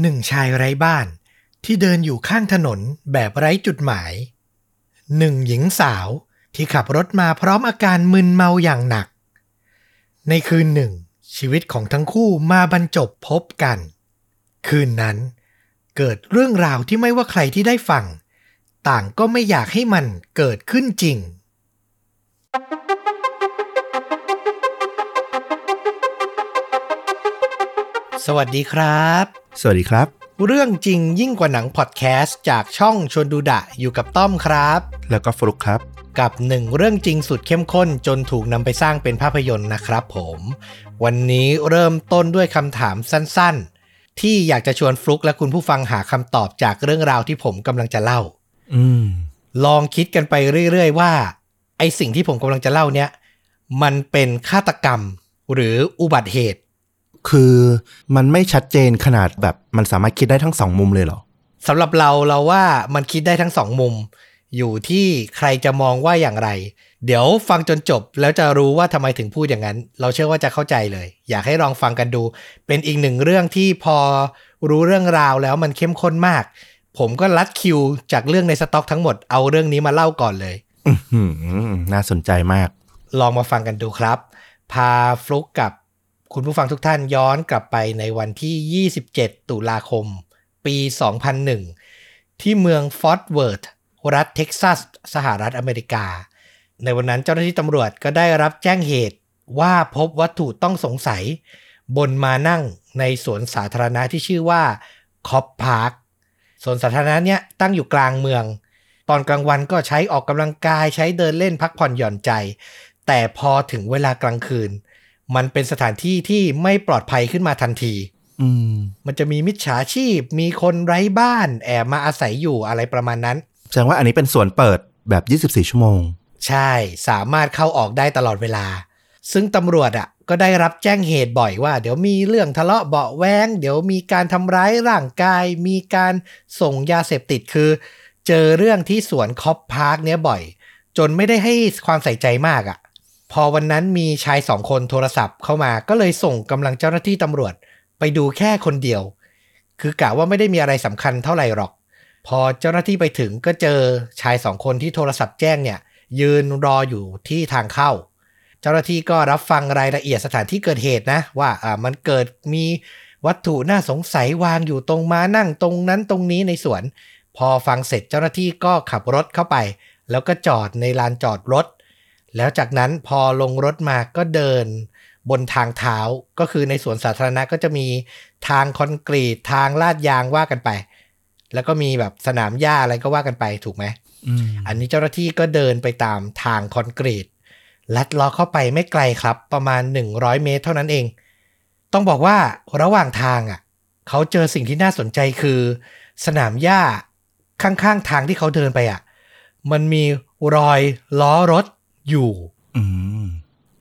หนึ่งชายไร้บ้านที่เดินอยู่ข้างถนนแบบไร้จุดหมายหนึ่งหญิงสาวที่ขับรถมาพร้อมอาการมึนเมาอย่างหนัก ในคืนหนึ่ง ชีวิตของทั้งคู่มาบรรจบพบกัน คืนนั้น เกิดเรื่องราวที่ไม่ว่าใครที่ได้ฟัง ต่างก็ไม่อยากให้มันเกิดขึ้นจริง สวัสดีครับ สวัสดีครับ เรื่องจริงยิ่งกว่าหนังพอดแคสต์จากช่องชวนดูดะอยู่กับต้อมครับ แล้วก็ฟลุกครับ กับหนึ่งเรื่องจริงสุดเข้มข้นจนถูกนำไปสร้างเป็นภาพยนตร์นะครับผม วันนี้เริ่มต้นด้วยคำถามสั้นๆ ที่อยากจะชวนฟลุกและคุณผู้ฟังหาคำตอบจากเรื่องราวที่ผมกำลังจะเล่าอืมลองคิดกันไปเรื่อยๆว่า ไอสิ่งที่ผมกำลังจะเล่าเนี้ยมันเป็นฆาตกรรมหรืออุบัติเหตุ คือมันไม่ชัดเจนขนาดแบบมันสามารถคิดได้ทั้งสองมุมเลยเหรอสำหรับเราเราว่ามันคิดได้ทั้งสองมุม อยู่ที่ใครจะมองว่าอย่างไร เดี๋ยวฟังจนจบแล้วจะรู้ว่าทำไมถึงพูดอย่างนั้น เราเชื่อว่าจะเข้าใจเลย อยากให้ลองฟังกันดู เป็นอีกหนึ่งเรื่องที่พอรู้เรื่องราวแล้วมันเข้มข้นมาก ผมก็ลัดคิวจากเรื่องในสต็อกทั้งหมดเอาเรื่องนี้มาเล่าก่อนเลยอือหือน่าสนใจมาก ลองมาฟังกันดูครับ พาฟลุกกับ คุณผู้ฟังทุกท่านย้อนกลับไปในวันที่ 27 ตุลาคม ปี 2001 ที่เมืองฟอร์ตเวิร์ธรัฐเท็กซัส สหรัฐอเมริกา ในวันนั้นเจ้าหน้าที่ตำรวจก็ได้รับแจ้งเหตุว่าพบวัตถุต้องสงสัย บนม้านั่งในสวนสาธารณะที่ชื่อว่า Cobb Parkสวนสาธารณะเนี้ยตั้งอยู่กลางเมือง ตอนกลางวันก็ใช้ออกกำลังกายใช้เดินเล่นพักผ่อนหย่อนใจ แต่พอถึงเวลากลางคืน มันเป็นสถานที่ที่ไม่ปลอดภัยขึ้นมาทันทีอืมมันจะมีมิจฉาชีพ มีคนไร้บ้านแอบมาอาศัยอยู่อะไรประมาณนั้น แสดงว่าอันนี้เป็นสวนเปิดแบบ 24 ชั่วโมง ใช่ สามารถเข้าออกได้ตลอดเวลา ซึ่งตำรวจอะ ก็ได้รับแจ้งเหตุบ่อยว่า เดี๋ยวมีเรื่องทะเลาะเบาะแวงเดี๋ยวมีการทำร้ายร่างกาย มีการส่งยาเสพติดคือ เจอเรื่องที่สวนคอปพาร์คเนี้ยบ่อย จนไม่ได้ให้ความใส่ใจมากอะ พอวันนั้นมีชายสองคนโทรศัพท์เข้ามาก็เลยส่งกำลังเจ้าหน้าที่ตำรวจไปดูแค่คนเดียว คือกะว่าไม่ได้มีอะไรสำคัญเท่าไหร่หรอก พอเจ้าหน้าที่ไปถึงก็เจอชายสองคนที่โทรศัพท์แจ้งเนี่ย ยืนรออยู่ที่ทางเข้า เจ้าหน้าที่ก็รับฟังรายละเอียดสถานที่เกิดเหตุนะ ว่าอ่ามันเกิดมีวัตถุน่าสงสัยวางอยู่ตรงมานั่งตรงนั้นตรงนี้ในสวน พอฟังเสร็จเจ้าหน้าที่ก็ขับรถเข้าไป แล้วก็จอดในลานจอดรถ แล้วจากนั้นพอลงรถมาก็เดินบนทางเท้าก็คือในสวนสาธารณะก็จะมีทางคอนกรีตทางลาดยางว่ากันไป แล้วก็มีแบบสนามหญ้าอะไรก็ว่ากันไปถูกไหมอืมอันนี้เจ้าหน้าที่ก็เดินไปตามทางคอนกรีต ลัดเล้อเข้าไปไม่ไกลครับ ประมาณ 100 เมตรเท่านั้นเอง ต้องบอกว่าระหว่างทางอะ เขาเจอสิ่งที่น่าสนใจคือ สนามหญ้าข้างๆทางที่เขาเดินไปอะ มันมีรอยล้อรถ อยู่อืม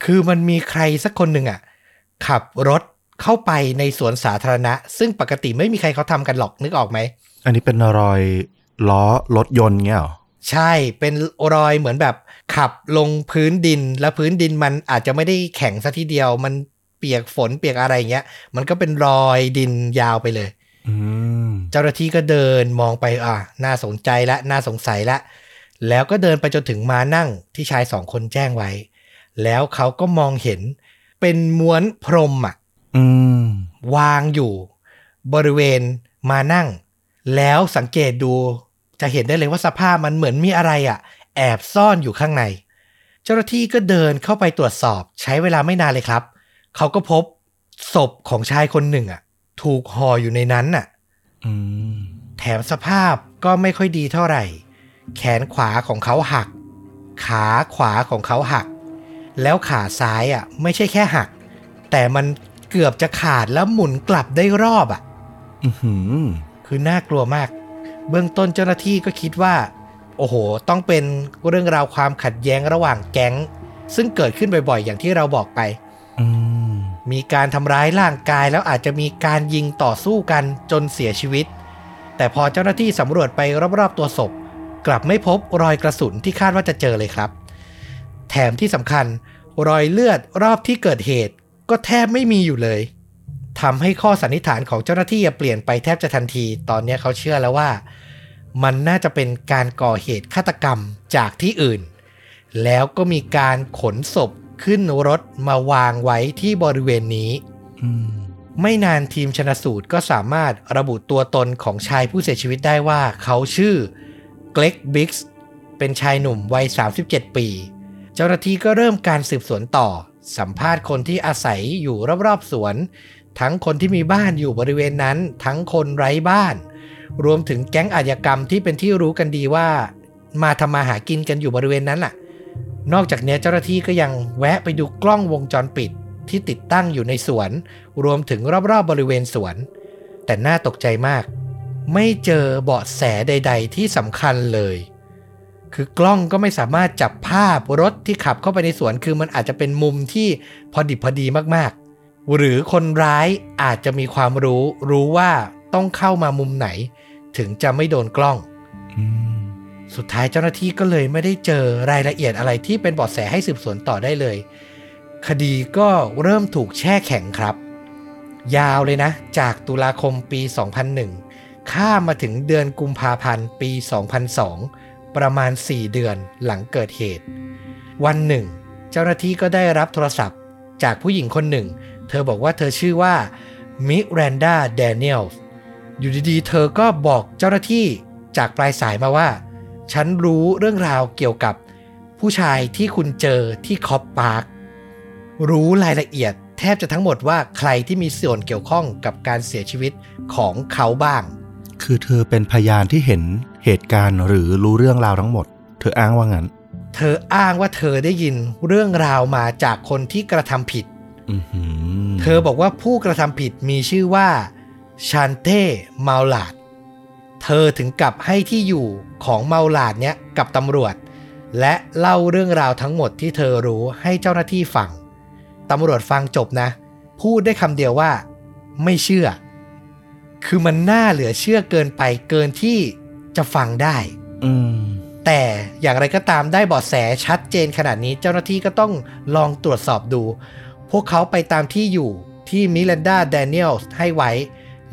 คือมันมีใครสักคนหนึ่งอะ ขับรถเข้าไปในสวนสาธารณะ ซึ่งปกติไม่มีใครเขาทำกันหรอกนึกออกไหม อันนี้เป็นรอยล้อรถยนต์เงี้ยเหรอ ใช่เป็นรอยเหมือนแบบ ขับลงพื้นดินแล้วพื้นดินมันอาจจะไม่ได้แข็งซะทีเดียวมันเปียกฝนเปียกอะไรเงี้ย มันก็เป็นรอยดินยาวไปเลยอืมเจ้าหน้าที่ก็เดินมองไปอะน่าสนใจละน่าสงสัยละ แล้วก็เดินไปจนถึงมานั่งที่ชายสองคนแจ้งไว้ แล้วเขาก็มองเห็นเป็นม้วนพรมอะอืมวางอยู่บริเวณมานั่ง แล้วสังเกตดูจะเห็นได้เลยว่าสภาพมันเหมือนมีอะไรอะ แอบซ่อนอยู่ข้างใน เจ้าหน้าที่ก็เดินเข้าไปตรวจสอบ ใช้เวลาไม่นานเลยครับ เขาก็พบศพของชายคนหนึ่งอะ ถูกห่ออยู่ในนั้นน่ะอืมแถมสภาพก็ไม่ค่อยดีเท่าไหร่ แขนขวาของเขาหัก ขาขวาของเขาหัก แล้วขาซ้ายอะไม่ใช่แค่หัก แต่มันเกือบจะขาดแล้วหมุนกลับได้รอบอะอือหือคือน่ากลัวมาก เบื้องต้นเจ้าหน้าที่ก็คิดว่า โอ้โห ต้องเป็นเรื่องราวความขัดแย้งระหว่างแก๊ง ซึ่งเกิดขึ้นบ่อยๆ อย่างที่เราบอกไปอืมมีการทำร้ายร่างกายแล้วอาจจะมีการยิงต่อสู้กันจนเสียชีวิต แต่พอเจ้าหน้าที่สำรวจไปรอบๆตัวศพ กลับไม่พบรอยกระสุนที่คาดว่าจะเจอเลยครับ แถมที่สำคัญ รอยเลือดรอบที่เกิดเหตุ ก็แทบไม่มีอยู่เลยทำให้ข้อสันนิษฐานของเจ้าหน้าที่เปลี่ยนไปแทบจะทันที ตอนนี้เขาเชื่อแล้วว่า มันน่าจะเป็นการก่อเหตุฆาตกรรมจากที่อื่น แล้วก็มีการขนศพขึ้นรถมาวางไว้ที่บริเวณนี้อืมไม่นานทีมชนสูตรก็สามารถระบุตัวตนของชายผู้เสียชีวิตได้ว่า เขาชื่อ เกล็กบิ๊กส์เป็นชายหนุ่มวัย 37 ปี เจ้าหน้าที่ก็เริ่มการสืบสวนต่อ สัมภาษณ์คนที่อาศัยอยู่รอบๆสวน ทั้งคนที่มีบ้านอยู่บริเวณนั้น ทั้งคนไร้บ้าน รวมถึงแก๊งอาชญากรรมที่เป็นที่รู้กันดีว่า มาทำมาหากินกันอยู่บริเวณนั้นแหะนอกจากนี้เจ้าหน้าที่ก็ยังแวะไปดูกล้องวงจรปิดที่ติดตั้งอยู่ในสวน รวมถึงรอบๆบริเวณสวน แต่น่าตกใจมาก ไม่เจอเบาะแสใด ๆ ที่สำคัญเลย คือกล้องก็ไม่สามารถจับภาพรถที่ขับเข้าไปในสวน คือมันอาจจะเป็นมุมที่พอดิบพอดีมากๆ หรือคนร้ายอาจจะมีความรู้รู้ว่าต้องเข้ามามุมไหน ถึงจะไม่โดนกล้องอืมสุดท้ายเจ้าหน้าที่ก็เลยไม่ได้เจอรายละเอียดอะไรที่เป็นเบาะแสให้สืบสวนต่อได้เลย คดีก็เริ่มถูกแช่แข็งครับ ยาวเลยนะ จากตุลาคมปี 2001 ข้ามาถึงเดือนกุมภาพันธ์ปี 2002 ประมาณ 4 เดือนหลังเกิดเหตุ วันหนึ่ง เจ้าหน้าที่ก็ได้รับโทรศัพท์ จากผู้หญิงคนหนึ่ง เธอบอกว่าเธอชื่อว่ามิรันดาแดเนียลส์อยู่ดีๆ เธอก็บอกเจ้าหน้าที่จากปลายสายมาว่า ฉันรู้เรื่องราวเกี่ยวกับผู้ชายที่คุณเจอที่คอปพาร์ครู้รายละเอียดแทบจะทั้งหมดว่าใครที่มีส่วนเกี่ยวข้องกับการเสียชีวิตของเขาบ้าง คือเธอเป็นพยานที่เห็นเหตุการณ์หรือรู้เรื่องราวทั้งหมด เธออ้างว่างั้น เธออ้างว่าเธอได้ยินเรื่องราวมาจากคนที่กระทำผิดอือหือเธอบอกว่าผู้กระทำผิดมีชื่อว่าชันเต้มาลาด เธอถึงกับให้ที่อยู่ของเมาลาดเนี้ยกับตำรวจ และเล่าเรื่องราวทั้งหมดที่เธอรู้ให้เจ้าหน้าที่ฟังตำรวจฟังจบนะ พูดได้คำเดียวว่า ไม่เชื่อ คือมันน่าเหลือเชื่อเกินไปเกินที่จะฟังได้ อืมแต่อย่างไรก็ตามได้เบาะแสชัดเจนขนาดนี้เจ้าหน้าที่ก็ต้องลองตรวจสอบดู พวกเขาไปตามที่อยู่ที่มิลันดาแดเนียลให้ไว้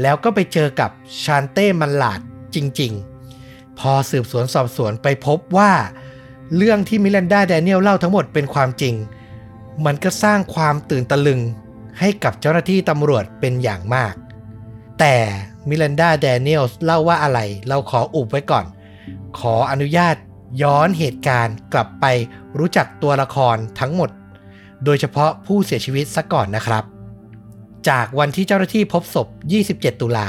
แล้วก็ไปเจอกับชานเต้มันลาดจริง ๆ พอสืบสวนสอบสวนไปพบว่า เรื่องที่มิลันดาแดเนียลเล่าทั้งหมดเป็นความจริง มันก็สร้างความตื่นตะลึงให้กับเจ้าหน้าที่ตำรวจเป็นอย่างมาก แต่มิลันดาแดเนียลเล่าว่าอะไร เราขออุบไว้ก่อน ขออนุญาตย้อนเหตุการณ์กลับไปรู้จักตัวละครทั้งหมด โดยเฉพาะผู้เสียชีวิตซะก่อนนะครับ จากวันที่เจ้าหน้าที่พบศพ 27 ตุลา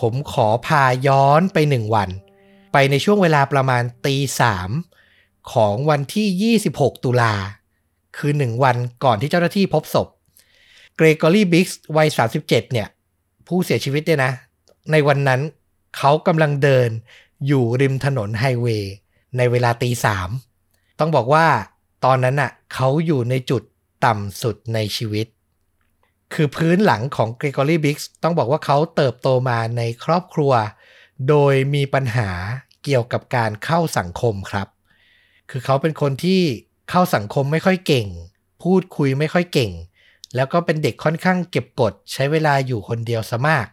ผมขอพาย้อนไปหนึ่งวัน ไปในช่วงเวลาประมาณตีสามของวันที่ 26 ตุลา คือหนึ่งวันก่อนที่เจ้าหน้าที่พบศพ เกรกอรี่บิ๊กส์วัย 37 เนี่ย ผู้เสียชีวิตเนี่ยนะ ในวันนั้นเขากำลังเดินอยู่ริมถนนไฮเวย์ในเวลาตีสามต้องบอกว่าตอนนั้นน่ะเขาอยู่ในจุดต่ำสุดในชีวิต คือพื้นหลังของเกรกอรี่บิ๊กส์ต้องบอกว่าเขาเติบโตมาในครอบครัว โดยมีปัญหาเกี่ยวกับการเข้าสังคมครับ คือเขาเป็นคนที่เข้าสังคมไม่ค่อยเก่ง พูดคุยไม่ค่อยเก่ง แล้วก็เป็นเด็กค่อนข้างเก็บกดใช้เวลาอยู่คนเดียวซะมาก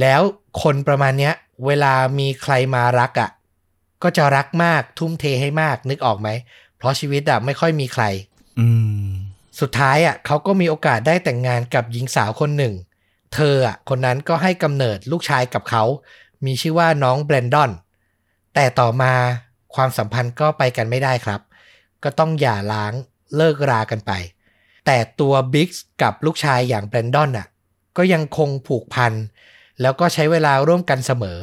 แล้วคนประมาณเนี้ยเวลามีใครมารักอะ่ะก็จะรักมากทุ่มเทให้มากนึกออกไหม เพราะชีวิตอะ่ะไม่ค่อยมีใคร อืม สุดท้ายอะเขาก็มีโอกาสได้แต่งงานกับหญิงสาวคนหนึ่ง เธออะคนนั้นก็ให้กำเนิดลูกชายกับเขา มีชื่อว่าน้องแบรนดอน แต่ต่อมาความสัมพันธ์ก็ไปกันไม่ได้ครับ ก็ต้องหย่าร้างเลิกรากันไป แต่ตัวบิ๊กส์กับลูกชายอย่างแบรนดอนอะก็ยังคงผูกพัน แล้วก็ใช้เวลาร่วมกันเสมอ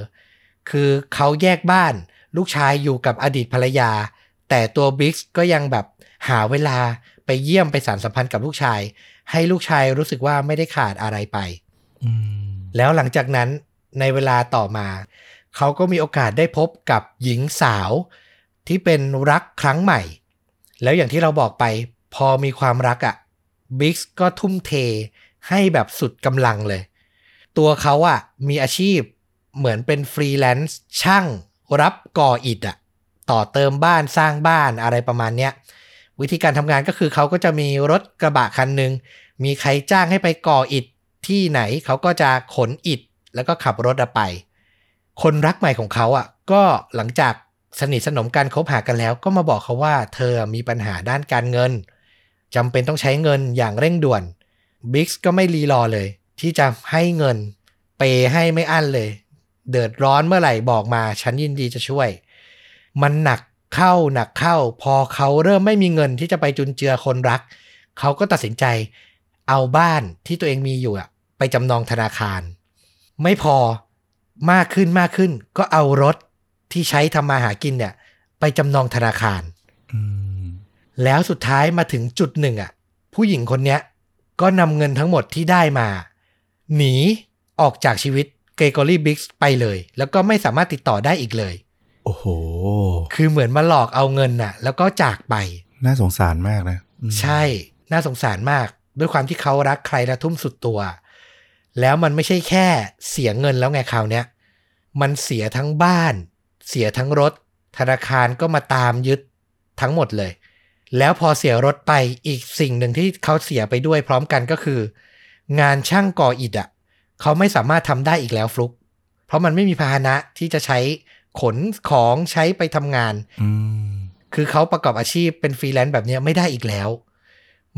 คือเขาแยกบ้าน ลูกชายอยู่กับอดีตภรรยา แต่ตัวบิ๊กส์ก็ยังแบบหาเวลาไปเยี่ยมไปสารสัมพันธ์กับลูกชาย ให้ลูกชายรู้สึกว่าไม่ได้ขาดอะไรไปอืมแล้วหลังจากนั้นในเวลาต่อมา เขาก็มีโอกาสได้พบกับหญิงสาว ที่เป็นรักครั้งใหม่ แล้วอย่างที่เราบอกไป พอมีความรักอะ่ะ บิ๊กก็ทุ่มเทให้แบบสุดกำลังเลย ตัวเขาอะมีอาชีพเหมือนเป็นฟรีแลนซ์ช่างรับก่ออิฐอะ่ะต่อเติมบ้านสร้างบ้านอะไรประมาณเนี้ยวิธีการทำงานก็คือเขาก็จะมีรถกระบะคันหนึ่งมีใครจ้างให้ไปก่ออิฐที่ไหนเขาก็จะขนอิฐแล้วก็ขับรถไป คนรักใหม่ของเขาอะก็หลังจากสนิทสนมกันคบหากันแล้ว ก็มาบอกเขาว่าเธอมีปัญหาด้านการเงิน จำเป็นต้องใช้เงินอย่างเร่งด่วนบิ๊กก็ไม่รีรอเลย ที่จะให้เงินเปให้ไม่อั้นเลย เดือดร้อนเมื่อไหร่บอกมา ฉันยินดีจะช่วย มันหนักเข้าหนักเข้า พอเขาเริ่มไม่มีเงินที่จะไปจุนเจือคนรัก เขาก็ตัดสินใจ เอาบ้านที่ตัวเองมีอยู่อะไปจำนองธนาคาร ไม่พอมากขึ้นมากขึ้น ก็เอารถที่ใช้ทำมาหากินเนี่ย ไปจำนองธนาคาร อืม แล้วสุดท้ายมาถึงจุดหนึ่งอะ ผู้หญิงคนเนี้ยก็นำเงินทั้งหมดที่ได้มา หนีออกจากชีวิตเกรกอรี่บิ๊กไปเลย แล้วก็ไม่สามารถติดต่อได้อีกเลย โอ้โห คือเหมือนมาหลอกเอาเงินน่ะ แล้วก็จากไป น่าสงสารมากนะอืมใช่ น่าสงสารมาก ด้วยความที่เขารักใครและทุ่มสุดตัว แล้วมันไม่ใช่แค่เสียเงินแล้วไงคราวเนี้ย มันเสียทั้งบ้าน เสียทั้งรถ ธนาคารก็มาตามยึดทั้งหมดเลย แล้วพอเสียรถไปอีกสิ่งหนึ่งที่เขาเสียไปด้วยพร้อมกันก็คือ งานช่างก่ออิฐอะเขาไม่สามารถทำได้อีกแล้วฟลุก เพราะมันไม่มีพาหนะที่จะใช้ขนของใช้ไปทำงานอืมคือเขาประกอบอาชีพเป็นฟรีแลนซ์แบบเนี้ยไม่ได้อีกแล้ว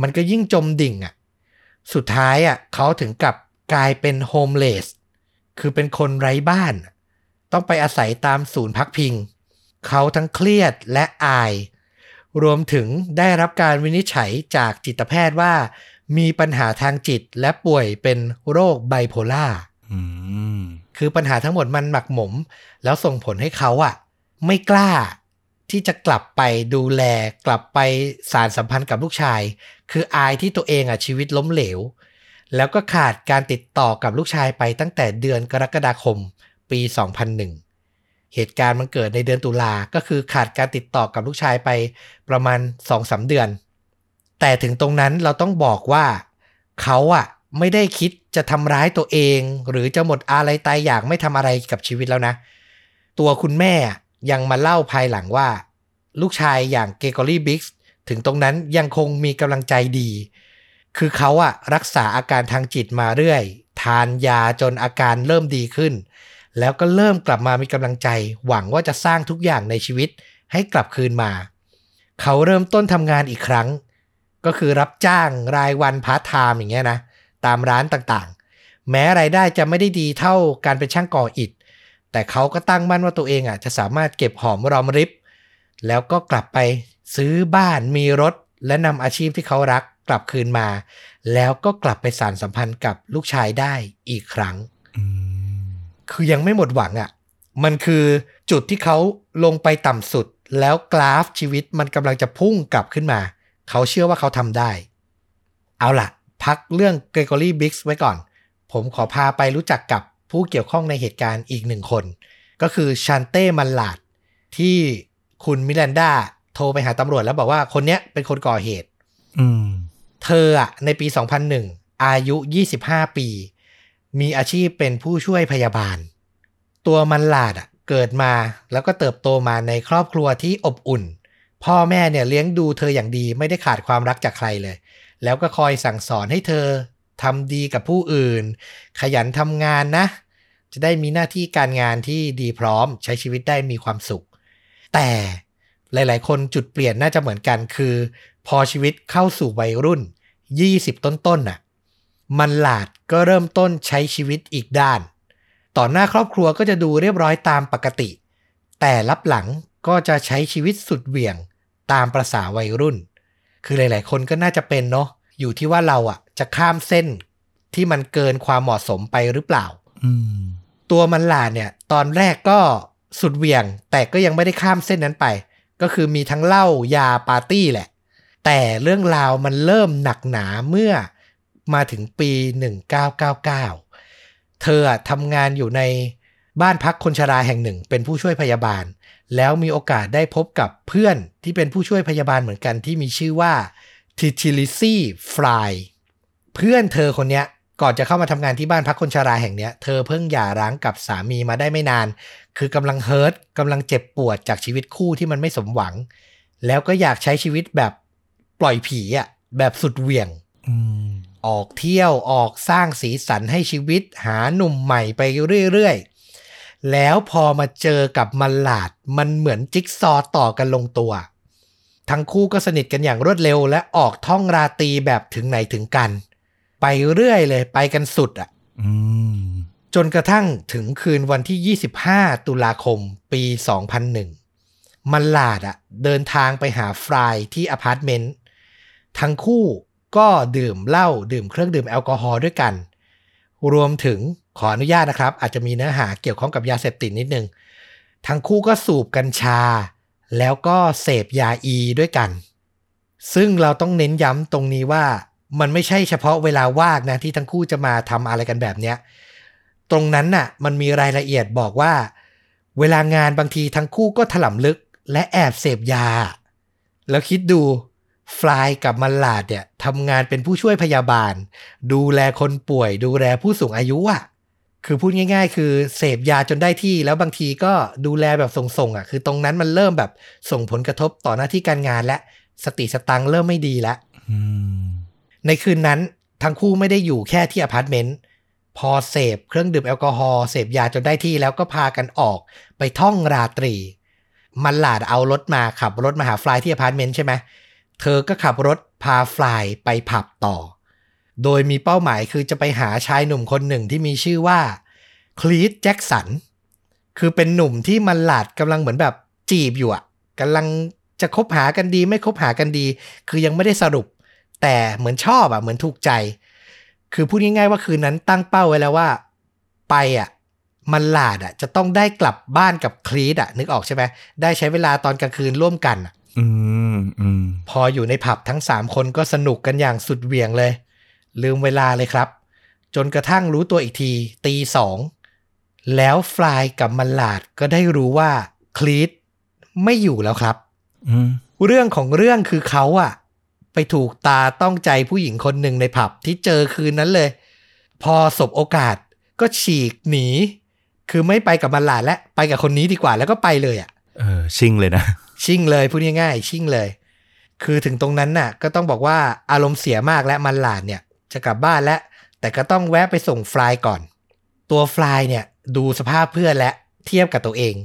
มันก็ยิ่งจมดิ่งอะสุดท้ายอะเขาถึงกับกลายเป็น homeless คือเป็นคนไร้บ้าน ต้องไปอาศัยตามศูนย์พักพิง เขาทั้งเครียดและอาย รวมถึงได้รับการวินิจฉัยจากจิตแพทย์ว่า มีปัญหาทางจิตและป่วยเป็นโรคไบโพล่าอืมคือปัญหาทั้งหมดมันหมักหมม แล้วส่งผลให้เขาอะไม่กล้า ที่จะกลับไปดูแลกลับไปสารสัมพันธ์กับลูกชาย คืออายที่ตัวเองอะชีวิตล้มเหลว แล้วก็ขาดการติดต่อกับลูกชายไปตั้งแต่เดือนกรกฎาคม ปี 2001 เหตุการณ์มันเกิดในเดือนตุลา ก็คือขาดการติดต่อกับลูกชายไปประมาณ2-3เดือน แต่ถึงตรงนั้นเราต้องบอกว่าเขาอะไม่ได้คิดจะทำร้ายตัวเอง หรือจะหมดอะไรตายอยากไม่ทำอะไรกับชีวิตแล้วนะ ตัวคุณแม่ยังมาเล่าภายหลังว่า ลูกชายอย่างเกกอรี่บิ๊กถึงตรงนั้นยังคงมีกำลังใจดี คือเขาอะรักษาอาการทางจิตมาเรื่อย ทานยาจนอาการเริ่มดีขึ้น แล้วก็เริ่มกลับมามีกำลังใจ หวังว่าจะสร้างทุกอย่างในชีวิตให้กลับคืนมา เขาเริ่มต้นทำงานอีกครั้ง ก็คือรับจ้างรายวันพาร์ทไทม์อย่างเงี้ยนะ ตามร้านต่างๆ แม้รายได้จะไม่ได้ดีเท่าการเป็นช่างก่ออิฐ แต่เขาก็ตั้งมั่นว่าตัวเองอะจะสามารถเก็บหอมรอมริบ แล้วก็กลับไปซื้อบ้านมีรถ และนำอาชีพที่เขารักกลับคืนมา แล้วก็กลับไปสานสัมพันธ์กับลูกชายได้อีกครั้ง อืม คือยังไม่หมดหวังอะ่ะ มันคือจุดที่เขาลงไปต่ำสุด แล้วกราฟชีวิตมันกำลังจะพุ่งกลับขึ้นมา เขาเชื่อว่าเขาทำได้ เอาล่ะพักเรื่องเกรกอรี่บิ๊กไว้ก่อน ผมขอพาไปรู้จักกับผู้เกี่ยวข้องในเหตุการณ์อีกหนึ่งคน ก็คือชันเต้มันลาดที่คุณมิลันดาโทรไปหาตำรวจแล้วบอกว่าคนเนี้ยเป็นคนก่อเหตุอืมเธออะในปี 2001 อายุ 25 ปี มีอาชีพเป็นผู้ช่วยพยาบาล ตัวมันหลาดอะเกิดมาแล้วก็เติบโตมาในครอบครัวที่อบอุ่น พ่อแม่เนี่ยเลี้ยงดูเธออย่างดีไม่ได้ขาดความรักจากใครเลย แล้วก็คอยสั่งสอนให้เธอทำดีกับผู้อื่น ขยันทำงานนะ จะได้มีหน้าที่การงานที่ดีพร้อมใช้ชีวิตได้มีความสุข แต่หลาย ๆ คนจุดเปลี่ยนน่าจะเหมือนกันคือ พอชีวิตเข้าสู่วัยรุ่น 20 ต้นๆน่ะ มันหลาด ก็เริ่มต้นใช้ชีวิตอีกด้าน ต่อหน้าครอบครัวก็จะดูเรียบร้อยตามปกติ แต่ลับหลังก็จะใช้ชีวิตสุดเหวี่ยงตามประษาวัยรุ่น คือหลาย ๆ คนก็น่าจะเป็นเนาะอยู่ที่ว่าเราอะจะข้ามเส้นที่มันเกินความเหมาะสมไปหรือเปล่าอืมตัวมันหลาดเนี่ย ตอนแรกก็สุดเหวี่ยง แต่ก็ยังไม่ได้ข้ามเส้นนั้นไป ก็คือมีทั้งเหล้ายาปาร์ตี้แหละ แต่เรื่องราวมันเริ่มหนักหนาเมื่อ มาถึงปี 1999 เธอทำงานอยู่ในบ้านพักคนชราแห่งหนึ่ง เป็นผู้ช่วยพยาบาล แล้วมีโอกาสได้พบกับเพื่อนที่เป็นผู้ช่วยพยาบาลเหมือนกันที่มีชื่อว่าทิทิลิซี่ฟรายเพื่อนเธอคนนี้ก่อนจะเข้ามาทำงานที่บ้านพักคนชราแห่งเนี้ย เธอเพิ่งหย่าร้างกับสามีมาได้ไม่นาน คือกำลัง hurt กำลังเจ็บปวดจากชีวิตคู่ที่มันไม่สมหวัง แล้วก็อยากใช้ชีวิตแบบปล่อยผีอะ่ะแบบสุดเหวี่ยง อืมออกเที่ยวออกสร้างสีสันให้ชีวิตหาหนุ่มใหม่ไปเรื่อยๆ แล้วพอมาเจอกับมันหลาดมันเหมือนจิ๊กซอว์ต่อกันลงตัว ทั้งคู่ก็สนิทกันอย่างรวดเร็ว และออกท่องราตรีแบบถึงไหนถึงกัน ไปเรื่อยเลยไปกันสุดอะอืมจนกระทั่งถึงคืนวันที่ 25 ตุลาคมปี 2001 มันหลาดอะเดินทางไปหาฟรายที่อพาร์ตเมนต์ทั้งคู่ ก็ดื่มเหล้าดื่มเครื่องดื่มแอลกอฮอล์ด้วยกัน รวมถึงขออนุญาตนะครับ อาจจะมีเนื้อหาเกี่ยวข้องกับยาเสพติดนิดนึง ทั้งคู่ก็สูบกัญชา แล้วก็เสพยาอีด้วยกัน ซึ่งเราต้องเน้นย้ำตรงนี้ว่ามันไม่ใช่เฉพาะเวลาว่างนะที่ทั้งคู่จะมาทำอะไรกันแบบเนี้ยตรงนั้นน่ะมันมีรายละเอียดบอกว่า เวลางานบางทีทั้งคู่ก็ถล่ำลึกและแอบเสพยา แล้วคิดดู ฟลายกับมันหลาดเนี่ยทำงานเป็นผู้ช่วยพยาบาล ดูแลคนป่วย ดูแลผู้สูงอายุอะคือพูดง่าย ๆ คือเสพยาจนได้ที่แล้วบางทีก็ดูแลแบบส่งๆอะคือตรงนั้นมันเริ่มแบบส่งผลกระทบต่อหน้าที่การงานและสติสตังค์เริ่มไม่ดีแล้วอืมในคืนนั้นทั้งคู่ไม่ได้อยู่แค่ที่อพาร์ตเมนต์พอเสพเครื่องดื่มแอลกอฮอล์เสพยาจนได้ที่แล้วก็พากันออกไปท่องราตรี มันหลาดเอารถมาขับรถมาหาฟลายที่อพาร์ตเมนต์ใช่ไหม เธอก็ขับรถพาฟลายไปผับต่อ โดยมีเป้าหมายคือจะไปหาชายหนุ่มคนหนึ่งที่มีชื่อว่าคลีตแจ็คสัน คือเป็นหนุ่มที่มันหลาดกำลังเหมือนแบบจีบอยู่อะกำลังจะคบหากันดีไม่คบหากันดี คือยังไม่ได้สรุป แต่เหมือนชอบอะเหมือนถูกใจ คือพูดง่ายๆว่าคืนนั้นตั้งเป้าไว้แล้วว่า ไปอะมันหลาดอะจะต้องได้กลับบ้านกับคลีตอะนึกออกใช่ไหมได้ใช้เวลาตอนกลางคืนร่วมกันอะ พออยู่ในผับทั้งสามคนก็สนุกกันอย่างสุดเหวี่ยงเลย ลืมเวลาเลยครับ จนกระทั่งรู้ตัวอีกที ตีสอง แล้วฟลายกับมันหลาดก็ได้รู้ว่าคลีตไม่อยู่แล้วครับอืมเรื่องของเรื่องคือเขาอะไปถูกตาต้องใจผู้หญิงคนหนึ่งในผับที่เจอคืนนั้นเลย พอสบโอกาสก็ฉีกหนี คือไม่ไปกับมันหลาดและ ไปกับคนนี้ดีกว่าแล้วก็ไปเลยอะเออชิงเลยนะ ชิ่งเลยพูดง่ายๆชิ่งเลย คือถึงตรงนั้นน่ะ ก็ต้องบอกว่าอารมณ์เสียมากและมันหลาดเนี่ยจะกลับบ้านแล้วแต่ก็ต้องแวะไปส่งฟลายก่อน ตัวฟลายเนี่ยดูสภาพเพื่อนและเทียบกับตัวเอง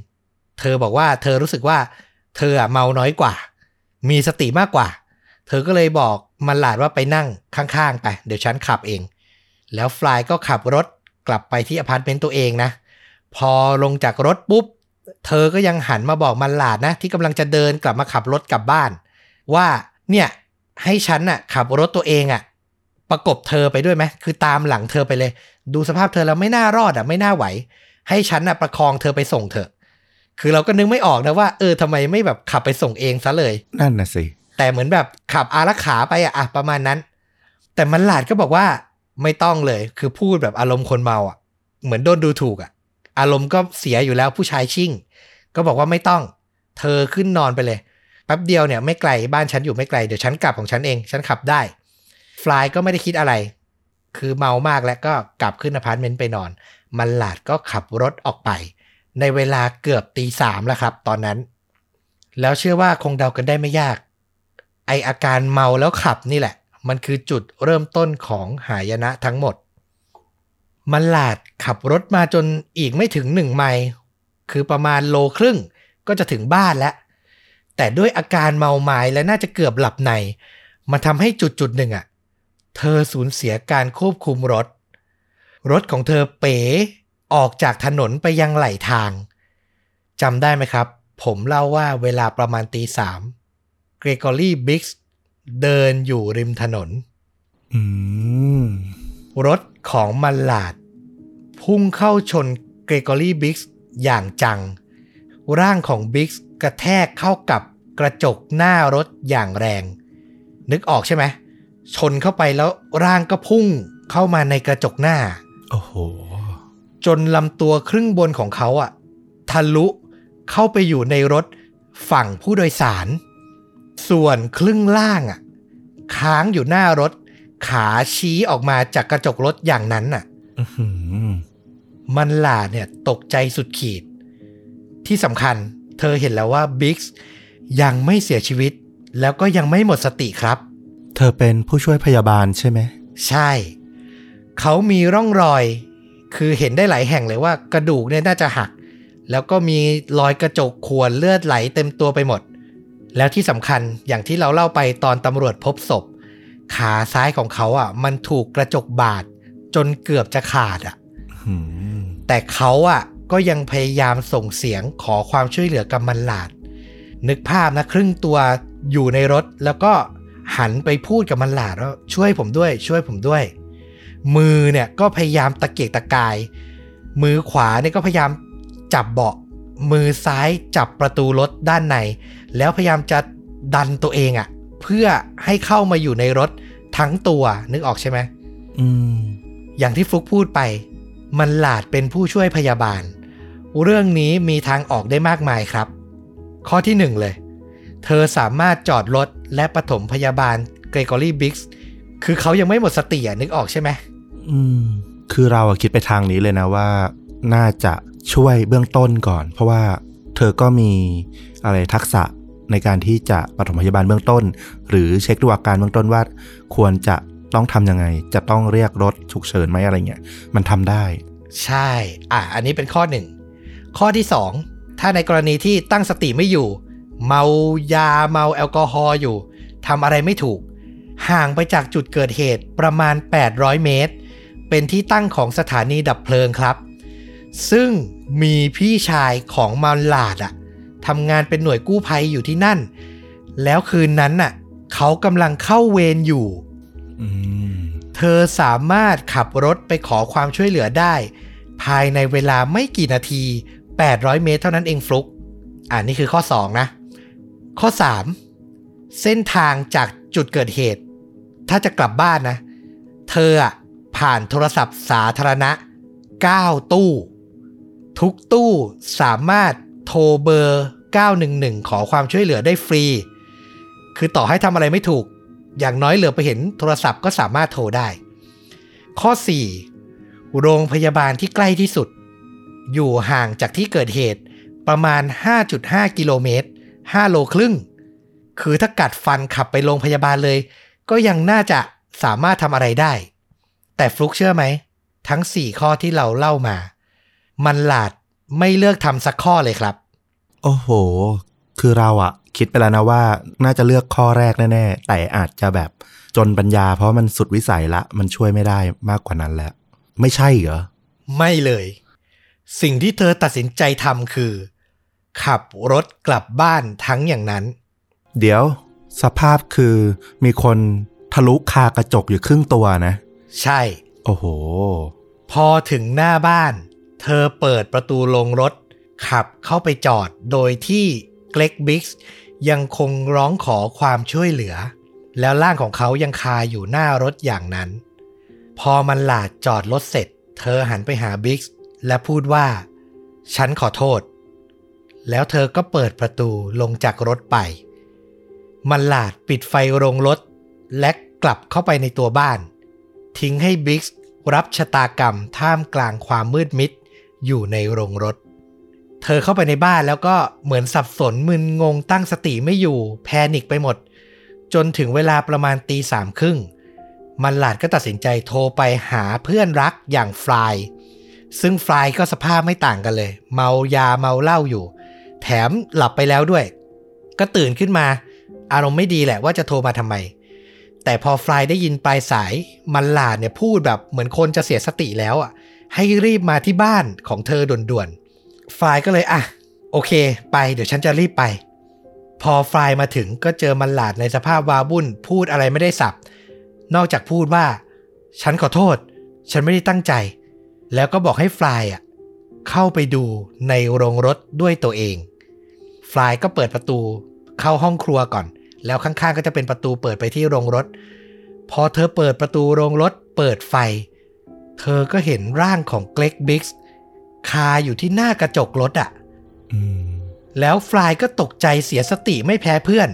เธอบอกว่าเธอรู้สึกว่าเธอเมาน้อยกว่า มีสติมากกว่า เธอก็เลยบอกมันหลาดว่าไปนั่งข้างๆ ไปเดี๋ยวฉันขับเอง แล้วฟลายก็ขับรถกลับไปที่อพาร์ตเมนต์ตัวเองนะ พอลงจากรถปุ๊บ เธอก็ยังหันมาบอกมันหลาดนะ ที่กำลังจะเดินกลับมาขับรถกลับบ้าน ว่าเนี่ยให้ฉันน่ะขับรถตัวเองอะประกบเธอไปด้วยไหมคือตามหลังเธอไปเลย ดูสภาพเธอแล้วไม่น่ารอดอะไม่น่าไหว ให้ฉันน่ะประคองเธอไปส่งเถอะ คือเราก็นึกไม่ออกนะว่าเออทำไมไม่แบบขับไปส่งเองซะเลย นั่นน่ะสิแต่เหมือนแบบขับอารักขาไปอะอะประมาณนั้น แต่มันหลาดก็บอกว่าไม่ต้องเลย คือพูดแบบอารมณ์คนเมาอะเหมือนโดนดูถูกอะ อารมณ์ก็เสียอยู่แล้วผู้ชายชิ่ง ก็บอกว่าไม่ต้อง เธอขึ้นนอนไปเลยแป๊บเดียวเนี่ยไม่ไกลบ้านฉันอยู่ไม่ไกลเดี๋ยวฉันกลับของฉันเอง ฉันขับได้ ฟลายก็ไม่ได้คิดอะไร คือเมามากแล้วก็กลับขึ้นอพาร์ตเมนต์ไปนอน มันหลาดก็ขับรถออกไป ในเวลาเกือบตีสามแล้วครับ ตอนนั้น แล้วเชื่อว่าคงเดากันได้ไม่ยาก ไอ้อาการเมาแล้วขับนี่แหละ มันคือจุดเริ่มต้นของหายนะทั้งหมด มันหลาดขับรถมาจนอีกไม่ถึงหนึ่งไมล์คือประมาณโลครึ่งก็จะถึงบ้านแล้ว แต่ด้วยอาการเมาไม้และน่าจะเกือบหลับใน มันทำให้จุดจุดหนึ่งอะ่ะ เธอสูญเสียการควบคุมรถ รถของเธอเป๋ออกจากถนนไปยังไหลทางจำได้ไหมครับ ผมเล่าว่าเวลาประมาณตีสามเกรกอรี่บิ๊กส์เดินอยู่ริมถนน อืม รถของมันหลาด พุ่งเข้าชนเกรกอรี่บิ๊กส์อย่างจัง ร่างของบิ๊กส์กระแทกเข้ากับกระจกหน้ารถอย่างแรง นึกออกใช่ไหม ชนเข้าไปแล้วร่างก็พุ่งเข้ามาในกระจกหน้า โอ้โห จนลำตัวครึ่งบนของเขาอะทะลุเข้าไปอยู่ในรถฝั่งผู้โดยสาร ส่วนครึ่งล่างอะค้างอยู่หน้ารถ ขาชี้ออกมาจากกระจกรถอย่างนั้นน่ะอื้อหือมันหลาเนี่ยตกใจสุดขีด ที่สำคัญเธอเห็นแล้วว่าบิ๊กส์ยังไม่เสียชีวิต แล้วก็ยังไม่หมดสติครับ เธอเป็นผู้ช่วยพยาบาลใช่ไหม ใช่ เขามีร่องรอย คือเห็นได้หลายแห่งเลยว่ากระดูกเนี่ยน่าจะหัก แล้วก็มีรอยกระจกข่วนเลือดไหลเต็มตัวไปหมด แล้วที่สำคัญอย่างที่เราเล่าไปตอนตำรวจพบศพ ขาซ้ายของเขาอะ มันถูกกระจกบาดจนเกือบจะขาดอะหืมแต่เขาอะ ก็ยังพยายามส่งเสียงขอความช่วยเหลือกับมันหลาด นึกภาพนะ ครึ่งตัวอยู่ในรถแล้วก็หันไปพูดกับมันหลาดว่าช่วยผมด้วย ช่วยผมด้วย มือเนี่ยก็พยายามตะเกียกตะกาย มือขวาเนี่ยก็พยายามจับเบาะ มือซ้ายจับประตูรถด้านใน แล้วพยายามจะดันตัวเองอะ่ะ เพื่อให้เข้ามาอยู่ในรถทั้งตัวนึกออกใช่ไหมอืม อย่างที่ฟลุกพูดไป มันหลาดเป็นผู้ช่วยพยาบาล เรื่องนี้มีทางออกได้มากมายครับ ข้อที่หนึ่งเลย เธอสามารถจอดรถและปฐมพยาบาลเกรกอรี่บิ๊กส์คือเขายังไม่หมดสติอะนึกออกใช่ไหมอืม คือเราอะคิดไปทางนี้เลยนะว่า น่าจะช่วยเบื้องต้นก่อน เพราะว่าเธอก็มีอะไรทักษะ ในการที่จะปฐมพยาบาลเบื้องต้น หรือเช็คดูอาการเบื้องต้นว่า ควรจะต้องทำยังไง จะต้องเรียกรถฉุกเฉินไหมอะไรเงี้ยมันทำได้ ใช่ อะอันนี้เป็นข้อหนึ่งข้อที่สองถ้าในกรณีที่ตั้งสติไม่อยู่ เมายาเมาแอลกอฮอล์อยู่ทำอะไรไม่ถูก ห่างไปจากจุดเกิดเหตุประมาณ 800 เมตร เป็นที่ตั้งของสถานีดับเพลิงครับ ซึ่งมีพี่ชายของมาลาดอะ ทำงานเป็นหน่วยกู้ภัยอยู่ที่นั่น แล้วคืนนั้นน่ะเขากำลังเข้าเวรอยู่อืมเธอสามารถขับรถไปขอความช่วยเหลือได้ ภายในเวลาไม่กี่นาที 800 เมตรเท่านั้นเองฟลุกอ่านี่คือข้อ 2 นะ ข้อ 3 เส้นทางจากจุดเกิดเหตุ ถ้าจะกลับบ้านนะ เธออะผ่านโทรศัพท์สาธารณะ 9 ตู้ ทุกตู้สามารถโทรเบอร์ 911 ขอความช่วยเหลือได้ฟรี คือต่อให้ทำอะไรไม่ถูก อย่างน้อยเหลือไปเห็นโทรศัพท์ก็สามารถโทรได้ ข้อ 4 โรงพยาบาลที่ใกล้ที่สุด อยู่ห่างจากที่เกิดเหตุประมาณ 5.5 กิโลเมตร 5 โลครึ่ง คือถ้ากัดฟันขับไปโรงพยาบาลเลย ก็ยังน่าจะสามารถทำอะไรได้ แต่ฟลุกเชื่อไหม ทั้ง 4 ข้อที่เราเล่ามา มันหลาดไม่เลือกทำสักข้อเลยครับ โอ้โห คือเราอะคิดไปแล้วนะว่าน่าจะเลือกข้อแรกแน่ๆ แต่อาจจะแบบจนปัญญา เพราะมันสุดวิสัยละ มันช่วยไม่ได้มากกว่านั้นแล้ว ไม่ใช่เหรอ ไม่เลย สิ่งที่เธอตัดสินใจทำคือ ขับรถกลับบ้านทั้งอย่างนั้น เดี๋ยว สภาพคือมีคนทะลุคากระจกอยู่ครึ่งตัวนะ ใช่ โอ้โห พอถึงหน้าบ้าน เธอเปิดประตูลงรถ ขับเข้าไปจอดโดยที่เกรกบิ๊กส์ยังคงร้องขอความช่วยเหลือ แล้วร่างของเขายังคาอยู่หน้ารถอย่างนั้น พอมันหลาดจอดรถเสร็จ เธอหันไปหาบิ๊กส์และพูดว่า ฉันขอโทษ แล้วเธอก็เปิดประตูลงจากรถไป มันหลาดปิดไฟโรงรถ และกลับเข้าไปในตัวบ้าน ทิ้งให้บิ๊กส์รับชะตากรรมท่ามกลางความมืดมิดอยู่ในโรงรถ เธอเข้าไปในบ้านแล้วก็เหมือนสับสนมึนงงตั้งสติไม่อยู่แพนิกไปหมด จนถึงเวลาประมาณตีสามครึ่ง มันหลาดก็ตัดสินใจโทรไปหาเพื่อนรักอย่างฟลาย ซึ่งฟลายก็สภาพไม่ต่างกันเลย เมายาเมาเหล้าอยู่ แถมหลับไปแล้วด้วย ก็ตื่นขึ้นมา อารมณ์ไม่ดีแหละว่าจะโทรมาทำไม แต่พอฟลายได้ยินปลายสาย มันหลาดเนี่ยพูดแบบเหมือนคนจะเสียสติแล้วอะให้รีบมาที่บ้านของเธอด่วนๆ ฟลายก็เลยอะโอเค ไปเดี๋ยวฉันจะรีบไป พอฟลายมาถึงก็เจอมันหลาดในสภาพวาวุ่นพูดอะไรไม่ได้สับ นอกจากพูดว่า ฉันขอโทษ ฉันไม่ได้ตั้งใจ แล้วก็บอกให้ฟลายอะเข้าไปดูในโรงรถด้วยตัวเอง ฟลายก็เปิดประตูเข้าห้องครัวก่อน แล้วข้างๆก็จะเป็นประตูเปิดไปที่โรงรถ พอเธอเปิดประตูโรงรถเปิดไฟ เธอก็เห็นร่างของเกรกบิ๊กส์ คาอยู่ที่หน้ากระจกรถอะอืมแล้วฟลายก็ตกใจเสียสติไม่แพ้เพื่อน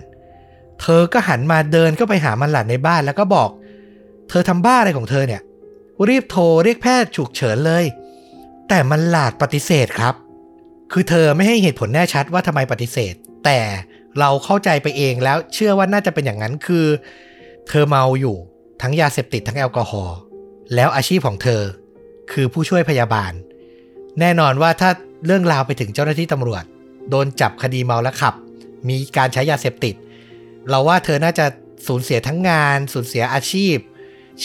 เธอก็หันมาเดินเข้าไปหามันหลานในบ้านแล้วก็บอก เธอทำบ้าอะไรของเธอเนี่ย รีบโทรเรียกแพทย์ฉุกเฉินเลย แต่มันหลาดปฏิเสธครับ คือเธอไม่ให้เหตุผลแน่ชัดว่าทำไมปฏิเสธ แต่เราเข้าใจไปเองแล้วเชื่อว่าน่าจะเป็นอย่างนั้นคือ เธอเมาอยู่ทั้งยาเสพติดทั้งแอลกอฮอล์แล้วอาชีพของเธอ คือผู้ช่วยพยาบาล แน่นอนว่าถ้าเรื่องราวไปถึงเจ้าหน้าที่ตำรวจ โดนจับคดีเมาแล้วขับ มีการใช้ยาเสพติด เราว่าเธอน่าจะสูญเสียทั้งงาน สูญเสียอาชีพ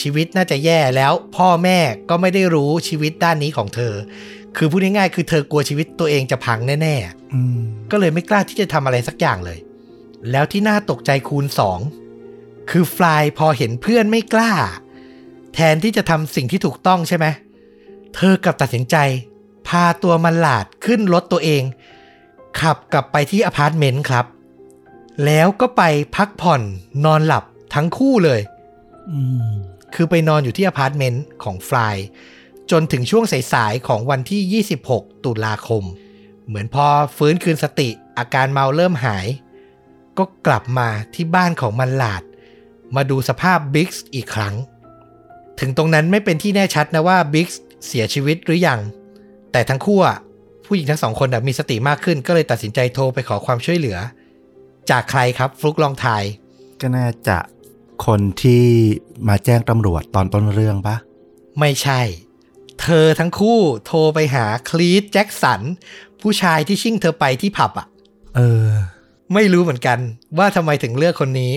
ชีวิตน่าจะแย่แล้วพ่อแม่ก็ไม่ได้รู้ชีวิตด้านนี้ของเธอ คือพูดง่ายๆคือเธอกลัวชีวิตตัวเองจะพังแน่ๆก็เลยไม่กล้าที่จะทำอะไรสักอย่างเลย แล้วที่น่าตกใจคูณสองคือฟลายพอเห็นเพื่อนไม่กล้า แทนที่จะทำสิ่งที่ถูกต้องใช่ไหมเธอกลับตัดสินใจ พาตัวมันหลาดขึ้นรถตัวเอง ขับกลับไปที่อพาร์ตเมนต์ครับ แล้วก็ไปพักผ่อนนอนหลับทั้งคู่เลยอืมคือไปนอนอยู่ที่อพาร์ตเมนต์ของฟลายจนถึงช่วงสายๆของวันที่ 26 ตุลาคม เหมือนพอฟื้นคืนสติอาการเมาเริ่มหาย ก็กลับมาที่บ้านของมันหลาด มาดูสภาพบิ๊กซ์อีกครั้ง ถึงตรงนั้นไม่เป็นที่แน่ชัดนะว่าบิ๊กซ์เสียชีวิตหรือยัง แต่ทั้งคู่อะผู้หญิงทั้งสองคนอะมีสติมากขึ้น ก็เลยตัดสินใจโทรไปขอความช่วยเหลือ จากใครครับฟลุกลองทายก็น่าจะคนที่มาแจ้งตำรวจตอนต้นเรื่องปะไม่ใช่ เธอทั้งคู่โทรไปหาคลีตแจ็คสัน ผู้ชายที่ชิ่งเธอไปที่ผับอะเออ ไม่รู้เหมือนกัน ว่าทำไมถึงเลือกคนนี้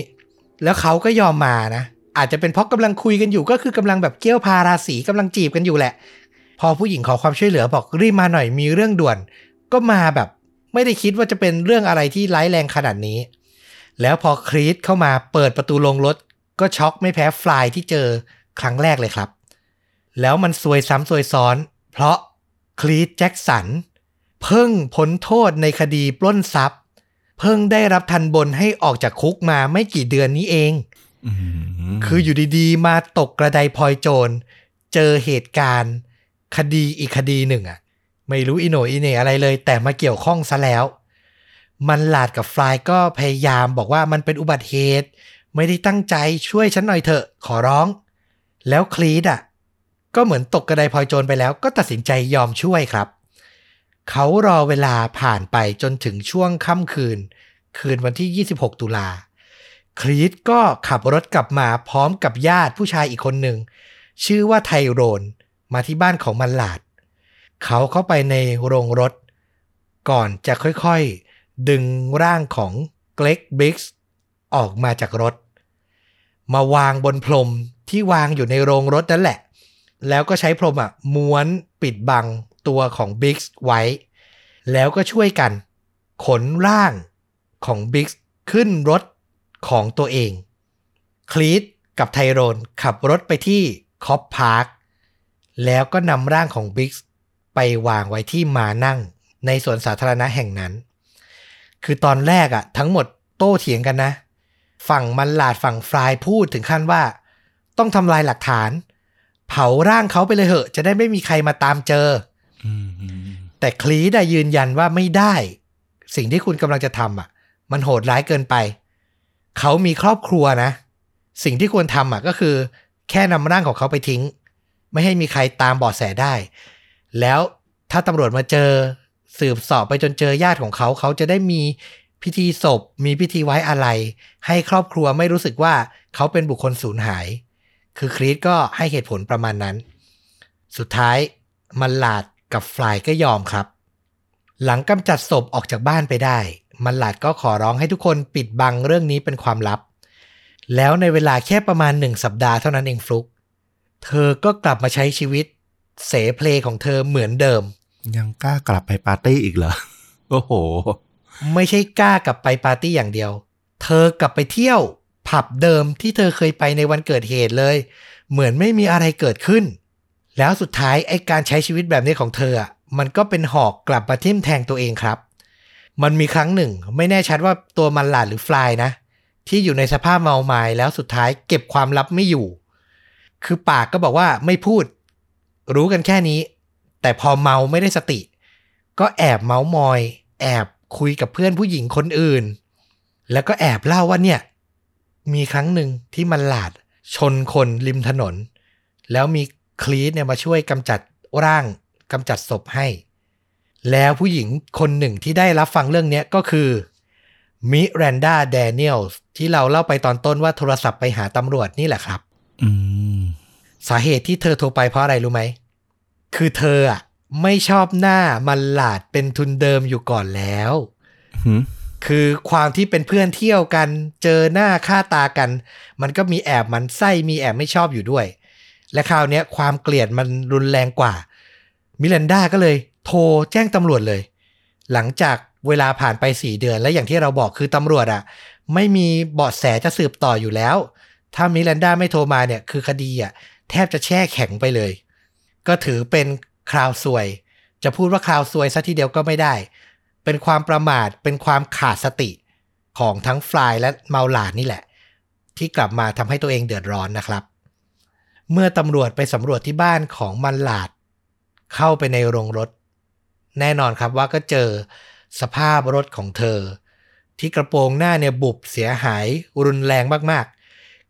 แล้วเขาก็ยอมมานะ อาจจะเป็นเพราะกำลังคุยกันอยู่ก็คือกำลังแบบเกี้ยวพาราสีกำลังจีบกันอยู่แหละ พอผู้หญิงขอความช่วยเหลือบอกรีบมาหน่อยมีเรื่องด่วน ก็มาแบบไม่ได้คิดว่าจะเป็นเรื่องอะไรที่ร้ายแรงขนาดนี้ แล้วพอคลีตเข้ามาเปิดประตูลงรถ ก็ช็อกไม่แพ้ฟลายที่เจอครั้งแรกเลยครับ แล้วมันซวยซ้ำซวยซ้อน เพราะคลีตแจ็คสันเพิ่งพ้นโทษในคดีปล้นทรัพย์ เพิ่งได้รับทันบนให้ออกจากคุกมาไม่กี่เดือนนี้เองอืมคืออยู่ดีๆ มาตกกระไดพลอยโจร เจอเหตุการณ์ คดีอีกคดีหนึ่งอะไม่รู้อิโนอิเนอะไรเลย แต่มาเกี่ยวข้องซะแล้ว มันหลาดกับฟลายก็พยายามบอกว่ามันเป็นอุบัติเหตุ ไม่ได้ตั้งใจช่วยฉันหน่อยเถอะขอร้อง แล้วคลีดอะก็เหมือนตกกระไดพลอยโจรไปแล้วก็ตัดสินใจยอมช่วยครับ เขารอเวลาผ่านไปจนถึงช่วงค่ำคืน คืนวันที่ 26 ตุลาคลีตก็ขับรถกลับมาพร้อมกับญาติผู้ชายอีกคนหนึ่ง ชื่อว่าไทโรน มาที่บ้านของมันหลาด เขาเข้าไปในโรงรถ ก่อนจะค่อยๆ ดึงร่างของเกรกบิ๊กส์ออกมาจากรถ มาวางบนพรมที่วางอยู่ในโรงรถนั่นแหละ แล้วก็ใช้พรมอะม้วนปิดบังตัวของบิ๊กส์ไว้ แล้วก็ช่วยกัน ขนร่างของบิ๊กส์ขึ้นรถของตัวเอง คลีตกับไทโรนขับรถไปที่คอปพาร์ค แล้วก็นำร่างของบิ๊กส์ไปวางไว้ที่มานั่ง ในสวนสาธารณะแห่งนั้น คือตอนแรกอะทั้งหมดโต้เถียงกันนะ ฝั่งมันหลาดฝั่งฟลายพูดถึงขั้นว่า ต้องทำลายหลักฐาน เผาร่างเขาไปเลยเหอะ จะได้ไม่มีใครมาตามเจออืมแต่คลีได้ยืนยันว่าไม่ได้ สิ่งที่คุณกำลังจะทำอะ มันโหดร้ายเกินไป เขามีครอบครัวนะ สิ่งที่ควรทำอะก็คือ แค่นำร่างของเขาไปทิ้ง ไม่ให้มีใครตามเบาะแสได้ แล้วถ้าตำรวจมาเจอสืบสอบไปจนเจอญาติของเขา เขาจะได้มีพิธีศพ มีพิธีไว้อะไร ให้ครอบครัวไม่รู้สึกว่าเขาเป็นบุคคลสูญหาย คือครีตก็ให้เหตุผลประมาณนั้น สุดท้ายมันหลาดกับฟลายก็ยอมครับ หลังกำจัดศพออกจากบ้านไปได้ มันหลาดก็ขอร้องให้ทุกคนปิดบังเรื่องนี้เป็นความลับ แล้วในเวลาแค่ประมาณหนึ่งสัปดาห์เท่านั้นเองฟลุก เธอก็กลับมาใช้ชีวิตเสเพลของเธอเหมือนเดิม ยังกล้ากลับไปปาร์ตี้อีกเหรอ โอ้โห ไม่ใช่กล้ากลับไปปาร์ตี้อย่างเดียว เธอกลับไปเที่ยวผับเดิมที่เธอเคยไปในวันเกิดเหตุเลย เหมือนไม่มีอะไรเกิดขึ้น แล้วสุดท้ายไอ้การใช้ชีวิตแบบนี้ของเธออะมันก็เป็นหอกกลับมาทิ่มแทงตัวเองครับ มันมีครั้งหนึ่ง ไม่แน่ชัดว่าตัวมันหลาดหรือฟลายนะ ที่อยู่ในสภาพเมาไม้แล้วสุดท้ายเก็บความลับไม่อยู่ คือปากก็บอกว่าไม่พูด รู้กันแค่นี้ แต่พอเมาไม่ได้สติ ก็แอบเมามอย แอบคุยกับเพื่อนผู้หญิงคนอื่น แล้วก็แอบเล่าว่าเนี่ย มีครั้งหนึ่งที่มันหลาดชนคนริมถนน แล้วมีคลีตเนี่ยมาช่วยกำจัดร่างกำจัดศพให้ แล้วผู้หญิงคนหนึ่งที่ได้รับฟังเรื่องนี้ก็คือมิแรนดาแดเนียลที่เราเล่าไปตอนต้นว่าโทรศัพท์ไปหาตำรวจนี่แหละครับ สาเหตุที่เธอโทรไปเพราะอะไรรู้ไหม คือเธออะไม่ชอบหน้ามันหลาดเป็นทุนเดิมอยู่ก่อนแล้วหืมคือความที่เป็นเพื่อนเที่ยวกัน เจอหน้าค่าตากัน มันก็มีแอบมันไส้มีแอบไม่ชอบอยู่ด้วย และคราวเนี้ยความเกลียดมันรุนแรงกว่า มิลันดาก็เลยโทรแจ้งตำรวจเลย หลังจากเวลาผ่านไปสี่เดือนและอย่างที่เราบอกคือตำรวจอะไม่มีเบาะแสจะสืบต่ออยู่แล้ว ถ้ามิลันดาไม่โทรมาเนี่ยคือคดีอะแทบจะแช่แข็งไปเลย ก็ถือเป็นคราวซวย จะพูดว่าคราวซวยซะทีเดียวก็ไม่ได้ เป็นความประมาทเป็นความขาดสติของทั้งฟลายและเมาหลาดนี่แหละ ที่กลับมาทำให้ตัวเองเดือดร้อนนะครับ เมื่อตำรวจไปสำรวจที่บ้านของมันหลาด เข้าไปในโรงรถ แน่นอนครับว่าก็เจอสภาพรถของเธอ ที่กระโปรงหน้าเนี่ยบุบเสียหายรุนแรงมากๆ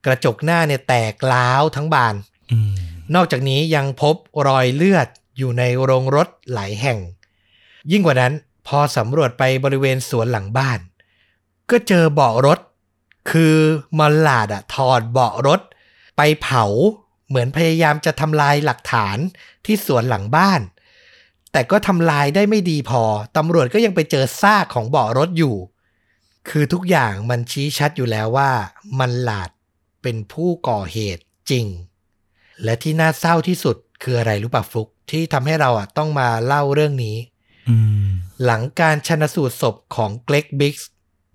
กระจกหน้าเนี่ยแตกล้าวทั้งบานอืมนอกจากนี้ยังพบรอยเลือดอยู่ในโรงรถหลายแห่ง ยิ่งกว่านั้นพอสำรวจไปบริเวณสวนหลังบ้าน ก็เจอเบาะรถ คือมอลลาดอะถอดเบาะรถ ไปเผาเหมือนพยายามจะทำลายหลักฐานที่สวนหลังบ้าน แต่ก็ทำลายได้ไม่ดีพอตำรวจก็ยังไปเจอซากของเบาะรถอยู่ คือทุกอย่างมันชี้ชัดอยู่แล้วว่ามันหลาด เป็นผู้ก่อเหตุจริง และที่น่าเศร้าที่สุดคืออะไรรู้ป่ะฟลุกที่ทำให้เราอะต้องมาเล่าเรื่องนี้อืมหลังการชนสูตรศพของเกรกบิ๊กส์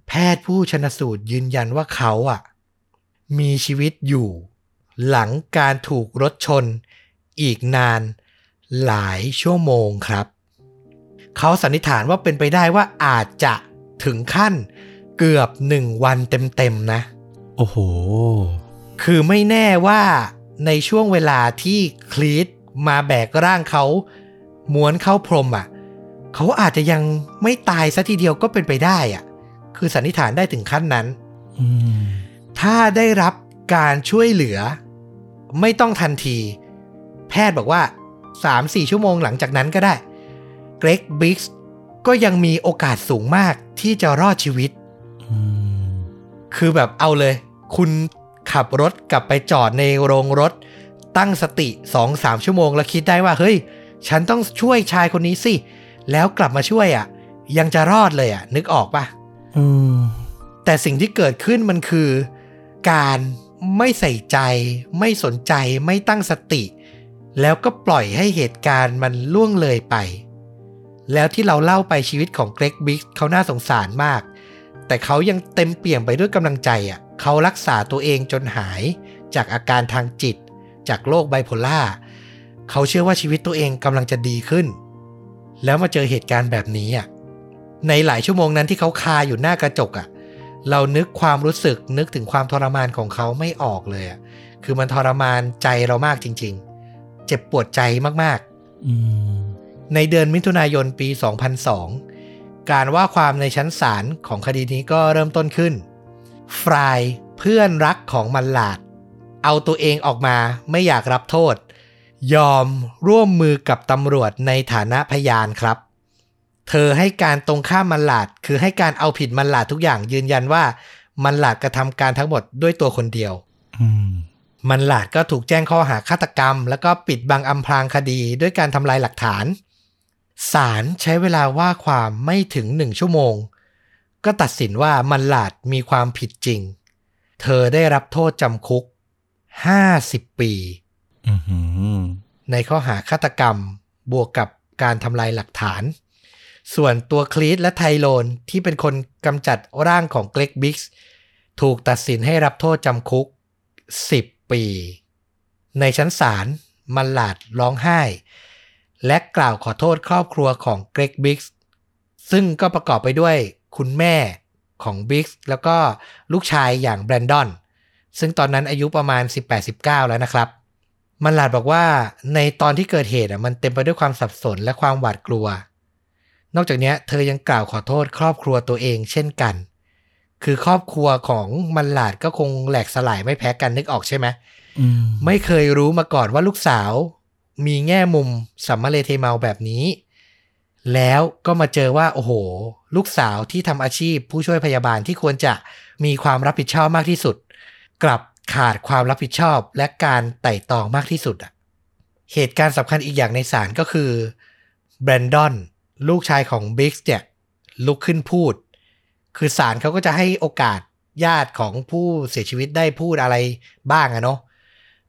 แพทย์ผู้ชนสูตรยืนยันว่าเขาอะ มีชีวิตอยู่ หลังการถูกรถชน อีกนานหลายชั่วโมงครับ เขาสันนิษฐานว่าเป็นไปได้ว่าอาจจะถึงขั้นเกือบหนึ่งวันเต็มๆนะ โอ้โห คือไม่แน่ว่าในช่วงเวลาที่คลีตมาแบกร่างเขาม้วนเข้าพรมอะ เขาอาจจะยังไม่ตายซะทีเดียวก็เป็นไปได้อะ คือสันนิษฐานได้ถึงขั้นนั้นอืมถ้าได้รับการช่วยเหลือ ไม่ต้องทันที แพทย์บอกว่า 3-4 ชั่วโมงหลังจากนั้นก็ได้ เกรกบิ๊กส์ก็ยังมีโอกาสสูงมากที่จะรอดชีวิตอืมคือแบบเอาเลย คุณขับรถกลับไปจอดในโรงรถ ตั้งสติ2-3ชั่วโมง แล้วคิดได้ว่า เฮ้ย ฉันต้องช่วยชายคนนี้สิ แล้วกลับมาช่วยอะ ยังจะรอดเลยอะ นึกออกปะอืมแต่สิ่งที่เกิดขึ้นมันคือ การไม่ใส่ใจ ไม่สนใจไม่ตั้งสติ แล้วก็ปล่อยให้เหตุการณ์มันล่วงเลยไป แล้วที่เราเล่าไปชีวิตของเกรกบิ๊กเขาน่าสงสารมาก แต่เขายังเต็มเปี่ยมไปด้วยกำลังใจอะ เขารักษาตัวเองจนหายจากอาการทางจิต จากโรคไบโพล่าเขาเชื่อว่าชีวิตตัวเองกำลังจะดีขึ้น แล้วมาเจอเหตุการณ์แบบนี้อะในหลายชั่วโมงนั้นที่เขาคาอยู่หน้ากระจกอะเรานึกความรู้สึกนึกถึงความทรมานของเขาไม่ออกเลยอะคือมันทรมานใจเรามากจริง ๆ เจ็บปวดใจมากๆอืมในเดือนมิถุนายนปี 2002 การว่าความในชั้นศาลของคดีนี้ก็เริ่มต้นขึ้น ฟรายเพื่อนรักของมันหลาด เอาตัวเองออกมาไม่อยากรับโทษ ยอมร่วมมือกับตำรวจในฐานะพยานครับ เธอให้การตรงข้ามมันหลาด คือให้การเอาผิดมันหลาดทุกอย่างยืนยันว่า มันหลาดกระทำการทั้งหมดด้วยตัวคนเดียวอืมมันหลาดก็ถูกแจ้งข้อหาฆาตกรรม แล้วก็ปิดบังอำพรางคดีด้วยการทำลายหลักฐานศาลใช้เวลาว่าความไม่ถึงหนึ่งชั่วโมง ก็ตัดสินว่ามันหลาดมีความผิดจริง เธอได้รับโทษจำคุก50ปีอือหือในข้อหาฆาตกรรมบวกกับการทำลายหลักฐาน ส่วนตัวคลีตและไทโลนที่เป็นคนกำจัดร่างของเกรกบิ๊กส์ถูกตัดสินให้รับโทษจำคุก 10 ปี ในชั้นศาลมันหลาดร้องไห้ และกล่าวขอโทษครอบครัวของเกรกบิ๊กส์ซึ่งก็ประกอบไปด้วย คุณแม่ของบิ๊กส์แล้วก็ลูกชายอย่างแบรนดอน ซึ่งตอนนั้นอายุประมาณ 18-19 แล้วนะครับ มันหลาดบอกว่าในตอนที่เกิดเหตุอะมันเต็มไปด้วยความสับสนและความหวาดกลัว นอกจากเนี้ยเธอยังกล่าวขอโทษครอบครัวตัวเองเช่นกัน คือครอบครัวของมันหลาดก็คงแหลกสลายไม่แพ้กันนึกออกใช่ไหมอืมไม่เคยรู้มาก่อนว่าลูกสาว มีแง่มุมสัมมาเลเทเมาแบบนี้ แล้วก็มาเจอว่าโอ้โห ลูกสาวที่ทำอาชีพผู้ช่วยพยาบาลที่ควรจะมีความรับผิดชอบมากที่สุด กลับขาดความรับผิดชอบและการไต่ตองมากที่สุดอะเหตุการณ์สำคัญอีกอย่างในศาลก็คือแบรนดอนลูกชายของบิ๊กเนี่ยลุกขึ้นพูด คือศาลเขาก็จะให้โอกาสญาติของผู้เสียชีวิตได้พูดอะไรบ้างอะเนาะ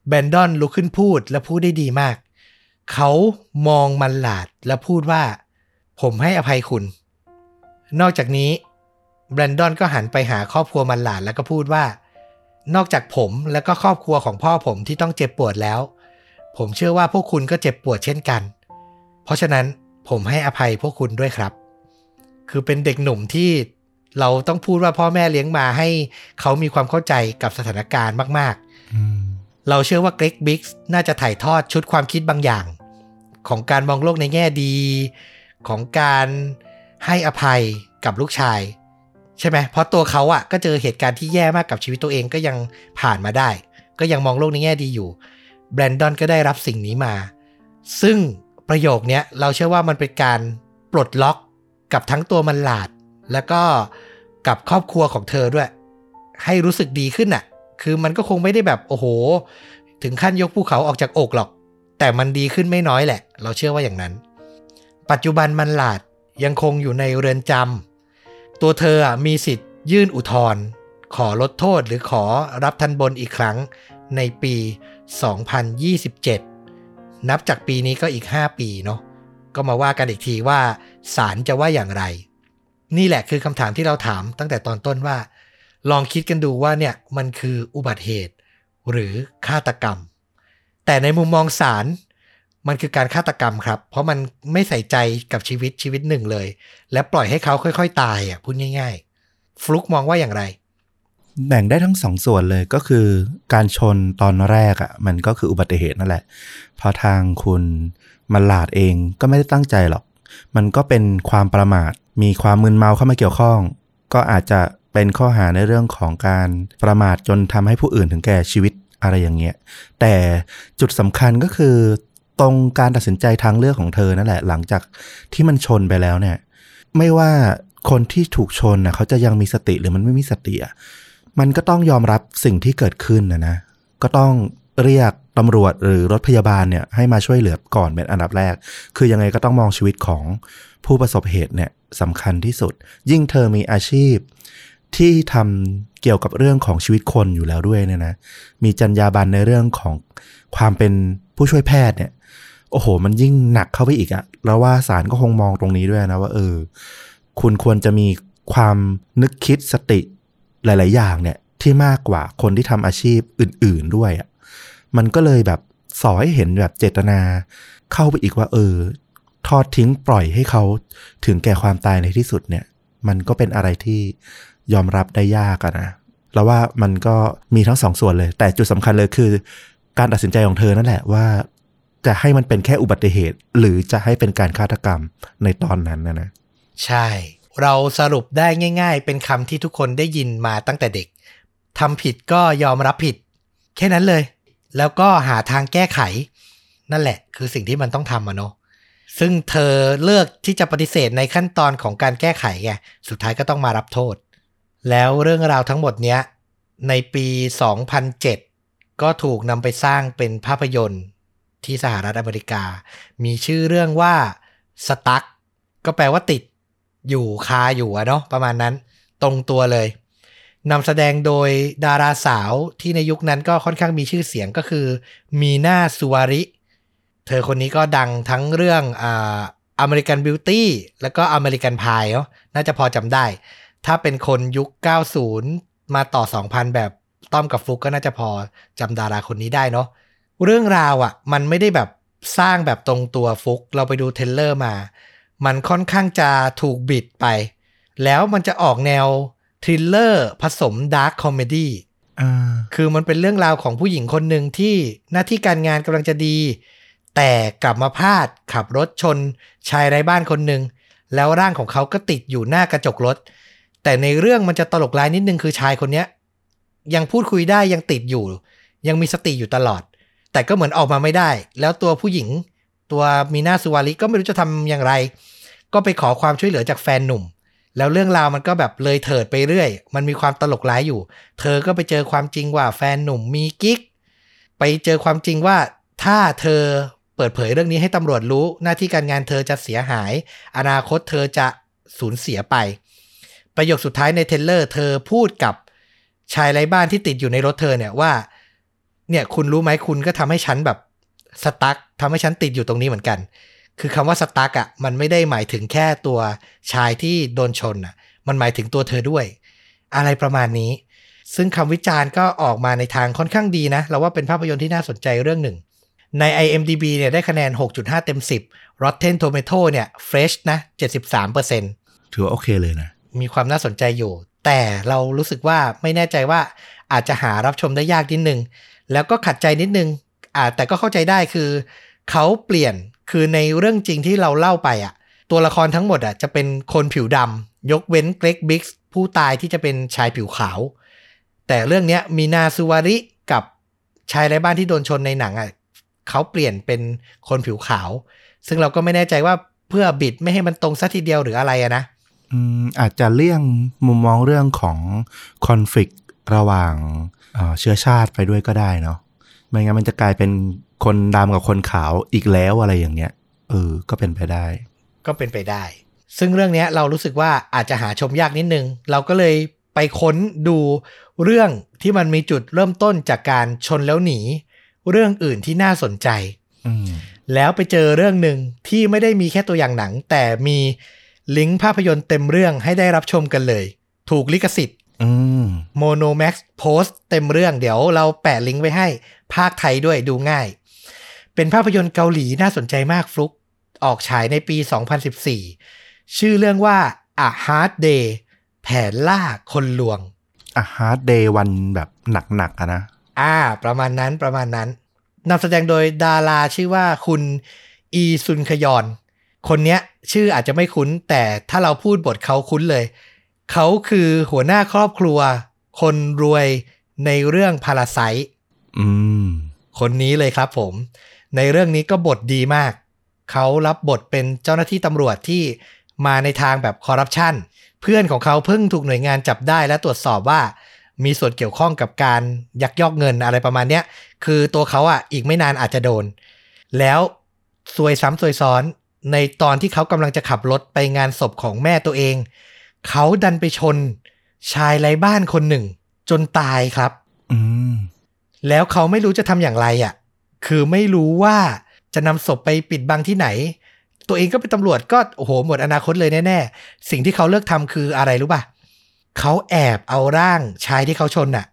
แบรนดอนลุกขึ้นพูดและพูดได้ดีมาก เขามองมันหลาดและพูดว่า ผมให้อภัยคุณ นอกจากนี้แบรนดอนก็หันไปหาครอบครัวมันหลานแล้วก็พูดว่า นอกจากผมและก็ครอบครัวของพ่อผมที่ต้องเจ็บปวดแล้ว ผมเชื่อว่าพวกคุณก็เจ็บปวดเช่นกัน เพราะฉะนั้นผมให้อภัยพวกคุณด้วยครับ คือเป็นเด็กหนุ่มที่เราต้องพูดว่าพ่อแม่เลี้ยงมาให้เขามีความเข้าใจกับสถานการณ์มากอืมๆเราเชื่อว่าเกรกบิ๊กส์น่าจะถ่ายทอดชุดความคิดบางอย่าง ของการมองโลกในแง่ดี ของการให้อภัยกับลูกชาย ใช่ไหมเพราะตัวเขาอะก็เจอเหตุการณ์ที่แย่มากกับชีวิตตัวเองก็ยังผ่านมาได้ ก็ยังมองโลกในแง่ดีอยู่แบรนดอนก็ได้รับสิ่งนี้มา ซึ่งประโยคเนี้ยเราเชื่อว่ามันเป็นการปลดล็อกกับทั้งตัวมันหลาด แล้วก็กับครอบครัวของเธอด้วย ให้รู้สึกดีขึ้นอะคือมันก็คงไม่ได้แบบโอ้โห ถึงขั้นยกภูเขาออกจากอกหรอก แต่มันดีขึ้นไม่น้อยแหละ เราเชื่อว่าอย่างนั้น ปัจจุบันมันหลาดยังคงอยู่ในเรือนจำตัวเธอมีสิทธิ์ยื่นอุทธรณ์ขอลดโทษหรือขอรับทันบนอีกครั้งในปี 2027 นับจากปีนี้ก็อีก 5 ปีเนาะก็มาว่ากันอีกทีว่าศาลจะว่าอย่างไร นี่แหละคือคำถามที่เราถามตั้งแต่ตอนต้นว่า ลองคิดกันดูว่าเนี่ยมันคืออุบัติเหตุ หรือฆาตกรรม แต่ในมุมมองศาล มันคือการฆาตกรรมครับ เพราะมันไม่ใส่ใจกับชีวิตชีวิตหนึ่งเลย และปล่อยให้เขาค่อย ๆ ตายอะพูดง่าย ๆ ฟลุกมองว่าอย่างไร แบ่งได้ทั้งสองส่วนเลยก็คือ การชนตอนแรกอะ มันก็คืออุบัติเหตุนั่นแหละ เพราะทางคุณมันหลาดเองก็ไม่ได้ตั้งใจหรอก มันก็เป็นความประมาท มีความมึนเมาเข้ามาเกี่ยวข้อง ก็อาจจะเป็นข้อหาในเรื่องของการประมาทจนทำให้ผู้อื่นถึงแก่ชีวิตอะไรอย่างเงี้ย แต่จุดสำคัญก็คือ ตรงการตัดสินใจทางเลือกของเธอนั่นแหละ หลังจากที่มันชนไปแล้วเนี่ย ไม่ว่าคนที่ถูกชนนะเขาจะยังมีสติหรือมันไม่มีสติอะมันก็ต้องยอมรับสิ่งที่เกิดขึ้นนะนะ ก็ต้องเรียกตำรวจหรือรถพยาบาลเนี่ยให้มาช่วยเหลือก่อนเป็นอันดับแรก คือยังไงก็ต้องมองชีวิตของผู้ประสบเหตุเนี่ยสำคัญที่สุด ยิ่งเธอมีอาชีพ ที่ทำเกี่ยวกับเรื่องของชีวิตคนอยู่แล้วด้วยเนี่ยนะ มีจรรยาบรรณในเรื่องของความเป็นผู้ช่วยแพทย์เนี่ย โอ้โห มันยิ่งหนักเข้าไปอีกอะแล้วว่าศาลก็คงมองตรงนี้ด้วยนะว่า เออ คุณควรจะมีความนึกคิดสติหลาย ๆ อย่างเนี่ย ที่มากกว่าคนที่ทำอาชีพอื่น ๆ ด้วยอะ่ะมันก็เลยแบบสอให้เห็นแบบเจตนา เข้าไปอีกว่า เออ ทอดทิ้งปล่อยให้เขาถึงแก่ความตายในที่สุดเนี่ย มันก็เป็นอะไรที่ยอมรับได้ยากอะนะแล้วว่ามันก็มีทั้งสองส่วนเลย แต่จุดสำคัญเลยคือ การตัดสินใจของเธอนั่นแหละว่า จะให้มันเป็นแค่อุบัติเหตุ หรือจะให้เป็นการฆาตกรรมในตอนนั้นนะนะใช่ เราสรุปได้ง่าย ๆ เป็นคำที่ทุกคนได้ยินมาตั้งแต่เด็กทำผิดก็ยอมรับผิด แค่นั้นเลย แล้วก็หาทางแก้ไข นั่นแหละ คือสิ่งที่มันต้องทำอะเนาะซึ่งเธอเลือกที่จะปฏิเสธในขั้นตอนของการแก้ไขไงสุดท้ายก็ต้องมารับโทษ แล้วเรื่องราวทั้งหมดเนี้ยในปี 2007 ก็ถูกนำไปสร้างเป็นภาพยนตร์ ที่สหรัฐอเมริกา มีชื่อเรื่องว่า Stuck ก็แปลว่าติดอยู่คาอยู่อะเนาะประมาณนั้น ตรงตัวเลยนำแสดงโดยดาราสาวที่ในยุคนั้นก็ค่อนข้างมีชื่อเสียงก็คือ มีนาสุวาริ เธอคนนี้ก็ดังทั้งเรื่องอ่าอเมริกันบิวตี้แล้วก็อเมริกันพายเนาะน่าจะพอจำได้ ถ้าเป็นคนยุค 90 มาต่อ 2000 แบบต้อมกับฟุกก็น่าจะพอจำดาราคนนี้ได้เนาะ เรื่องราวอะ่ะ มันไม่ได้แบบสร้างแบบตรงตัวฟุก เราไปดู trailer มา มันค่อนข้างจะถูกบิดไป แล้วมันจะออกแนว thriller ผสม dark comedy อ่าคือมันเป็นเรื่องราวของผู้หญิงคนหนึ่งที่หน้าที่การงานกำลังจะดี แต่กลับมาพลาดขับรถชน ชายไร้บ้านคนหนึ่งแล้วร่างของเขาก็ติดอยู่หน้ากระจกรถ แต่ในเรื่องมันจะตลกร้ายนิดนึงคือชายคนเนี้ย ยังพูดคุยได้ยังติดอยู่ ยังมีสติอยู่ตลอด แต่ก็เหมือนออกมาไม่ได้ แล้วตัวผู้หญิง ตัวมีนาสุวาริก็ไม่รู้จะทำอย่างไร ก็ไปขอความช่วยเหลือจากแฟนหนุ่ม แล้วเรื่องราวมันก็แบบเลยเถิดไปเรื่อย มันมีความตลกร้ายอยู่ เธอก็ไปเจอความจริงว่าแฟนหนุ่มมีกิ๊ก ไปเจอความจริงว่าถ้าเธอเปิดเผยเรื่องนี้ให้ตำรวจรู้ หน้าที่การงานเธอจะเสียหาย อนาคตเธอจะสูญเสียไป ประโยคสุดท้ายในเทเลอร์ เธอพูดกับชายไร้บ้านที่ติดอยู่ในรถเธอเนี่ยว่า เนี่ยคุณรู้ไหมคุณก็ทำให้ฉันแบบสตั๊กทำให้ฉันติดอยู่ตรงนี้เหมือนกัน คือคำว่าสตั๊กอะมันไม่ได้หมายถึงแค่ตัวชายที่โดนชนอะ มันหมายถึงตัวเธอด้วย อะไรประมาณนี้ ซึ่งคำวิจารณ์ก็ออกมาในทางค่อนข้างดีนะ เราว่าเป็นภาพยนตร์ที่น่าสนใจเรื่องหนึ่ง ใน IMDB เนี่ยได้คะแนน 6.5 เต็ม 10 Rotten Tomato เนี่ย Fresh นะ 73%ถือว่าโอเคเลยนะ มีความน่าสนใจอยู่ แต่เรารู้สึกว่าไม่แน่ใจว่าอาจจะหารับชมได้ยากนิดนึง แล้วก็ขัดใจนิดนึงอ่าแต่ก็เข้าใจได้คือเขาเปลี่ยนคือในเรื่องจริงที่เราเล่าไปอะ ตัวละครทั้งหมดอะจะเป็นคนผิวดำยกเว้นเกรกบิ๊กผู้ตายที่จะเป็นชายผิวขาว แต่เรื่องเนี้ยมีนาซูวาริกับชายไร้บ้านที่โดนชนในหนังอะเขาเปลี่ยนเป็นคนผิวขาว ซึ่งเราก็ไม่แน่ใจว่าเพื่อบิดไม่ให้มันตรงซะทีเดียวหรืออะไรอะนะอืมอาจจะเลี่ยงมุมมองเรื่องของคอนฟ lict ระหว่าง เอ่อเชื้อชาติไปด้วยก็ได้เนาะไม่งั้นมันจะกลายเป็นคนดำกับคนขาวอีกแล้วอะไรอย่างเงี้ยเออก็เป็นไปได้ ก็เป็นไปได้ ซึ่งเรื่องเนี้ยเรารู้สึกว่าอาจจะหาชมยากนิดนึง เราก็เลยไปค้นดูเรื่องที่มันมีจุดเริ่มต้นจากการชนแล้วหนี เรื่องอื่นที่น่าสนใจอืมแล้วไปเจอเรื่องหนึ่งที่ไม่ได้มีแค่ตัวอย่างหนัง แต่มีลิงก์ภาพยนตร์เต็มเรื่องให้ได้รับชมกันเลย ถูกลิขสิทธิ์ อืม Monomax Post เต็มเรื่องเดี๋ยวเราแปะลิงก์ไว้ให้ ภาคไทยด้วยดูง่าย เป็นภาพยนตร์เกาหลีน่าสนใจมากฟลุกออกฉายในปี 2014 ชื่อเรื่องว่า A Hard Day แผนล่าคนลวงA Hard Day วันแบบหนักๆอะนะ อ่า ประมาณนั้นประมาณนั้นนำแสดงโดยดาราชื่อว่าคุณอีซอนคยุน คนเนี้ยชื่ออาจจะไม่คุ้นแต่ถ้าเราพูดบทเขาคุ้นเลย เขาคือหัวหน้าครอบครัว คนรวยในเรื่อง Parasite อืมคนนี้เลยครับผม ในเรื่องนี้ก็บทดีมาก เขารับบทเป็นเจ้าหน้าที่ตำรวจที่มาในทางแบบคอร์รัปชันเพื่อนของเขาเพิ่งถูกหน่วยงานจับได้และตรวจสอบว่า มีส่วนเกี่ยวข้องกับการยักยอกเงินอะไรประมาณเนี้ย คือตัวเขาอะอีกไม่นานอาจจะโดน แล้วซวยซ้ำซวยซ้อนในตอนที่เขากำลังจะขับรถไปงานศพของแม่ตัวเอง เขาดันไปชนชายไร้บ้านคนหนึ่ง จนตายครับ อืมแล้วเขาไม่รู้จะทำอย่างไรอะ คือไม่รู้ว่าจะนำศพไปปิดบังที่ไหน ตัวเองก็เป็นตำรวจก็โอ้โหหมดอนาคตเลยแน่ๆ สิ่งที่เขาเลือกทำคืออะไรรู้ป่ะเขาแอบเอาร่างชายที่เขาชนน่ะ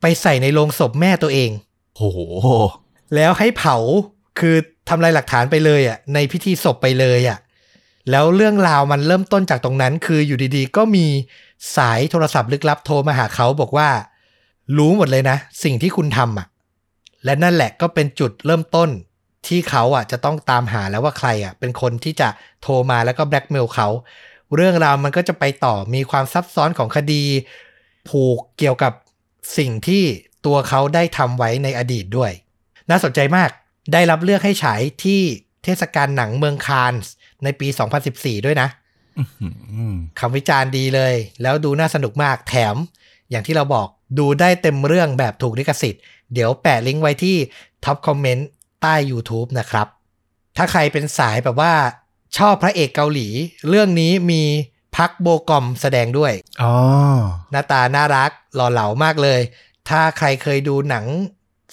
ไปใส่ในโลงศพแม่ตัวเอง โอ้โห แล้วให้เผาคือทำลายหลักฐานไปเลยอะ ในพิธีศพไปเลยอะ แล้วเรื่องราวมันเริ่มต้นจากตรงนั้น คืออยู่ดีๆ ก็มีสายโทรศัพท์ลึกลับโทรมาหาเขาบอกว่า รู้หมดเลยนะ สิ่งที่คุณทำอะ และนั่นแหละก็เป็นจุดเริ่มต้นที่เขาอะจะต้องตามหาแล้วว่าใครอะ เป็นคนที่จะโทรมาแล้วก็แบล็กเมลเขา เรื่องราวมันก็จะไปต่อมีความซับซ้อนของคดี ผูกเกี่ยวกับสิ่งที่ตัวเขาได้ทำไว้ในอดีตด้วย น่าสนใจมากได้รับเลือกให้ฉายที่เทศกาลหนังเมืองคานส์ ในปี 2014 ด้วยนะอืมคำวิจารณ์ดีเลย แล้วดูน่าสนุกมากแถม อย่างที่เราบอกดูได้เต็มเรื่องแบบถูกลิขสิทธิ์ เดี๋ยวแปะลิงก์ไว้ที่ท็อปคอมเมนต์ใต้ YouTube นะครับ ถ้าใครเป็นสายแบบว่า ชอบพระเอกเกาหลี เรื่องนี้มีพักโบกอมแสดงด้วยอ๋อหน้าตาน่ารักหล่อเหลามากเลย ถ้าใครเคยดูหนัง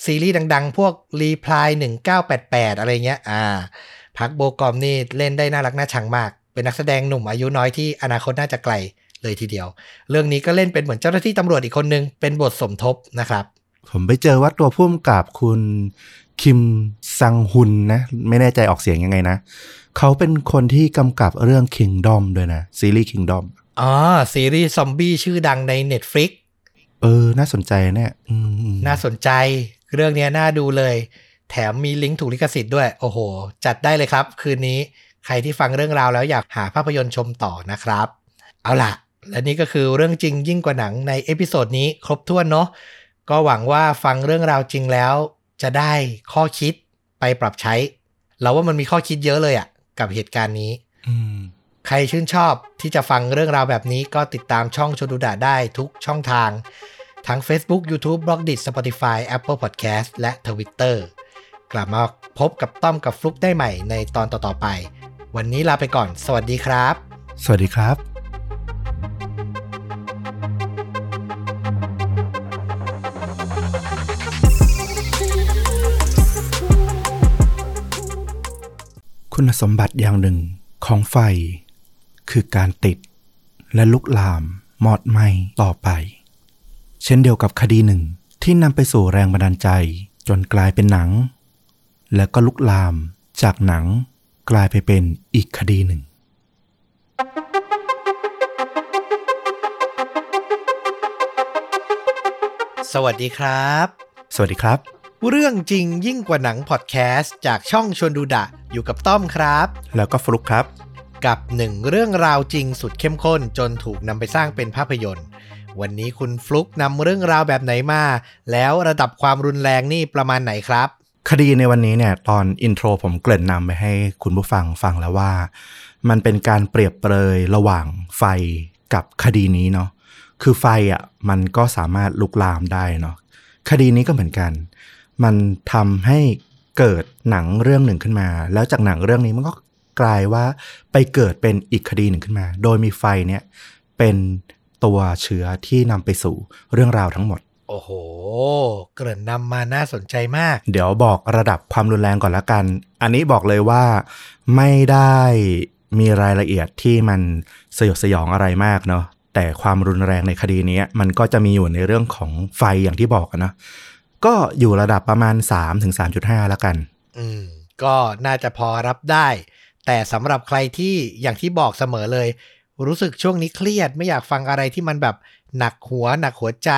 ซีรีส์ดัง ๆ พวกรีพลาย1988 อะไรเงี้ย อ่า พักโบกอมนี่เล่นได้น่ารักน่าชังมาก เป็นนักแสดงหนุ่มอายุน้อยที่อนาคตน่าจะไกลเลยทีเดียว เรื่องนี้ก็เล่นเป็นเหมือนเจ้าหน้าที่ตำรวจอีกคนนึง เป็นบทสมทบนะครับ ผมไปเจอว่าตัวพุ่มกับคุณคิมซังฮุนนะ ไม่แน่ใจออกเสียงยังไงนะ เขาเป็นคนที่กำกับเรื่อง Kingdom ด้วยนะ ซีรีส์ Kingdom อ๋อ ซีรีส์ซอมบี้ชื่อดังใน Netflix เออ น่าสนใจเนี่ยอืมอืมน่าสนใจ เรื่องเนี้ยน่าดูเลย แถมมีลิงก์ถูกลิขสิทธิ์ด้วย โอ้โห จัดได้เลยครับ คืนนี้ใครที่ฟังเรื่องราวแล้วอยากหาภาพยนตร์ชมต่อนะครับ เอาล่ะ และนี่ก็คือเรื่องจริงยิ่งกว่าหนังใน episode นี้ครบถ้วนเนาะก็หวังว่าฟังเรื่องราวจริงแล้ว จะได้ข้อคิดไปปรับใช้ เราว่ามันมีข้อคิดเยอะเลยอะกับเหตุการณ์นี้อืมใครชื่นชอบที่จะฟังเรื่องราวแบบนี้ก็ติดตามช่องชวนดูดะได้ทุกช่องทาง ทั้ง Facebook, YouTube, b l o g d i t Spotify, Apple Podcast และ Twitter กลับมาพบกับต้อมกับฟลุกได้ใหม่ในตอนต่อๆไป วันนี้ลาไปก่อน สวัสดีครับ สวัสดีครับคุณสมบัติอย่างหนึ่งของไฟ คือการติด และลุกลามมอดไหม้ต่อไป เช่นเดียวกับคดีหนึ่งที่นำไปสู่แรงบันดาลใจ จนกลายเป็นหนัง และก็ลุกลามจากหนังกลายไปเป็นอีกคดีหนึ่ง สวัสดีครับ สวัสดีครับ เรื่องจริงยิ่งกว่าหนังพอดแคสต์จากช่องชวนดูดะอยู่กับต้อมครับ แล้วก็ฟลุกครับ กับหนึ่งเรื่องราวจริงสุดเข้มข้นจนถูกนำไปสร้างเป็นภาพยนตร์วันนี้คุณฟลุกนำเรื่องราวแบบไหนมา แล้วระดับความรุนแรงนี่ประมาณไหนครับ คดีในวันนี้เนี่ยตอนอินโทรผมเกริ่นนำไปให้คุณผู้ฟังฟังแล้วว่า มันเป็นการเปรียบเปรยระหว่างไฟกับคดีนี้เนาะคือไฟอะมันก็สามารถลุกลามได้เนาะคดีนี้ก็เหมือนกัน มันทำให้เกิดหนังเรื่องหนึ่งขึ้นมา แล้วจากหนังเรื่องนี้มันก็กลายว่าไปเกิดเป็นอีกคดีหนึ่งขึ้นมา โดยมีไฟเนี่ยเป็นตัวเชื้อที่นำไปสู่เรื่องราวทั้งหมด โอ้โห เกริ่นนำมาน่าสนใจมาก เดี๋ยวบอกระดับความรุนแรงก่อนละกัน อันนี้บอกเลยว่าไม่ได้มีรายละเอียดที่มันสยดสยองอะไรมากเนาะแต่ความรุนแรงในคดีนี้มันก็จะมีอยู่ในเรื่องของไฟอย่างที่บอกอะนะก็อยู่ระดับประมาณ3-3.5 แล้วกัน อืม ก็น่าจะพอรับได้ แต่สำหรับใครที่อย่างที่บอกเสมอเลย รู้สึกช่วงนี้เครียดไม่อยากฟังอะไรที่มันแบบ หนักหัวหนักหัวใจ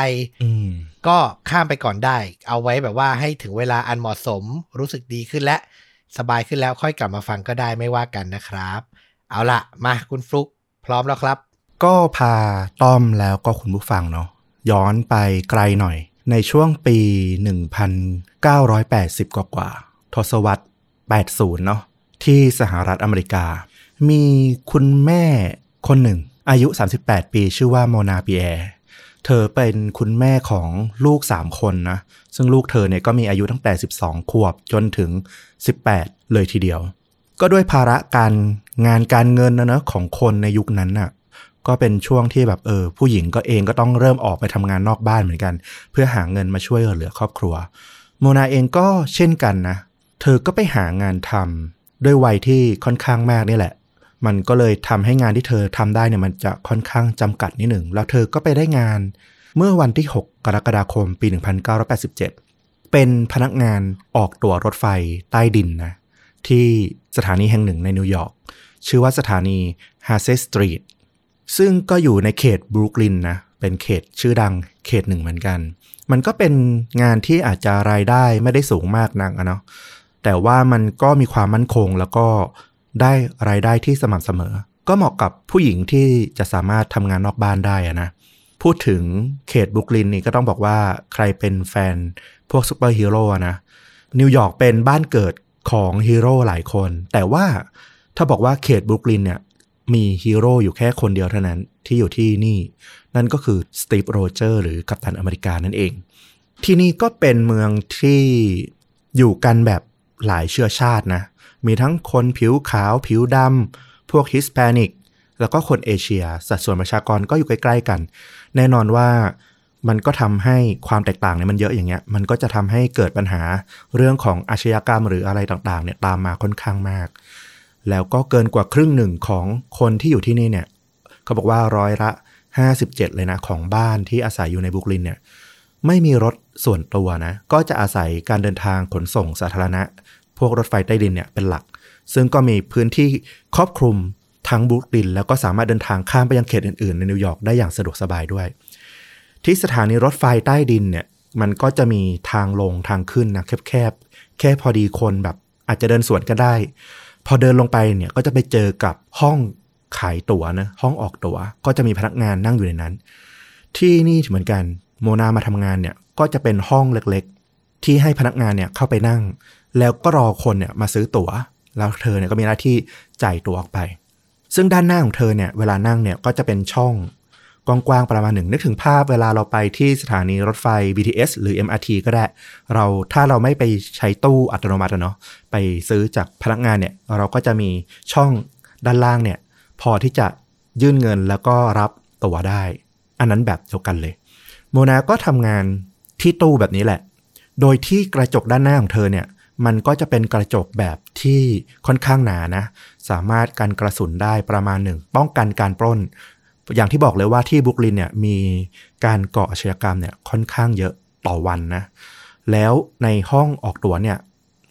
อืมก็ข้ามไปก่อนได้ เอาไว้แบบว่าให้ถึงเวลาอันเหมาะสมรู้สึกดีขึ้นและสบายขึ้นแล้วค่อยกลับมาฟังก็ได้ไม่ว่ากันนะครับ เอาล่ะมาคุณฟลุกพร้อมแล้วครับ ก็พาต้อมแล้วก็คุณผู้ฟังเนาะย้อนไปไกลหน่อย ในช่วงปี 1980 กว่ากว่าๆทศวรรษ 80 เนาะที่สหรัฐอเมริกา มีคุณแม่คนหนึ่ง อายุ 38 ปีชื่อว่าโมนาปีแอร์เธอเป็นคุณแม่ของลูก 3 คนนะ ซึ่งลูกเธอเนี่ยก็มีอายุตั้งแต่ 12 ขวบจนถึง 18 เลยทีเดียว ก็ด้วยภาระการงานการเงินนะเนอะของคนในยุคนั้นน่ะก็เป็นช่วงที่แบบเออผู้หญิงก็เองก็ต้องเริ่มออกไปทำงานนอกบ้านเหมือนกัน เพื่อหาเงินมาช่วยเหลือครอบครัว โมนาเองก็เช่นกันนะ เธอก็ไปหางานทำด้วยวัยที่ค่อนข้างมากนี่แหละ มันก็เลยทำให้งานที่เธอทำได้เนี่ยมันจะค่อนข้างจำกัดนิดหนึ่ง แล้วเธอก็ไปได้งานเมื่อวันที่ 6 กรกฎาคม ปี 1987 เป็นพนักงานออกตั๋วรถไฟใต้ดินนะ ที่สถานีแห่งหนึ่งในนิวยอร์กชื่อว่าสถานี Halsey Street ซึ่งก็อยู่ในเขตบรูคลินนะ เป็นเขตชื่อดังเขตหนึ่งเหมือนกัน มันก็เป็นงานที่อาจจะรายได้ไม่ได้สูงมากนักอะเนาะแต่ว่ามันก็มีความมั่นคงแล้วก็ ได้รายได้ที่สม่ำเสมอ ก็เหมาะกับผู้หญิงที่จะสามารถทำงานนอกบ้านได้นะพูดถึงเขตบรูคลินนี่ก็ต้องบอกว่าใครเป็นแฟนพวกซูเปอร์ฮีโร่อะนะนิวยอร์กเป็นบ้านเกิดของฮีโร่หลายคน แต่ว่าถ้าบอกว่าเขตบรูคลินเนี่ยมีฮีโร่อยู่แค่คนเดียวเท่านั้นที่อยู่ที่นี่ นั่นก็คือสตีฟโรเจอร์หรือกัปตันอเมริกานั่นเอง ที่นี่ก็เป็นเมืองที่อยู่กันแบบหลายเชื้อชาตินะ มีทั้งคนผิวขาวผิวดำพวกฮิสแปนิกแล้วก็คนเอเชีย สัดส่วนประชากรก็อยู่ใกล้ๆกัน แน่นอนว่ามันก็ทำให้ความแตกต่างเนี่ยมันเยอะอย่างเงี้ย มันก็จะทำให้เกิดปัญหาเรื่องของอาชญากรรมหรืออะไรต่างๆเนี่ยตามมาค่อนข้างมาก แล้วก็เกินกว่าครึ่งหนึ่งของคนที่อยู่ที่นี่เนี่ย เขาบอกว่าร้อยละ 57 เลยนะของบ้านที่อาศัยอยู่ในบรุกลินเนี่ย ไม่มีรถส่วนตัวนะ ก็จะอาศัยการเดินทางขนส่งสาธารณะ พวกรถไฟใต้ดินเนี่ยเป็นหลัก ซึ่งก็มีพื้นที่ครอบคลุมทั้งบรุกลิน แล้วก็สามารถเดินทางข้ามไปยังเขตอื่นๆ ในนิวยอร์กได้อย่างสะดวกสบายด้วย ที่สถานีรถไฟใต้ดินเนี่ยมันก็จะมีทางลงทางขึ้นนะแคบๆแค่พอดีคนแบบอาจจะเดินสวนก็ได้ พอเดินลงไปเนี่ยก็จะไปเจอกับห้องขายตั๋วนะห้องออกตั๋วก็จะมีพนักงานนั่งอยู่ในนั้น ที่นี่เหมือนกันโมนามาทำงานเนี่ยก็จะเป็นห้องเล็กๆ ที่ให้พนักงานเนี่ยเข้าไปนั่ง แล้วก็รอคนเนี่ยมาซื้อตั๋ว แล้วเธอเนี่ยก็มีหน้าที่จ่ายตั๋วออกไป ซึ่งด้านหน้าของเธอเนี่ยเวลานั่งเนี่ยก็จะเป็นช่องกว้างๆประมาณหนึ่งนึกถึงภาพเวลาเราไปที่สถานีรถไฟ BTS หรือ MRT ก็ได้ เราถ้าเราไม่ไปใช้ตู้อัตโนมัติอะเนาะไปซื้อจากพนักงานเนี่ยเราก็จะมีช่องด้านล่างเนี่ยพอที่จะยื่นเงินแล้วก็รับตั๋วได้ อันนั้นแบบเดียวกันเลย โมนาก็ทำงานที่ตู้แบบนี้แหละ โดยที่กระจกด้านหน้าของเธอเนี่ย มันก็จะเป็นกระจกแบบที่ค่อนข้างหนานะ สามารถกันกระสุนได้ประมาณหนึ่ง ป้องกันการปล้น อย่างที่บอกเลยว่าที่บุกลินเนี่ยมีการก่ออาชญากรรมเนี่ยค่อนข้างเยอะต่อวันนะ แล้วในห้องออกตั๋วเนี่ย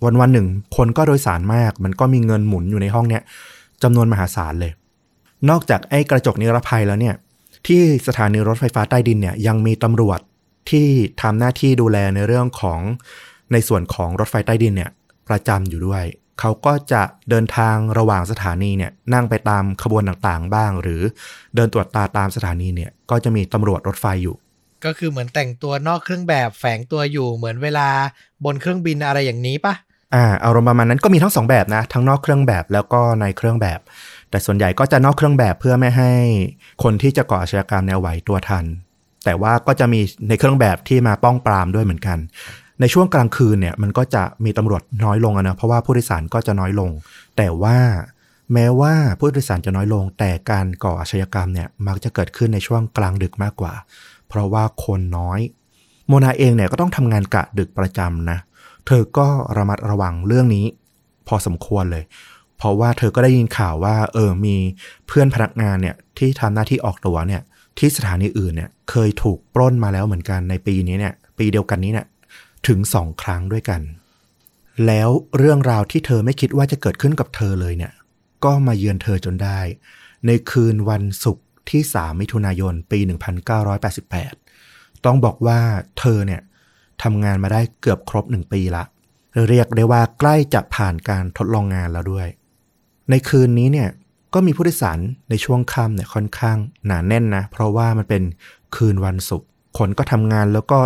วันวันหนึ่งคนก็โดยสารมาก มันก็มีเงินหมุนอยู่ในห้องเนี่ยจำนวนมหาศาลเลย นอกจากไอ้กระจกนิรภัยแล้วเนี่ย ที่สถานีรถไฟฟ้าใต้ดินเนี่ยยังมีตำรวจที่ทำหน้าที่ดูแลในเรื่องของ ในส่วนของรถไฟใต้ดินเนี่ยประจำอยู่ด้วย เขาก็จะเดินทางระหว่างสถานีเนี่ยนั่งไปตามขบวนต่างๆ บ้าง หรือเดินตรวจตาตามสถานีเนี่ยก็จะมีตำรวจรถไฟอยู่ ก็คือเหมือนแต่งตัวนอกเครื่องแบบแฝงตัวอยู่เหมือนเวลาบนเครื่องบินอะไรอย่างนี้ปะอ่าอารมณ์ประมาณนั้นก็มีทั้งสองแบบนะ ทั้งนอกเครื่องแบบแล้วก็ในเครื่องแบบ แต่ส่วนใหญ่ก็จะนอกเครื่องแบบเพื่อไม่ให้คนที่จะก่ออาชญากรรมแนวไหวตัวทัน แต่ว่าก็จะมีในเครื่องแบบที่มาป้องปรามด้วยเหมือนกัน ในช่วงกลางคืนเนี่ยมันก็จะมีตำรวจน้อยลงอะนะ เพราะว่าผู้โดยสารก็จะน้อยลง แต่ว่าแม้ว่าผู้โดยสารจะน้อยลง แต่การก่ออาชญากรรมเนี่ยมักจะเกิดขึ้นในช่วงกลางดึกมากกว่า เพราะว่าคนน้อย โมนาเองเนี่ยก็ต้องทำงานกะดึกประจำนะ เธอก็ระมัดระวังเรื่องนี้ พอสมควรเลย เพราะว่าเธอก็ได้ยินข่าวว่า เออมีเพื่อนพนักงานเนี่ยที่ทำหน้าที่ออกตัวเนี่ยที่สถานีอื่นเนี่ยเคยถูกปล้นมาแล้วเหมือนกันในปีนี้เนี่ยปีเดียวกันนี้เนี่ย ถึงสองครั้งด้วยกัน แล้วเรื่องราวที่เธอไม่คิดว่าจะเกิดขึ้นกับเธอเลยเนี่ย ก็มาเยือนเธอจนได้ ในคืนวันศุกร์ที่ 3 มิถุนายน ปี 1988 ต้องบอกว่าเธอเนี่ยทำงานมาได้เกือบครบหนึ่งปีละ เรียกได้ว่าใกล้จะผ่านการทดลองงานแล้วด้วย ในคืนนี้เนี่ยก็มีผู้โดยสารในช่วงค่ำเนี่ยค่อนข้างหนาแน่นนะ เพราะว่ามันเป็นคืนวันศุกร์ คนก็ทำงานแล้วก็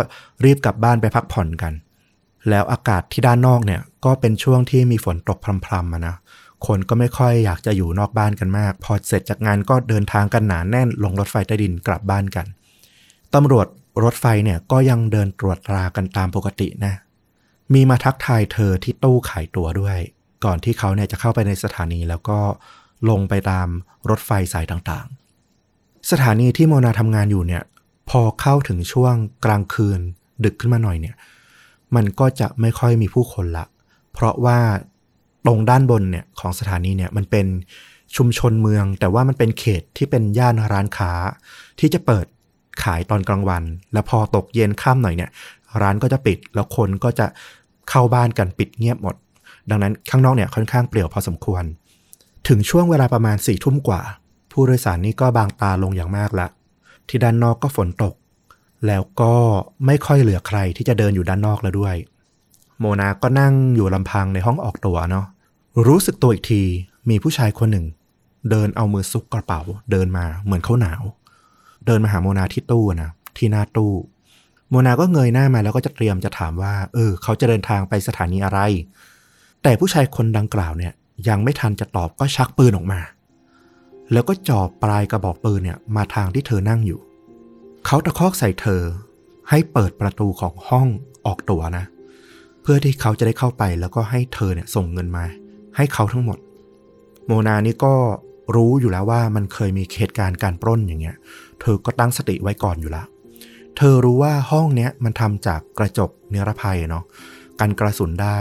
รีบกลับบ้านไปพักผ่อนกัน แล้วอากาศที่ด้านนอกเนี่ยก็เป็นช่วงที่มีฝนตกพรำๆนะ คนก็ไม่ค่อยอยากจะอยู่นอกบ้านกันมาก พอเสร็จจากงานก็เดินทางกันหนาแน่นลงรถไฟใต้ดินกลับบ้านกันตำรวจรถไฟเนี่ยก็ยังเดินตรวจตรากันตามปกตินะ มีมาทักทายเธอที่ตู้ขายตั๋วด้วย ก่อนที่เขาเนี่ยจะเข้าไปในสถานีแล้วก็ลงไปตามรถไฟสายต่างๆ สถานีที่โมนาทำงานอยู่เนี่ย พอเข้าถึงช่วงกลางคืนดึกขึ้นมาหน่อยเนี่ย มันก็จะไม่ค่อยมีผู้คนละ เพราะว่าตรงด้านบนเนี่ยของสถานีเนี่ยมันเป็นชุมชนเมือง แต่ว่ามันเป็นเขตที่เป็นย่านร้านค้า ที่จะเปิดขายตอนกลางวัน แล้วพอตกเย็นค่ำหน่อยเนี่ย ร้านก็จะปิดแล้วคนก็จะเข้าบ้านกันปิดเงียบหมด ดังนั้นข้างนอกเนี่ยค่อนข้างเปลี่ยวพอสมควร ถึงช่วงเวลาประมาณสี่ทุ่มกว่า ผู้โดยสารนี่ก็บางตาลงอย่างมากละ ที่ด้านนอกก็ฝนตก แล้วก็ไม่ค่อยเหลือใครที่จะเดินอยู่ด้านนอกแล้วด้วย โมนาก็นั่งอยู่ลำพังในห้องออกตัวเนาะรู้สึกตัวอีกทีมีผู้ชายคนหนึ่ง เดินเอามือซุกกระเป๋า เดินมาเหมือนเขาหนาว เดินมาหาโมนาที่ตู้นะที่หน้าตู้โมนาก็เงยหน้ามาแล้วก็จะเตรียมจะถามว่า เออ เขาจะเดินทางไปสถานีอะไร แต่ผู้ชายคนดังกล่าวเนี่ย ยังไม่ทันจะตอบก็ชักปืนออกมา แล้วก็จ่อปลายกระบอกปืนเนี่ยมาทางที่เธอนั่งอยู่ เขาตะคอกใส่เธอให้เปิดประตูของห้องออกตัวนะ เพื่อที่เขาจะได้เข้าไปแล้วก็ให้เธอเนี่ยส่งเงินมา ให้เขาทั้งหมด โมนานี่ก็รู้อยู่แล้วว่ามันเคยมีเหตุการณ์การปล้นอย่างเงี้ย เธอก็ตั้งสติไว้ก่อนอยู่แล้วเธอรู้ว่าห้องเนี้ยมันทำจากกระจกนิรภัยเนาะกันกระสุนได้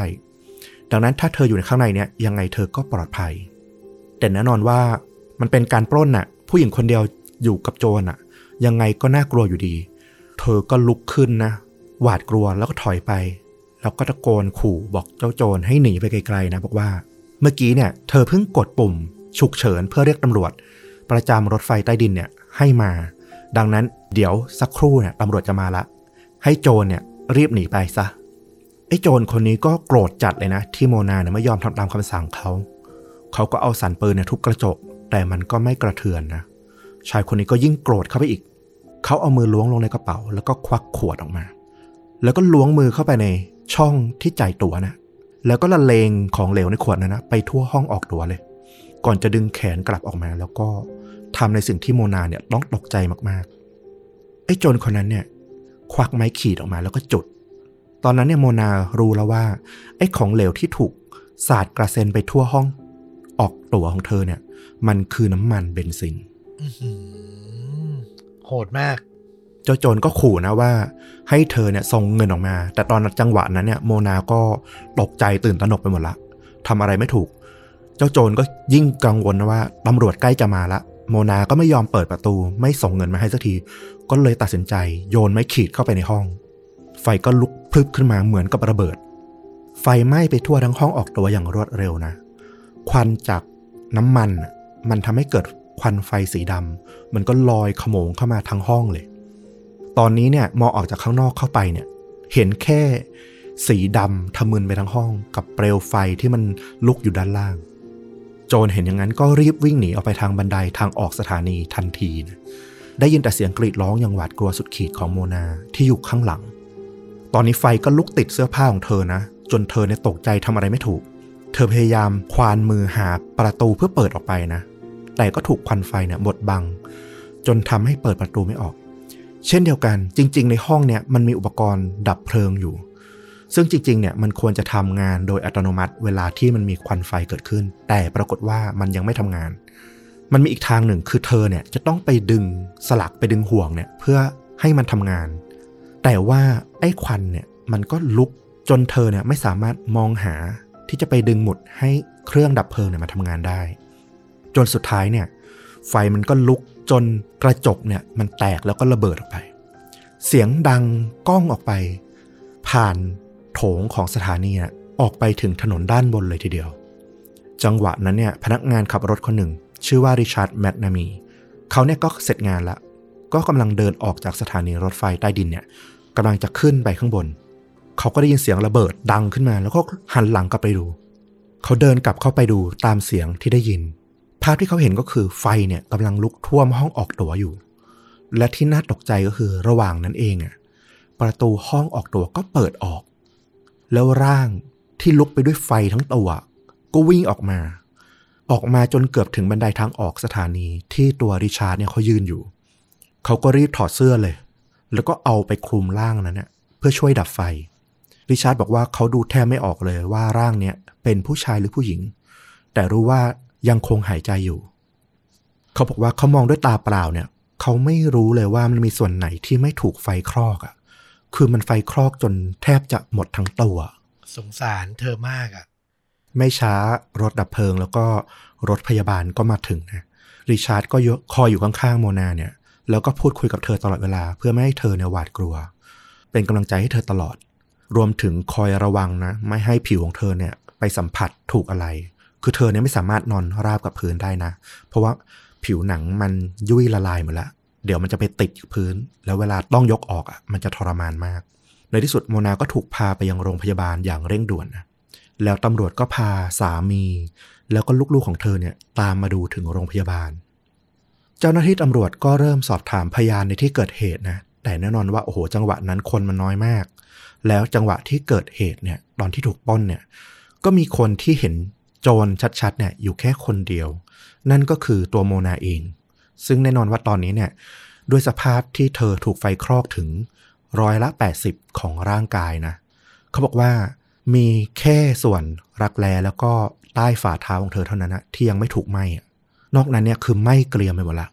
ดังนั้นถ้าเธออยู่ในข้างในเนี้ยยังไงเธอก็ปลอดภัย แต่แน่นอนว่า มันเป็นการปล้นน่ะ ผู้หญิงคนเดียวอยู่กับโจรน่ะ ยังไงก็น่ากลัวอยู่ดี เธอก็ลุกขึ้นนะ หวาดกลัวแล้วก็ถอยไป แล้วก็ตะโกนขู่บอกเจ้าโจรให้หนีไปไกลๆนะ บอกว่า เมื่อกี้เนี่ยเธอเพิ่งกดปุ่ม ฉุกเฉินเพื่อเรียกตำรวจ ประจำรถไฟใต้ดินเนี่ยให้มา ดังนั้นเดี๋ยวสักครู่เนี่ยตำรวจจะมาละ ให้โจรเนี่ยรีบหนีไปซะไอ้โจรคนนี้ก็โกรธจัดเลยนะ ที่โมนาเนี่ยไม่ยอมทำตามคำสั่งเขา เขาก็เอาสันปืนเนี่ยทุบกระจก แต่มันก็ไม่กระเทือนนะ ชายคนนี้ก็ยิ่งโกรธเข้าไปอีก เขาเอามือล้วงลงในกระเป๋า แล้วก็ควักขวดออกมา แล้วก็ล้วงมือเข้าไปในช่องที่จ่ายตั๋วนะ แล้วก็ละเลงของเหลวในขวดนะนนะไปทั่วห้องออกตั๋วเลย ก่อนจะดึงแขนกลับออกมา แล้วก็ทำในสิ่งที่โมนาเนี่ยต้องตกใจมากๆ ไอ้โจรคนนั้นเนี่ย ควักไม้ขีดออกมาแล้วก็จุด ตอนนั้นเนี่ยโมนารู้แล้วว่า ไอ้ของเหลวที่ถูกสาดกระเซ็นไปทั่วห้อง ออกตัวของเธอเนี่ย มันคือน้ำมันเบนซินอื้อหือโหดมากเจ้าโจรก็ขู่นะว่า ให้เธอเนี่ยส่งเงินออกมา แต่ตอนจังหวะนั้นเนี่ย โมนาก็ตกใจตื่นตระหนกไปหมดละทำอะไรไม่ถูก เจ้าโจรก็ยิ่งกังวลนะว่าตำรวจใกล้จะมาละโมนาก็ไม่ยอมเปิดประตู ไม่ส่งเงินมาให้สักที ก็เลยตัดสินใจ โยนไม้ขีดเข้าไปในห้อง ไฟก็ลุกพลึบขึ้นมาเหมือนกับระเบิด ไฟไหม้ไปทั่วทั้งห้องออกตัวอย่างรวดเร็วนะ ควันจาก น้ำมัน มันทำให้เกิดควันไฟสีดำมันก็ลอยขโมงเข้ามาทั้งห้องเลย ตอนนี้เนี่ยมองออกจากข้างนอกเข้าไปเนี่ย เห็นแค่สีดำทะมึนไปทั้งห้อง กับเปลวไฟที่มันลุกอยู่ด้านล่าง โจรเห็นอย่างนั้นก็รีบวิ่งหนีออกไปทางบันไดทางออกสถานีทันทีนะได้ยินแต่เสียงกรีดร้องอย่างหวาดกลัวสุดขีดของโมนาที่อยู่ข้างหลัง ตอนนี้ไฟก็ลุกติดเสื้อผ้าของเธอนะ จนเธอเนี่ยตกใจทำอะไรไม่ถูก เธอพยายามควานมือหาประตูเพื่อเปิดออกไปนะ แต่ก็ถูกควันไฟเนี่ยบดบัง จนทำให้เปิดประตูไม่ออก เช่นเดียวกัน จริง ๆ ในห้องเนี่ยมันมีอุปกรณ์ดับเพลิงอยู่ ซึ่งจริง ๆ เนี่ยมันควรจะทำงานโดยอัตโนมัติเวลาที่มันมีควันไฟเกิดขึ้น แต่ปรากฏว่ามันยังไม่ทำงาน มันมีอีกทางหนึ่งคือเธอเนี่ยจะต้องไปดึงสลักไปดึงห่วงเนี่ยเพื่อให้มันทำงาน แต่ว่าไอ้ควันเนี่ยมันก็ลุกจนเธอเนี่ยไม่สามารถมองหา ที่จะไปดึงหมุดให้เครื่องดับเพลิงเนี่ยมาทำงานได้ จนสุดท้ายเนี่ย ไฟมันก็ลุกจนกระจกเนี่ย มันแตกแล้วก็ระเบิดออกไป เสียงดังก้องออกไป ผ่านโถงของสถานีนะออกไปถึงถนนด้านบนเลยทีเดียว จังหวะนั้นเนี่ย พนักงานขับรถคนหนึ่ง ชื่อว่าริชาร์ดแมคนามีเขาเนี่ยก็เสร็จงานละก็กำลังเดินออกจากสถานีรถไฟใต้ดินเนี่ยกำลังจะขึ้นไปข้างบน เขาก็ได้ยินเสียงระเบิดดังขึ้นมา แล้วก็หันหลังกลับไปดู เขาเดินกลับเข้าไปดูตามเสียงที่ได้ยิน ภาพที่เขาเห็นก็คือไฟเนี่ยกำลังลุกท่วมห้องออกตัวอยู่ และที่น่าตกใจก็คือระหว่างนั้นเองอะประตูห้องออกตัวก็เปิดออก แล้วร่างที่ลุกไปด้วยไฟทั้งตัวก็วิ่งออกมา ออกมาจนเกือบถึงบันไดทางออกสถานีที่ตัวริชาร์ดเนี่ยเขายืนอยู่ เขาก็รีบถอดเสื้อเลย แล้วก็เอาไปคลุมร่างนั้นเน่ยเพื่อช่วยดับไฟ ริชาร์ดบอกว่าเขาดูแทบไม่ออกเลยว่าร่างเนี่ยเป็นผู้ชายหรือผู้หญิง แต่รู้ว่ายังคงหายใจอยู่ เขาบอกว่าเขามองด้วยตาเปล่าเนี่ย เขาไม่รู้เลยว่ามันมีส่วนไหนที่ไม่ถูกไฟคลอกอะ่ะ คือมันไฟคลอกจนแทบจะหมดทั้งตัว สงสารเธอมากอะ ไม่ช้ารถดับเพลิงแล้วก็รถพยาบาลก็มาถึงนะริชาร์ดก็ยคอยอยู่ข้างๆโมนาเนี่ย แล้วก็พูดคุยกับเธอตลอดเวลา เพื่อไม่ให้เธอเนี่ยหวาดกลัว เป็นกำลังใจให้เธอตลอด รวมถึงคอยระวังนะ ไม่ให้ผิวของเธอเนี่ยไปสัมผัสถูกอะไร คือเธอเนี่ยไม่สามารถนอนราบกับพื้นได้นะ เพราะว่าผิวหนังมันยุ่ยละลายหมดละ เดี๋ยวมันจะไปติดพื้น แล้วเวลาต้องยกออกอะมันจะทรมานมาก ในที่สุดโมนาก็ถูกพาไปยังโรงพยาบาลอย่างเร่งด่วนนะแล้วตำรวจก็พาสามี แล้วก็ลูกๆของเธอเนี่ยตามมาดูถึงโรงพยาบาล เจ้าหน้าที่ตำรวจก็เริ่มสอบถามพยานในที่เกิดเหตุนะแต่แน่นอนว่าโอ้โหจังหวะนั้นคนมันน้อยมาก แล้วจังหวะที่เกิดเหตุเนี่ย ตอนที่ถูกป้นเนี่ย ก็มีคนที่เห็นโจรชัดๆเนี่ยอยู่แค่คนเดียว นั่นก็คือตัวโมนาเอง ซึ่งแน่นอนว่าตอนนี้เนี่ย ด้วยสภาพที่เธอถูกไฟคลอกถึงร้อยละ 80 ของร่างกายนะ เขาบอกว่ามีแค่ส่วนรักแร้แล้วก็ใต้ฝ่าเท้าของเธอเท่านั้นนะที่ยังไม่ถูกไหม้นอกนั้นเนี่ยคือไหม้เกรียมไปหมดละ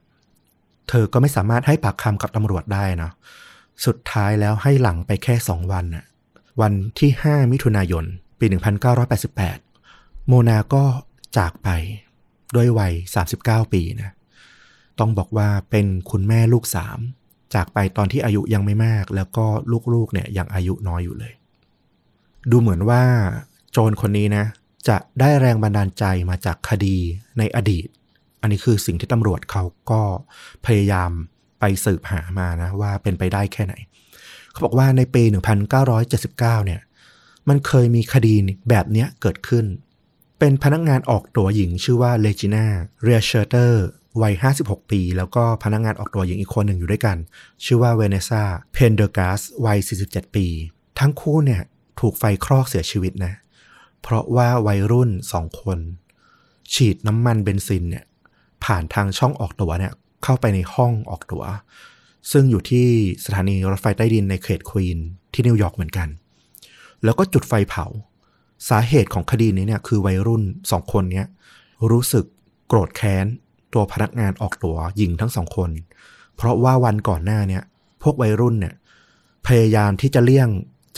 เธอก็ไม่สามารถให้ปากคำกับตำรวจได้นะ สุดท้ายแล้วให้หลังไปแค่สองวันน่ะวันที่ 5 มิถุนายน ปี 1988 โมนาก็จากไปด้วยวัย 39 ปีนะ ต้องบอกว่าเป็นคุณแม่ลูกสาม จากไปตอนที่อายุยังไม่มาก แล้วก็ลูกๆเนี่ยยังอายุน้อยอยู่เลย ดูเหมือนว่าโจรคนนี้นะ จะได้แรงบันดาลใจมาจากคดีในอดีต อันนี้คือสิ่งที่ตำรวจเขาก็พยายาม ไปสืบหามานะว่าเป็นไปได้แค่ไหน เขาบอกว่าในปี 1979 เนี่ย มันเคยมีคดีแบบเนี้ยเกิดขึ้น เป็นพนักงานออกตั๋วหญิงชื่อว่าเลจิน่าเรียเชอร์เตอร์วัย 56 ปี แล้วก็พนักงานออกตั๋วหญิงอีกคนหนึ่งอยู่ด้วยกัน ชื่อว่าเวเนซ่าเพนเดอร์กาสวัย 47 ปี ทั้งคู่เนี่ยถูกไฟคลอกเสียชีวิตนะ เพราะว่าวัยรุ่นสองคน ฉีดน้ำมันเบนซินเนี่ยผ่านทางช่องออกตั๋วเนี่ย เข้าไปในห้องออกตั๋ว ซึ่งอยู่ที่สถานีรถไฟใต้ดินในเขตควีนที่นิวยอร์กเหมือนกัน แล้วก็จุดไฟเผา สาเหตุของคดีนี้เนี่ยคือวัยรุ่นสองคนเนี้ยรู้สึกโกรธแค้น ตัวพนักงานออกตั๋วหญิงทั้งสองคน เพราะว่าวันก่อนหน้าเนี่ย พวกวัยรุ่นเนี่ยพยายามที่จะเลี่ยง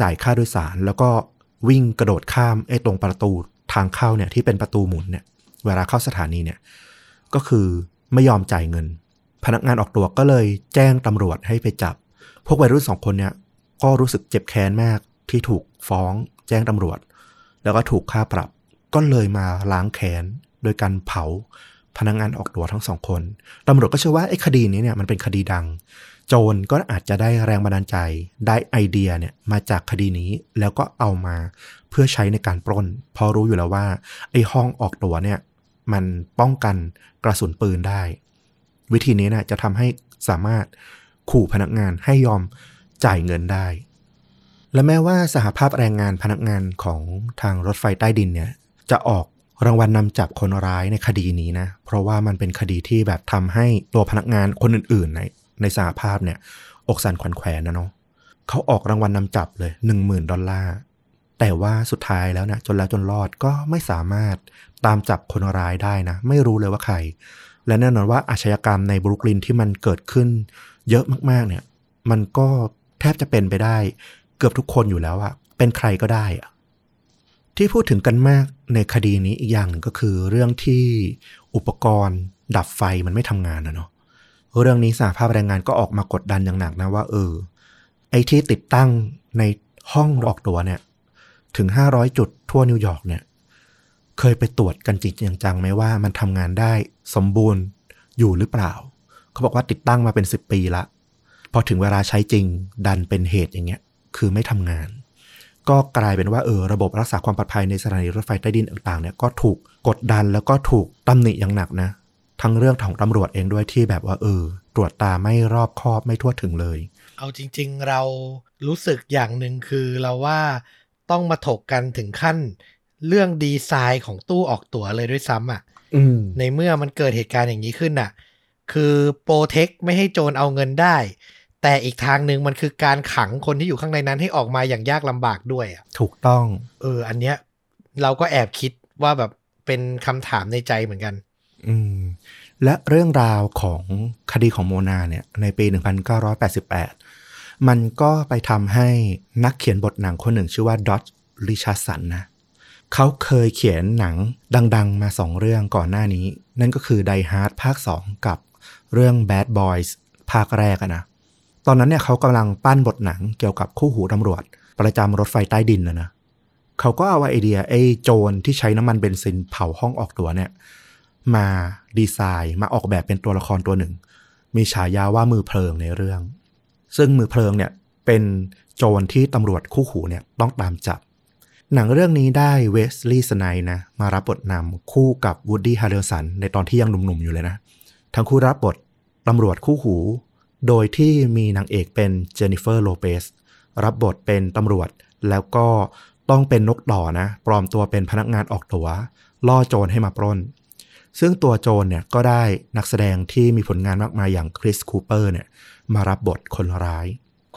จ่ายค่าโดยสาร แล้วก็วิ่งกระโดดข้ามไอ้ตรงประตูทางเข้าเนี่ยที่เป็นประตูหมุนเนี่ย เวลาเข้าสถานีเนี่ย ก็คือไม่ยอมจ่ายเงิน พนักงานออกตัวก็เลยแจ้งตำรวจให้ไปจับ พวกวัยรุ่นสองคนเนี่ยก็รู้สึกเจ็บแค้นมากที่ถูกฟ้องแจ้งตำรวจ แล้วก็ถูกค่าปรับก็เลยมาล้างแค้นโดยการเผาพนักงานออกตัวทั้งสองคนตำรวจก็เชื่อว่าไอ้คดีนี้เนี่ยมันเป็นคดีดัง โจรก็อาจจะได้แรงบันดาลใจได้ไอเดียเนี่ยมาจากคดีนี้แล้วก็เอามาเพื่อใช้ในการปล้นพราะรู้อยู่แล้วว่าไอ้ห้องออกตัวเนี่ยมันป้องกันกระสุนปืนได้ วิธีนี้นะจะทำให้สามารถขู่พนักงานให้ยอมจ่ายเงินได้ และแม้ว่าสหภาพแรงงานพนักงานของทางรถไฟใต้ดินเนี่ยจะออกรางวัลนนำจับคนร้ายในคดีนี้นะ เพราะว่ามันเป็นคดีที่แบบทำให้ตัวพนักงานคนอื่น ๆ ในในสหภาพเนี่ย อกสันขวัญแขวนนะเนาะเขาออกรางวัลนนำจับเลย1 0,000ดอลลาร์ แต่ว่าสุดท้ายแล้วนะจนแล้วจนรอดก็ไม่สามารถตามจับคนร้ายได้นะ ไม่รู้เลยว่าใคร และแน่นอนว่าอาชญากรรมในบรุกลินที่มันเกิดขึ้น เยอะมากๆ เนี่ย มันก็แทบจะเป็นไปได้ เกือบทุกคนอยู่แล้วอะเป็นใครก็ได้อะที่พูดถึงกันมากในคดีนี้อีกอย่างหนึ่งก็คือ เรื่องที่อุปกรณ์ดับไฟมันไม่ทำงานนะเนาะเรื่องนี้สหภาพแรงงานก็ออกมากดดันอย่างหนักนะว่าเออไอ้ที่ติดตั้งในห้องออกตัวเนี่ย ถึง 500 จุดทั่วนิวยอร์กเนี่ย เคยไปตรวจกันจริงจังไหมว่ามันทำงานได้สมบูรณ์อยู่หรือเปล่า เขาบอกว่าติดตั้งมาเป็น10ปีละ พอถึงเวลาใช้จริงดันเป็นเหตุอย่างเงี้ย คือไม่ทำงาน ก็กลายเป็นว่าเออระบบรักษาความปลอดภัยในสถานีรถไฟใต้ดินต่างๆเนี่ยก็ถูกกดดันแล้วก็ถูกตำหนิอย่างหนักนะ ทั้งเรื่องของตำรวจเองด้วยที่แบบว่าเออ ตรวจตาไม่รอบคอบไม่ทั่วถึงเลย เอาจริง ๆ เรารู้สึกอย่างหนึ่งคือเราว่าต้องมาถกกันถึงขั้น เรื่องดีไซน์ของตู้ออกตั๋วเลยด้วยซ้ำอะอืมในเมื่อมันเกิดเหตุการณ์อย่างนี้ขึ้นน่ะ คือโปรเทคไม่ให้โจรเอาเงินได้ แต่อีกทางหนึ่งมันคือการขังคนที่อยู่ข้างในนั้นให้ออกมาอย่างยากลำบากด้วยอะถูกต้อง เออ อันเนี้ย เราก็แอบคิดว่าแบบเป็นคำถามในใจเหมือนกัน อืม และเรื่องราวของคดีของโมนาเนี่ย ในปี 1988 มันก็ไปทำให้นักเขียนบทหนังคนหนึ่งชื่อว่าดอตริชาร์สันนะ เขาเคยเขียนหนังดังๆ มาสองเรื่องก่อนหน้านี้ นั่นก็คือ Die Hard ภาค 2 กับเรื่อง Bad Boys ภาคแรกนะ ตอนนั้นเนี่ยเขากำลังปั้นบทหนังเกี่ยวกับคู่หูตำรวจ ประจำรถไฟใต้ดินนะนะเขาก็เอาไอเดียไอ้โจรที่ใช้น้ำมันเบนซินเผาห้องออกตั๋วเนี่ย มาดีไซน์มาออกแบบเป็นตัวละครตัวหนึ่ง มีฉายาว่ามือเพลิงในเรื่อง ซึ่งมือเพลิงเนี่ยเป็นโจรที่ตำรวจคู่หูเนี่ยต้องตามจับ หนังเรื่องนี้ได้เวสลีย์สไนปส์นะ มารับบทนำคู่กับวูดดี้ฮาร์เรลสันในตอนที่ยังหนุ่มๆอยู่เลยนะ ทั้งคู่รับบทตำรวจคู่หู โดยที่มีนางเอกเป็นเจนนิเฟอร์โลเปสรับบทเป็นตำรวจ แล้วก็ต้องเป็นนกต่อนะ ปลอมตัวเป็นพนักงานออกตั๋วล่อโจรให้มาปล้น ซึ่งตัวโจรเนี่ยก็ได้นักแสดงที่มีผลงานมากมายอย่างคริสคูเปอร์เนี่ย มารับบทคนร้าย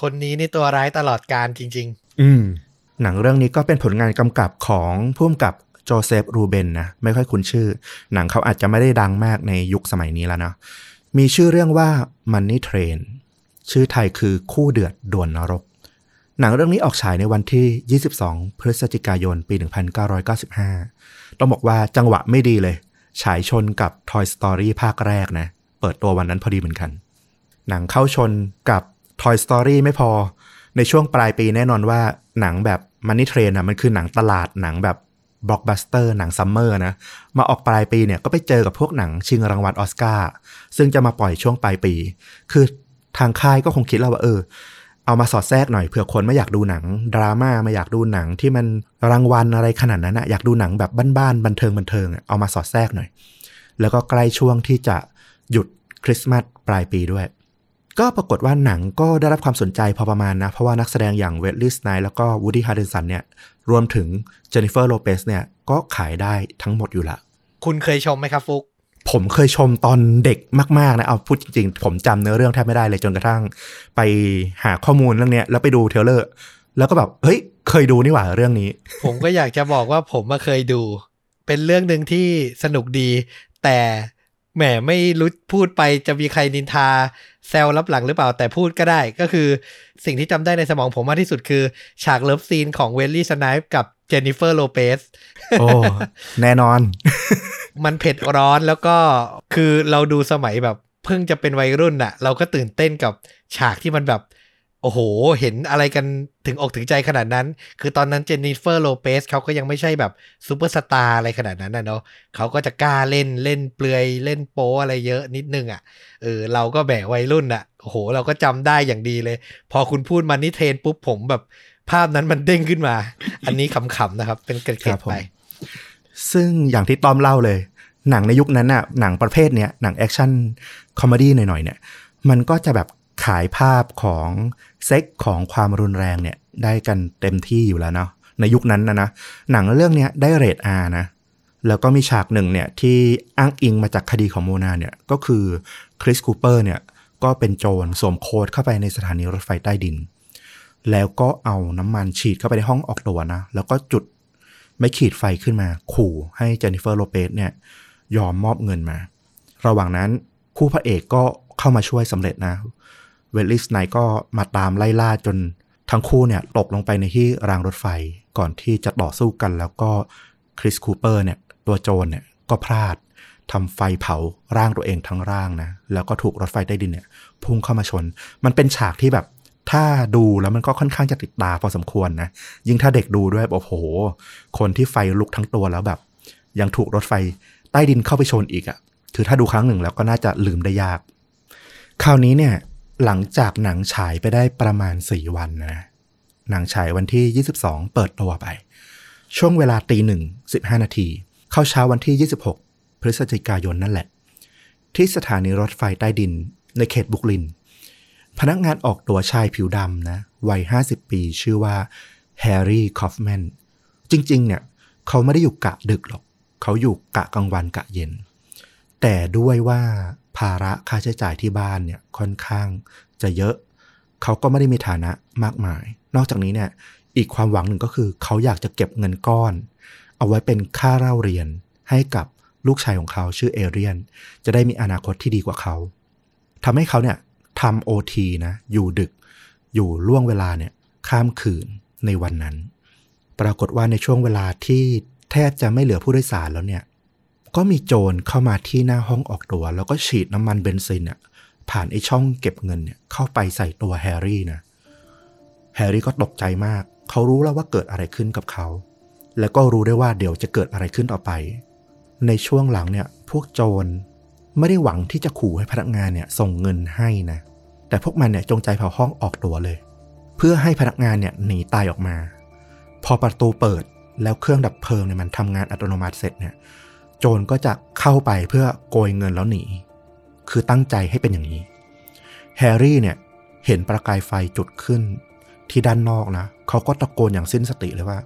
คนนี้นี่ตัวร้ายตลอดการจริงอืม หนังเรื่องนี้ก็เป็นผลงานกำกับของผู้กำกับโจเซฟรูเบนนะ ไม่ค่อยคุ้นชื่อ หนังเขาอาจจะไม่ได้ดังมากในยุคสมัยนี้แล้วนะมีชื่อเรื่องว่า Money Train ชื่อไทยคือคู่เดือดด่วนนรก หนังเรื่องนี้ออกฉายในวันที่ 22 พฤศจิกายน ปี 1995 ต้องบอกว่าจังหวะไม่ดีเลย ฉายชนกับ Toy Story ภาคแรกนะ เปิดตัววันนั้นพอดีเหมือนกัน หนังเข้าชนกับ Toy Story ไม่พอ ในช่วงปลายปีแน่นอนว่าหนังแบบ Money Train อะมันคือหนังตลาดหนังแบบบล็อกบัสเตอร์หนัง summer นะ มาออกปลายปีเนี่ยก็ไปเจอกับพวกหนังชิงรางวัลออสการ์ซึ่งจะมาปล่อยช่วงปลายปี คือทางค่ายก็คงคิดแล้วว่าเออ เอามาสอดแทรกหน่อยเผื่อคนไม่อยากดูหนังดราม่าไม่อยากดูหนังที่มันรางวัลอะไรขนาดนั้นนะอยากดูหนังแบบบ้านๆบันเทิงบันเทิงเอามาสอดแทรกหน่อย แล้วก็ใกล้ช่วงที่จะหยุดคริสต์มาสปลายปีด้วย ก็ปรากฏว่าหนังก็ได้รับความสนใจพอประมาณนะ เพราะว่านักแสดงอย่างเวสลีย์สไนปส์แล้วก็วูดดี้ฮาร์เรลสันเนี่ยรวมถึงเจนนิเฟอร์โลเปสเนี่ยก็ขายได้ทั้งหมดอยู่ละ คุณเคยชมไหมครับฟุก ผมเคยชมตอนเด็กมาก ๆ นะ เอาพูดจริง ๆ ผมจำเนื้อเรื่องแทบไม่ได้เลยจนกระทั่ง ไปหาข้อมูลเรื่องเนี้ยแล้วไปดู trailer แล้วก็แบบเฮ้ย เคยดูนี่หว่าเรื่องนี้ ผมก็อยากจะบอกว่าผมอะเคยดู เป็นเรื่องหนึ่งที่สนุกดีแต่ แหมไม่รู้พูดไปจะมีใครนินทาแซวลับหลังหรือเปล่าแต่พูดก็ได้ ก็คือสิ่งที่จำได้ในสมองผมมากที่สุดคือ ฉาก love scene ของเวสลีย์สไนปส์กับเจนนิเฟอร์โลเปสโอ้ แน่นอน มันเผ็ดร้อนแล้วก็คือเราดูสมัยแบบเพิ่งจะเป็นวัยรุ่นอะเราก็ตื่นเต้นกับฉากที่มันแบบ โอ้โห เห็นอะไรกันถึงอกถึงใจขนาดนั้น คือตอนนั้นเจนนิเฟอร์โลเปสเขาก็ยังไม่ใช่แบบซูเปอร์สตาร์อะไรขนาดนั้นนะเนาะเขาก็จะกล้าเล่นเล่นเปลือยเล่นโป๊อะไรเยอะนิดนึงอะ่ะ เออ เราก็แบกวัยรุ่นอะ่ะ โอ้โห เราก็จำได้อย่างดีเลย พอคุณพูด Money Train ปุ๊บผมแบบภาพนั้นมันเด้งขึ้นมา อันนี้ขำๆนะครับ เป็นเกครัร็ดๆไป ซึ่งอย่างที่ต้อมเล่าเลย หนังในยุคนั้นน่ะ หนังประเภทเนี้ย หนัง action comedy หน่อยๆเนี่ย มันก็จะแบบ ขายภาพของเซ็กส์ของความรุนแรงเนี่ยได้กันเต็มที่อยู่แล้วเนาะในยุคนั้นนะนะหนังเรื่องนี้ได้เรท R นะ แล้วก็มีฉากหนึ่งเนี่ยที่อ้างอิงมาจากคดีของโมนาเนี่ยก็คือคริสคูเปอร์เนี่ยก็เป็นโจรสวมโค้ตเข้าไปในสถานีรถไฟใต้ดิน แล้วก็เอาน้ำมันฉีดเข้าไปในห้องออกตั๋วนะ แล้วก็จุดไม้ขีดไฟขึ้นมา ขู่ให้เจนนิเฟอร์โลเปสเนี่ยยอมมอบเงินมา ระหว่างนั้นคู่พระเอกก็เข้ามาช่วยสำเร็จนะ เวลลิสไนก็มาตามไล่ล่าจนทั้งคู่เนี่ยตกลงไปในที่รางรถไฟก่อนที่จะต่อสู้กันแล้วก็คริสคูเปอร์เนี่ยตัวโจรเนี่ยก็พลาดทำไฟเผาร่างตัวเองทั้งร่างนะ แล้วก็ถูกรถไฟใต้ดินเนี่ย พุ่งเข้ามาชน มันเป็นฉากที่แบบ ถ้าดูแล้วมันก็ค่อนข้างจะติดตาพอสมควรนะ ยิ่งถ้าเด็กดูด้วยบบโอ้โห คนที่ไฟลุกทั้งตัวแล้วแบบ ยังถูกรถไฟใต้ดินเข้าไปชนอีกอะ่ะคือถ้าดูครั้งหนึ่งแล้วก็น่าจะลืมได้ยาก คราวนี้เนี่ย หลังจากหนังฉายไปได้ประมาณ 4 วันนะ หนังฉายวันที่ 22 เปิดตัวไป ช่วงเวลาตีหนึ่งสิบห้านาที เข้าเช้าวันที่ 26 พฤศจิกายนนั่นแหละ ที่สถานีรถไฟใต้ดินในเขตบุกลิน พนักงานออกตัวชายผิวดำนะ วัย 50 ปีชื่อว่าแฮร์รี่คอฟแมน จริง ๆ เนี่ย เขาไม่ได้อยู่กะดึกหรอก เขาอยู่กะกลางวันกะเย็น แต่ด้วยว่าาระค่าใช้จ่ายที่บ้านเนี่ยค่อนข้างจะเยอะ เขาก็ไม่ได้มีฐานะมากมาย นอกจากนี้เนี่ยอีกความหวังหนึ่งก็คือ เขาอยากจะเก็บเงินก้อน เอาไว้เป็นค่าเล่าเรียนให้กับลูกชายของเขาชื่อเอเรียน จะได้มีอนาคตที่ดีกว่าเขาทำให้เขาเนี่ยทำโอทีนะอยู่ดึกอยู่ล่วงเวลาเนี่ยข้ามคืนในวันนั้น ปรากฏว่าในช่วงเวลาที่แทบจะไม่เหลือผู้โดยสารแล้วเนี่ย ก็มีโจรเข้ามาที่หน้าห้องออกตัว แล้วก็ฉีดน้ำมันเบนซินอะผ่านไอ้ช่องเก็บเงินเนี่ยเข้าไปใส่ตัวแฮร์รี่นะแฮร์รี่ก็ตกใจมาก เขารู้แล้วว่าเกิดอะไรขึ้นกับเขา แล้วก็รู้ได้ว่าเดี๋ยวจะเกิดอะไรขึ้นต่อไป ในช่วงหลังเนี่ยพวกโจรไม่ได้หวังที่จะขู่ให้พนักงานเนี่ยส่งเงินให้นะ แต่พวกมันเนี่ยจงใจเผาห้องออกตัวเลย เพื่อให้พนักงานเนี่ยหนีตายออกมา พอประตูเปิดแล้วเครื่องดับเพลิงเนี่ยมันทำงานอัตโนมัติเสร็จเนี่ย โจรก็จะเข้าไปเพื่อโกยเงินแล้วหนี คือตั้งใจให้เป็นอย่างนี้ แฮร์รี่เนี่ยเห็นประกายไฟจุดขึ้น ที่ด้านนอกนะ เขาก็ตะโกนอย่างสิ้นสติเลยว่า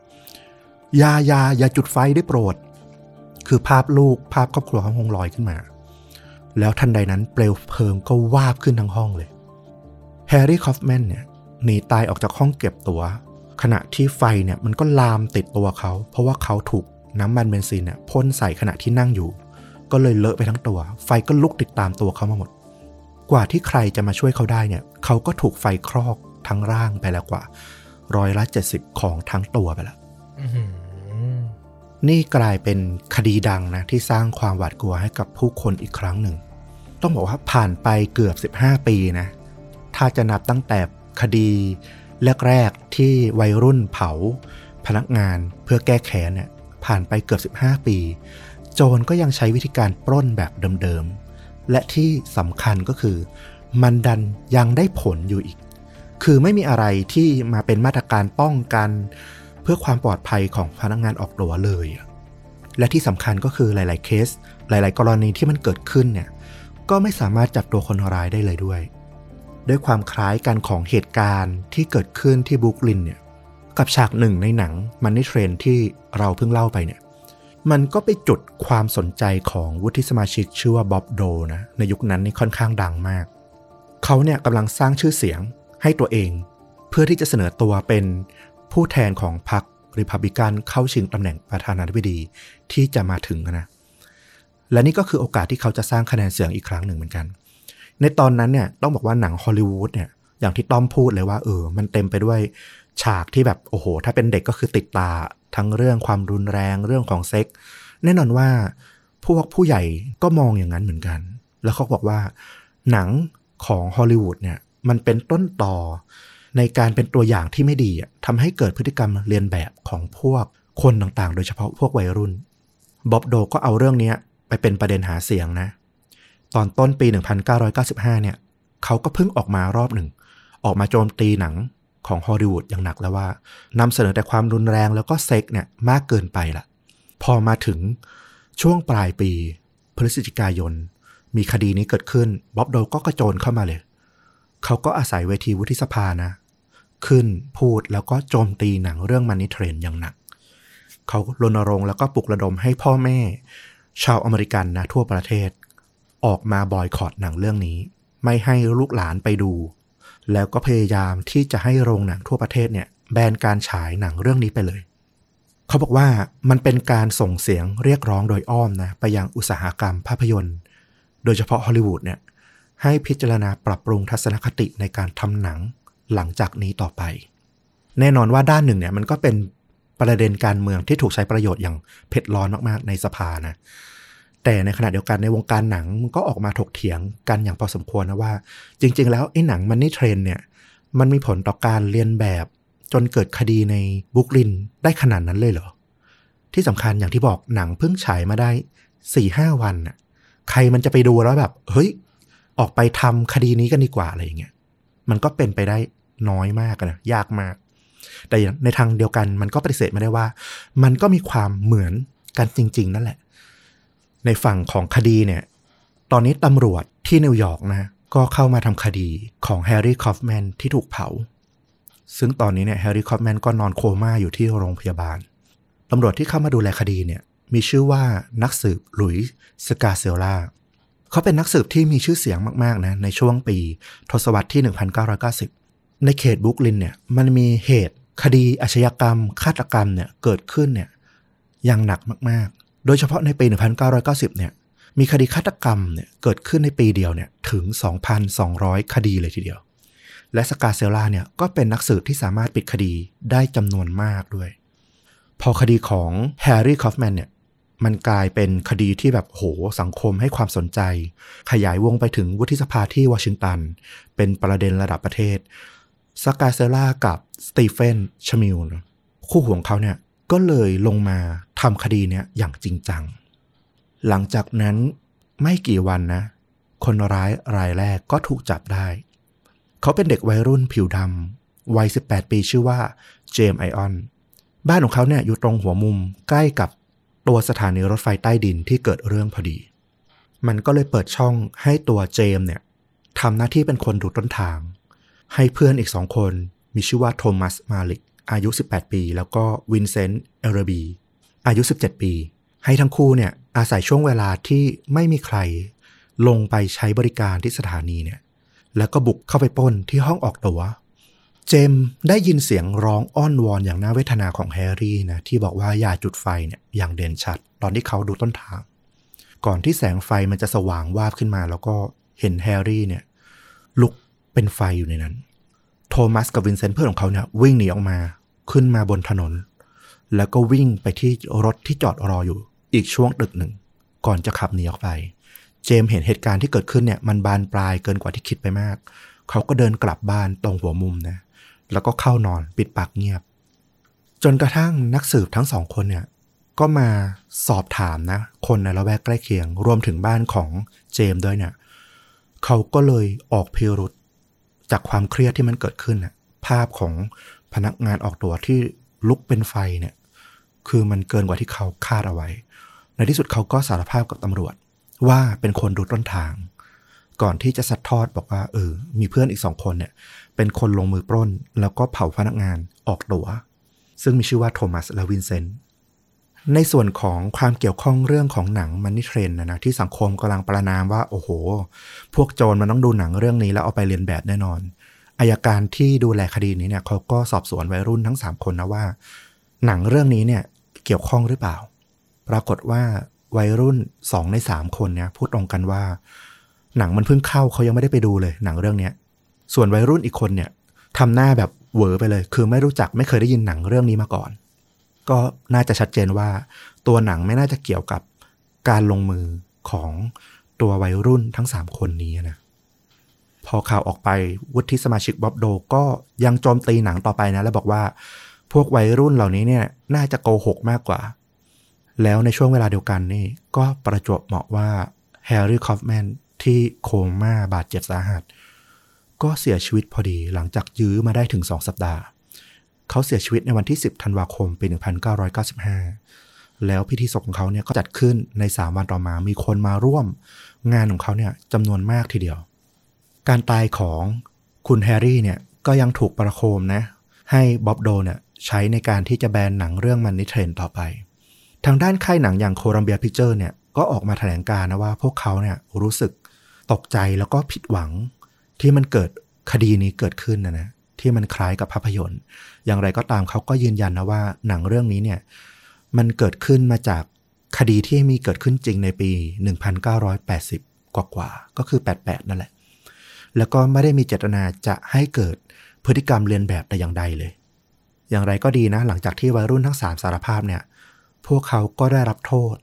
อย่า อย่าอย่าจุดไฟได้โปรด คือภาพลูกภาพครอบครัวเขาคงลอยขึ้นมา แล้วทันใดนั้นเปลวเพลิงก็วาบขึ้นทั้งห้องเลย แฮร์รี่คอฟแมนเนี่ยหนีตายออกจากห้องเก็บตั๋ว ขณะที่ไฟเนี่ยมันก็ลามติดตัวเขา เพราะว่าเขาถูก น้ำมันเบนซินเนี่ยพ่นใส่ขณะที่นั่งอยู่ ก็เลยเลอะไปทั้งตัว ไฟก็ลุกติดตามตัวเขามาหมด กว่าที่ใครจะมาช่วยเขาได้เนี่ย เขาก็ถูกไฟคลอกทั้งร่างไปแล้วกว่าร้อยละเจ็ดสิบของทั้งตัวไปแล้วอื้อหือนี่กลายเป็นคดีดังนะ ที่สร้างความหวาดกลัวให้กับผู้คนอีกครั้งหนึ่ง ต้องบอกว่าผ่านไปเกือบ 15 ปีนะ ถ้าจะนับตั้งแต่คดีแรกๆที่วัยรุ่นเผา พนักงานเพื่อแก้แค้นเนี่ย ผ่านไปเกือบ 15 ปี โจรก็ยังใช้วิธีการปล้นแบบเดิมๆ และที่สำคัญก็คือ มันดันยังได้ผลอยู่อีก คือไม่มีอะไรที่มาเป็นมาตรการป้องกัน เพื่อความปลอดภัยของพนักงานออกตัวเลย และที่สำคัญก็คือหลาย ๆ เคส หลาย ๆ กรณีที่มันเกิดขึ้นเนี่ย ก็ไม่สามารถจับตัวคนร้ายได้เลยด้วย ด้วยความคล้ายกันของเหตุการณ์ที่เกิดขึ้นที่บรุกลินเนี่ย กับฉากหนึ่งในหนังมันนี่เทรนที่เราเพิ่งเล่าไปเนี่ย มันก็ไปจุดความสนใจของวุฒิสมาชิกชื่อว่าบ๊อบโดนะ ในยุคนั้นนี่ค่อนข้างดังมาก เขาเนี่ยกำลังสร้างชื่อเสียงให้ตัวเอง เพื่อที่จะเสนอตัวเป็นผู้แทนของพรรคริพับลิกันเข้าชิงตำแหน่งประธานาธิบดีที่จะมาถึงนะ และนี่ก็คือโอกาสที่เขาจะสร้างคะแนนเสียงอีกครั้งหนึ่งเหมือนกัน ในตอนนั้นเนี่ยต้องบอกว่าหนังฮอลลีวูดเนี่ยอย่างที่ต้อมพูดเลยว่าเออ มันเต็มไปด้วย ฉากที่แบบโอ้โห ถ้าเป็นเด็กก็คือติดตา ทั้งเรื่องความรุนแรงเรื่องของเซ็ก แน่นอนว่า พวกผู้ใหญ่ก็มองอย่างนั้นเหมือนกัน แล้วเขาบอกว่า หนังของฮอลลีวูดเนี่ย มันเป็นต้นต่อ ในการเป็นตัวอย่างที่ไม่ดีทำให้เกิดพฤติกรรมเรียนแบบของพวกคนต่างๆ โดยเฉพาะพวกวัยรุ่นบ๊อบโดก็เอาเรื่องนี้ไปเป็นประเด็นหาเสียงนะ ตอนต้นปี 1995 เนี่ย เขาก็เพิ่งออกมารอบหนึ่ง ออกมาโจมตีหนัง ของฮอลลีวูดอย่างหนักแล้วว่านำเสนอแต่ความรุนแรงแล้วก็เซ็กเนี่ยมากเกินไปละพอมาถึงช่วงปลายปีพฤศจิกายน มีคดีนี้เกิดขึ้นบ๊อบโดก็กระโจนเข้ามาเลย เขาก็อาศัยเวทีวุฒิสภานะ ขึ้นพูดแล้วก็โจมตีหนังเรื่องมันนี่เทรนอย่างหนัก เขารณรงค์แล้วก็ปลุกระดมให้พ่อแม่ ชาวอเมริกันนะทั่วประเทศ ออกมาบอยคอรดหนังเรื่องนี้ ไม่ให้ลูกหลานไปดู แล้วก็พยายามที่จะให้โรงหนังทั่วประเทศเนี่ยแบนการฉายหนังเรื่องนี้ไปเลย เขาบอกว่ามันเป็นการส่งเสียงเรียกร้องโดยอ้อมนะไปยังอุตสาหกรรมภาพยนตร์ โดยเฉพาะฮอลลีวูดเนี่ยให้พิจารณาปรับปรุงทัศนคติในการทำหนังหลังจากนี้ต่อไป แน่นอนว่าด้านหนึ่งเนี่ยมันก็เป็นประเด็นการเมืองที่ถูกใช้ประโยชน์อย่างเผ็ดร้อนมากๆในสภานะ แต่ในขณะเดียวกันในวงการหนังมันก็ออกมาถกเถียงกันอย่างพอสมควรนะว่า จริง ๆ แล้วไอ้หนังมันนี่เทรนเนี่ยมันมีผลต่อการเรียนแบบจนเกิดคดีในบุกลินได้ขนาดนั้นเลยเหรอ ที่สำคัญอย่างที่บอกหนังเพิ่งฉายมาได้สี่ห้าวันน่ะใครมันจะไปดูแล้วแบบ เฮ้ย ออกไปทำคดีนี้กันดีกว่าอะไรอย่างเงี้ยมันก็เป็นไปได้น้อยมากนะยากมาก แต่ในทางเดียวกันมันก็ปฏิเสธไม่ได้ว่า มันก็มีความเหมือนกันจริง ๆ นั่นแหละ ในฝั่งของคดีเนี่ย ตอนนี้ตำรวจที่นิวยอร์กนะ ก็เข้ามาทำคดีของแฮร์รี่คอฟแมนที่ถูกเผา ซึ่งตอนนี้เนี่ยแฮร์รี่คอฟแมนก็นอนโคม่าอยู่ที่โรงพยาบาลตำรวจที่เข้ามาดูแลคดีเนี่ย มีชื่อว่านักสืบหลุยส์สกาเซลลาเขาเป็นนักสืบที่มีชื่อเสียงมากๆนะในช่วงปี ทศวรรษที่ 1990 ในเขตบุกลินเนี่ยมันมีเหตุคดีอาชญากรรม ฆาตกรรมเนี่ยเกิดขึ้นเนี่ยอย่างหนักมากๆ โดยเฉพาะในปี 1990 เนี่ย มีคดีฆาตกรรมเนี่ยเกิดขึ้นในปีเดียวเนี่ยถึง 2,200 คดีเลยทีเดียว และสกาเซลล่าเนี่ยก็เป็นนักสืบที่สามารถปิดคดีได้จำนวนมากด้วย พอคดีของแฮร์รี่คอฟแมนเนี่ยมันกลายเป็นคดีที่แบบโหสังคมให้ความสนใจ ขยายวงไปถึงวุฒิสภาที่วอชิงตัน เป็นประเด็นระดับประเทศสกาเซล่ากับสตีเฟนชมิลคู่หูของเขาเนี่ย ก็เลยลงมาทำคดีเนี้ยอย่างจริงจัง หลังจากนั้นไม่กี่วันนะ คนร้ายรายแรกก็ถูกจับได้ เขาเป็นเด็กวัยรุ่นผิวดำวัย 18 ปีชื่อว่าเจมไอออน บ้านของเขาเนี่ยอยู่ตรงหัวมุมใกล้กับตัวสถานีรถไฟใต้ดินที่เกิดเรื่องพอดี มันก็เลยเปิดช่องให้ตัวเจมส์เนี่ยทำหน้าที่เป็นคนดูต้นทาง ให้เพื่อนอีกสองคนมีชื่อว่าโทมัสมาลิก อายุ 18 ปี แล้วก็วินเซนต์เอลเลอร์บีอายุ 17 ปี ให้ทั้งคู่เนี่ยอาศัยช่วงเวลาที่ไม่มีใครลงไปใช้บริการที่สถานีเนี่ย แล้วก็บุกเข้าไปป้นที่ห้องออกตั๋วเจมส์ได้ยินเสียงร้องอ้อนวอนอย่างน่าเวทนาของแฮร์รี่นะที่บอกว่าอย่าจุดไฟเนี่ยอย่างเด่นชัด ตอนที่เขาดูต้นทาง ก่อนที่แสงไฟมันจะสว่างวาบขึ้นมา แล้วก็เห็นแฮร์รี่เนี่ย ลุกเป็นไฟอยู่ในนั้น โทมัสกับวินเซนต์เพื่อนของเขาเนี่ยวิ่งหนีออกมา ขึ้นมาบนถนน แล้วก็วิ่งไปที่รถที่จอดรออยู่ อีกช่วงตึกหนึ่ง ก่อนจะขับหนีออกไป เจมเห็นเหตุการณ์ที่เกิดขึ้นเนี่ยมันบานปลายเกินกว่าที่คิดไปมาก เขาก็เดินกลับบ้านตรงหัวมุมนะ แล้วก็เข้านอนปิดปากเงียบ จนกระทั่งนักสืบทั้งสองคนเนี่ยก็มาสอบถามนะ คนในละแวกใกล้เคียง รวมถึงบ้านของเจมด้วยเนี่ยเขาก็เลยออกพิรุษจากความเครียดที่มันเกิดขึ้นนะภาพของ พนักงานออกตัวที่ลุกเป็นไฟเนี่ย คือมันเกินกว่าที่เขาคาดเอาไว้ ในที่สุดเขาก็สารภาพกับตำรวจ ว่าเป็นคนดูต้นทาง ก่อนที่จะสัดทอดบอกว่า เออ มีเพื่อนอีกสองคนเนี่ย เป็นคนลงมือปล้น แล้วก็เผาพนักงานออกตัว ซึ่งมีชื่อว่าโทมัสและวินเซนต์ในส่วนของความเกี่ยวข้องเรื่องของหนังมันนี่เทรนนะนะที่สังคมกำลังประนามว่า โอ้โห พวกโจรมันต้องดูหนังเรื่องนี้แล้วเอาไปเรียนแบบแน่นอน อายการที่ดูแลคดีนี้เนี่ยเขาก็สอบสวนวัยรุ่นทั้ง 3 คนนะว่า หนังเรื่องนี้เนี่ยเกี่ยวข้องหรือเปล่า ปรากฏว่าวัยรุ่น 2 ใน 3 คนเนี่ยพูดตรงกันว่า หนังมันเพิ่งเข้าเขายังไม่ได้ไปดูเลย หนังเรื่องเนี้ยส่วนวัยรุ่นอีกคนเนี่ยทำหน้าแบบเหวอไปเลย คือไม่รู้จักไม่เคยได้ยินหนังเรื่องนี้มาก่อน ก็น่าจะชัดเจนว่า ตัวหนังไม่น่าจะเกี่ยวกับการลงมือของตัววัยรุ่นทั้ง 3 คนนี้นะ พอข่าวออกไปวุฒิสมาชิกบ๊อบโดก็ยังโจมตีหนังต่อไปนะ แล้วบอกว่า พวกวัยรุ่นเหล่านี้เนี่ยน่าจะโกหกมากกว่า แล้วในช่วงเวลาเดียวกันนี่ ก็ประจวบเหมาะว่าแฮร์รี่คอฟแมนที่โคม่าบาดเจ็บสาหัส ก็เสียชีวิตพอดีหลังจากยื้อมาได้ถึง 2 สัปดาห์ เขาเสียชีวิตในวันที่ 10 ธันวาคมปี 1995 แล้วพิธีศพของเขาเนี่ยก็จัดขึ้นใน 3 วันต่อมามีคนมาร่วม งานของเขาเนี่ยจำนวนมากทีเดียว การตายของคุณแฮร์รี่เนี่ยก็ยังถูกประโคมนะ ให้บ๊อบโดเนี่ยใช้ในการที่จะแบนหนังเรื่องมันนิเทรนต่อไป ทางด้านค่ายหนังอย่างโคลัมเบียพิเจอร์เนี่ยก็ออกมาแถลงการนะว่าพวกเขาเนี่ยรู้สึกตกใจแล้วก็ผิดหวัง ที่มันเกิดคดีนี้เกิดขึ้นนะนะที่มันคล้ายกับภาพยนตร์ อย่างไรก็ตามเขาก็ยืนยันนะว่าหนังเรื่องนี้เนี่ยมันเกิดขึ้นมาจากคดีที่มีเกิดขึ้นจริงในปี 1980 กว่าๆก็คือ 88 นั่นแหละ แล้วก็ไม่ได้มีเจตนาจะให้เกิดพฤติกรรมเรียนแบบแต่อย่างใดเลย อย่างไรก็ดีนะ หลังจากที่วัยรุ่นทั้งสามสารภาพเนี่ย พวกเขาก็ได้รับโทษ